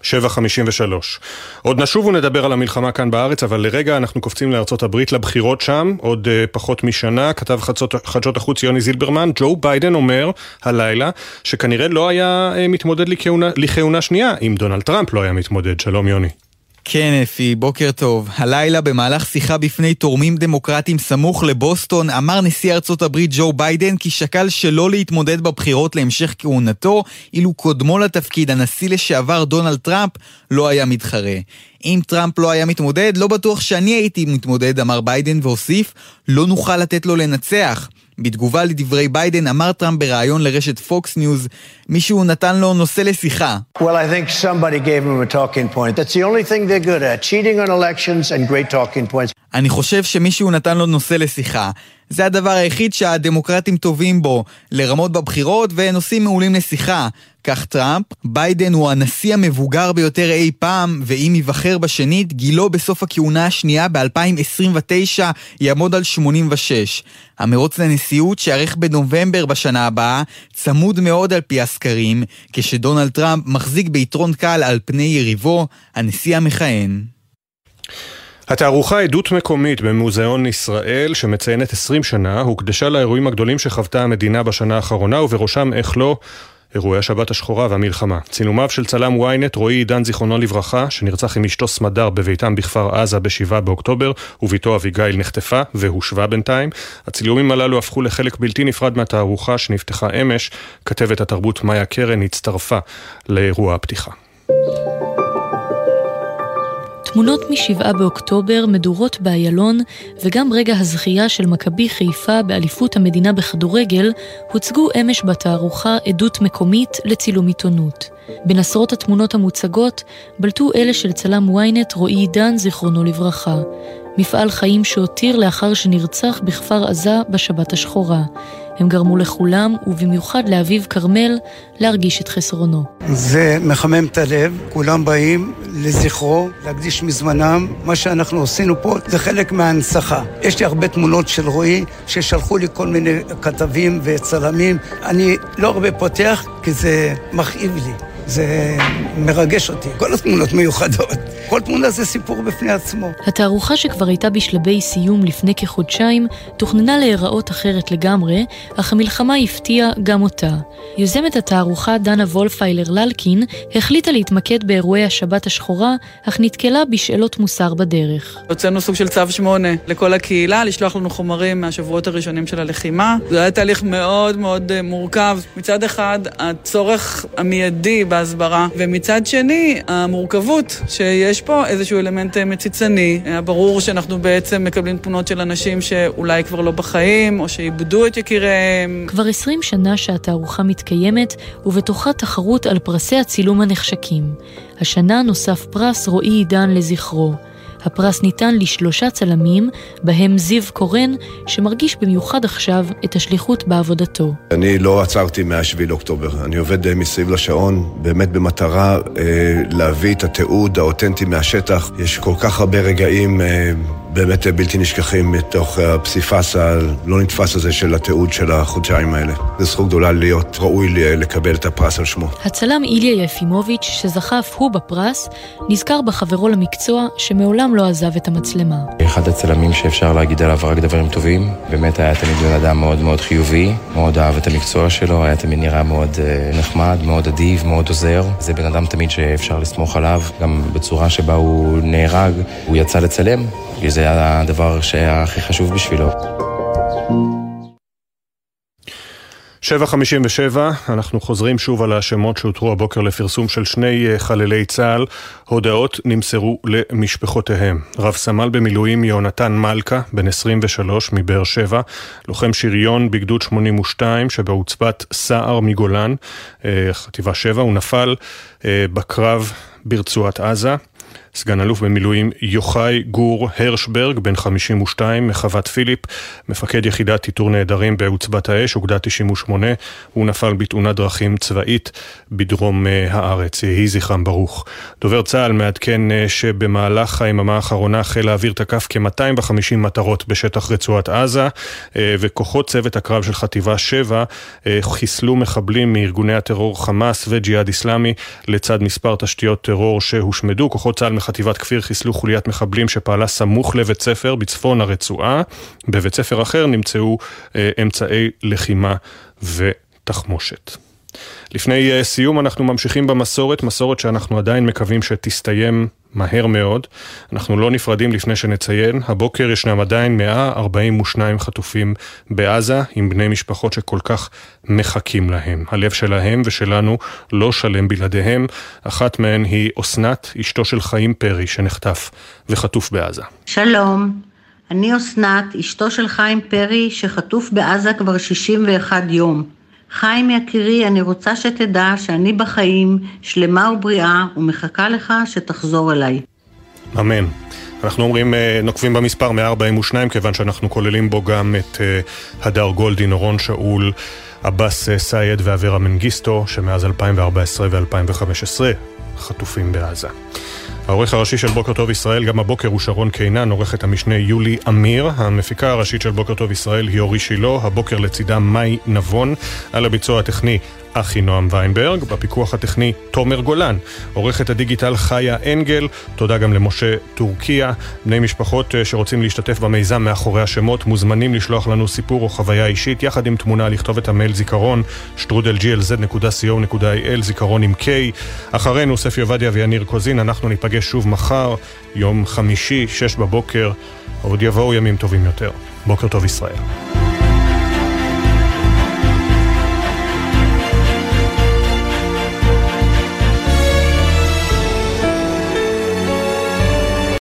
753. עוד נשוב ונדבר על המלחמה כאן בארץ, אבל לרגע אנחנו קופצים לארצות הברית לבחירות שם, עוד אה, פחות משנה, כתב חדשות, חדשות החוץ יוני זילברמן, ג'ו ביידן אומר הלילה שכנראה לא היה אה, מתמודד לכהונה, לכהונה שנייה אם דונלד טראמפ לא היה מתמודד. שלום יוני. כן, אפי, בוקר טוב. הלילה, במהלך שיחה בפני תורמים דמוקרטיים סמוך לבוסטון, אמר נשיא ארצות הברית ג'ו ביידן כי שקל שלא להתמודד בבחירות להמשך כהונתו, אילו קודמו לתפקיד, הנשיא לשעבר דונלד טראמפ, לא היה מתחרה. אם טראמפ לא היה מתמודד, לא בטוח שאני הייתי מתמודד, אמר ביידן והוסיף, לא נוכל לתת לו לנצח. בתגובה לדברי ביידן אמר טראמפ בריאיון לרשת פוקס ניוז, מישהו נתן לו נושא לשיחה. Well, I think somebody gave him a talking point. That's the only thing they're good at, cheating on elections and great talking points. אני חושב שמישהו נתן לו נושא לשיחה. זה הדבר היחיד שהדמוקרטים טובים בו, לרמות בבחירות ונושאים מעולים לשיחה. כך טראמפ, ביידן הוא הנשיא המבוגר ביותר אי פעם, ואם ייבחר בשנית, גילו בסוף הכהונה השנייה ב-2029 יעמוד על 86. המרוץ לנשיאות שיארך בנובמבר בשנה הבאה, צמוד מאוד על פי הסקרים, כשדונלד טראמפ מחזיק ביתרון קל על פני יריבו, הנשיא המכהן. התערוכה עדות מקומית במוזיאון ישראל, שמציינת 20 שנה, הוקדשה לאירועים הגדולים שחוותה המדינה בשנה האחרונה, ובראשם, איך לא, אירועי השבת השחורה והמלחמה. צילומיו של צלם ynet רועי עידן זיכרונו לברכה, שנרצח עם אשתו סמדר בביתם בכפר עזה ב-7 באוקטובר, וביתו אביגיל נחטפה והושבה בינתיים. הצילומים הללו הפכו לחלק בלתי נפרד מהתערוכה שנפתחה אמש. כתבת התרבות מאיה קרן הצטרפה לאירוע הפתיחה. תמונות מ-7 באוקטובר, מדורות באיילון, וגם רגע הזכייה של מכבי חיפה באליפות המדינה בכדורגל, הוצגו אמש בתערוכה עדות מקומית לצילום עיתונות. בין עשרות התמונות המוצגות, בלטו אלה של צלם ynet רועי עידן, זיכרונו לברכה. מפעל חיים שהותיר לאחר שנרצח בכפר עזה בשבת השחורה. הם גרמו לכולם, ובמיוחד לאביב כרמל, להרגיש את חסרונו. זה מחמם את הלב, כולם באים לזכרו, להקדיש מזמנם. מה שאנחנו עשינו פה זה חלק מההנצחה. יש לי הרבה תמונות של רועי, ששלחו לי כל מיני כתבים וצלמים. אני לא הרבה פותח, כי זה מכאיב לי. זה מרגש אותי. כל התמונות מיוחדות. כל תמונה זה סיפור בפני עצמו. התערוכה שכבר הייתה בשלבי סיום לפני כחודשיים, תוכננה להיראות אחרת לגמרי, אך המלחמה הפתיעה גם אותה. יוזמת התערוכה דנה וולפיילר ללקין החליטה להתמקד באירועי השבת השחורה, אך נתקלה בשאלות מוסר בדרך. הוצאנו סוג של צו שמונה לכל הקהילה, לשלוח לנו חומרים מהשבועות הראשונים של הלחימה. זה היה תהליך מאוד מאוד אה, מורכב. מצד אחד, הצורך המיידי בהסברה, ומצד שני, המורכבות שיש פה איזשהו אלמנט אה, מציצני. היה ברור שאנחנו בעצם מקבלים תמונות של אנשים שאולי כבר לא בחיים, או שאיבדו את יקיריהם. כבר 20 שנה שהתערוכה מתקיימת, ובתוכה תחרות על פרסי הצילום הנחשקים. השנה נוסף פרס רועי עידן לזכרו. הפרס ניתן לשלושה צלמים, בהם זיו קורן, שמרגיש במיוחד עכשיו את השליחות בעבודתו. אני לא עצרתי מ-7 לאוקטובר. אני עובד אה, מסביב לשעון, באמת במטרה אה, להביא את התיעוד האותנטי מהשטח. יש כל כך הרבה רגעים... אה, באמת בלתי נשכחים מתוך הפסיפס הלא נתפס הזה של התיעוד של החודשיים האלה. זו זכות גדולה להיות ראוי לקבל את הפרס על שמו. הצלם איליה יפימוביץ', שזכה אף הוא בפרס, נזכר בחברו למקצוע שמעולם לא עזב את המצלמה. אחד הצלמים שאפשר להגיד עליו רק דברים טובים, באמת היה תמיד בן אדם מאוד מאוד חיובי, מאוד אהב את המקצוע שלו, היה תמיד נראה מאוד uh, נחמד, מאוד אדיב, מאוד עוזר. זה בן אדם תמיד שאפשר לסמוך עליו, גם בצורה שבה הוא נהרג, הוא יצא לצלם, כי זה הדבר שהיה הכי חשוב בשבילו. 7.57, אנחנו חוזרים שוב על השמות שהותרו הבוקר לפרסום של שני חללי צה"ל. הודעות נמסרו למשפחותיהם. רב סמל במילואים יהונתן מלכה, בן 23 מבאר שבע, לוחם שריון בגדוד 82 שבעוצבת סער מגולן, חטיבה 7, הוא נפל בקרב ברצועת עזה. סגן אלוף במילואים יוחאי גור הרשברג, בן 52, מחוות פיליפ, מפקד יחידת איתור נעדרים בעוצבת האש, אוגדה 98, הוא נפל בתאונת דרכים צבאית בדרום הארץ, יהי זכרם ברוך. דובר צה"ל מעדכן שבמהלך היממה האחרונה חיל האוויר תקף כ-250 מטרות בשטח רצועת עזה, וכוחות צוות הקרב של חטיבה 7 חיסלו מחבלים מארגוני הטרור חמאס וג'יהאד איסלאמי, לצד מספר תשתיות טרור שהושמדו. כוחות צה"ל מחטיבת כפיר חיסלו חוליית מחבלים שפעלה סמוך לבית ספר בצפון הרצועה. בבית ספר אחר נמצאו אה, אמצעי לחימה ותחמושת. לפני uh, סיום אנחנו ממשיכים במסורת, מסורת שאנחנו עדיין מקווים שתסתיים מהר מאוד. אנחנו לא נפרדים לפני שנציין, הבוקר ישנם עדיין 142 חטופים בעזה עם בני משפחות שכל כך מחכים להם. הלב שלהם ושלנו לא שלם בלעדיהם. אחת מהן היא אסנת, אשתו של חיים פרי, שנחטף וחטוף בעזה. שלום, אני אסנת, אשתו של חיים פרי, שחטוף בעזה כבר 61 יום. חיים יקירי, אני רוצה שתדע שאני בחיים, שלמה ובריאה, ומחכה לך שתחזור אליי. אמן. אנחנו אומרים, נוקבים במספר 142, כיוון שאנחנו כוללים בו גם את הדר גולדין, אורון שאול, עבאס סייד ואברה מנגיסטו, שמאז 2014 ו-2015 חטופים בעזה. העורך הראשי של בוקר טוב ישראל, גם הבוקר הוא שרון קינן, עורכת המשנה יולי אמיר, המפיקה הראשית של בוקר טוב ישראל היא אורי שילה, הבוקר לצידה מאי נבון, על הביצוע הטכני אחי נועם ויינברג, בפיקוח הטכני תומר גולן, עורכת הדיגיטל חיה אנגל, תודה גם למשה טורקיה, בני משפחות שרוצים להשתתף במיזם מאחורי השמות, מוזמנים לשלוח לנו סיפור או חוויה אישית, יחד עם תמונה לכתוב את המייל זיכרון, שטרודלג'י.co.il, זיכרון עם K, אחרינו ספי עובדיה ויניר קוזין, אנחנו ניפגש שוב מחר, יום חמישי, שש בבוקר, עוד יבואו ימים טובים יותר. בוקר טוב ישראל.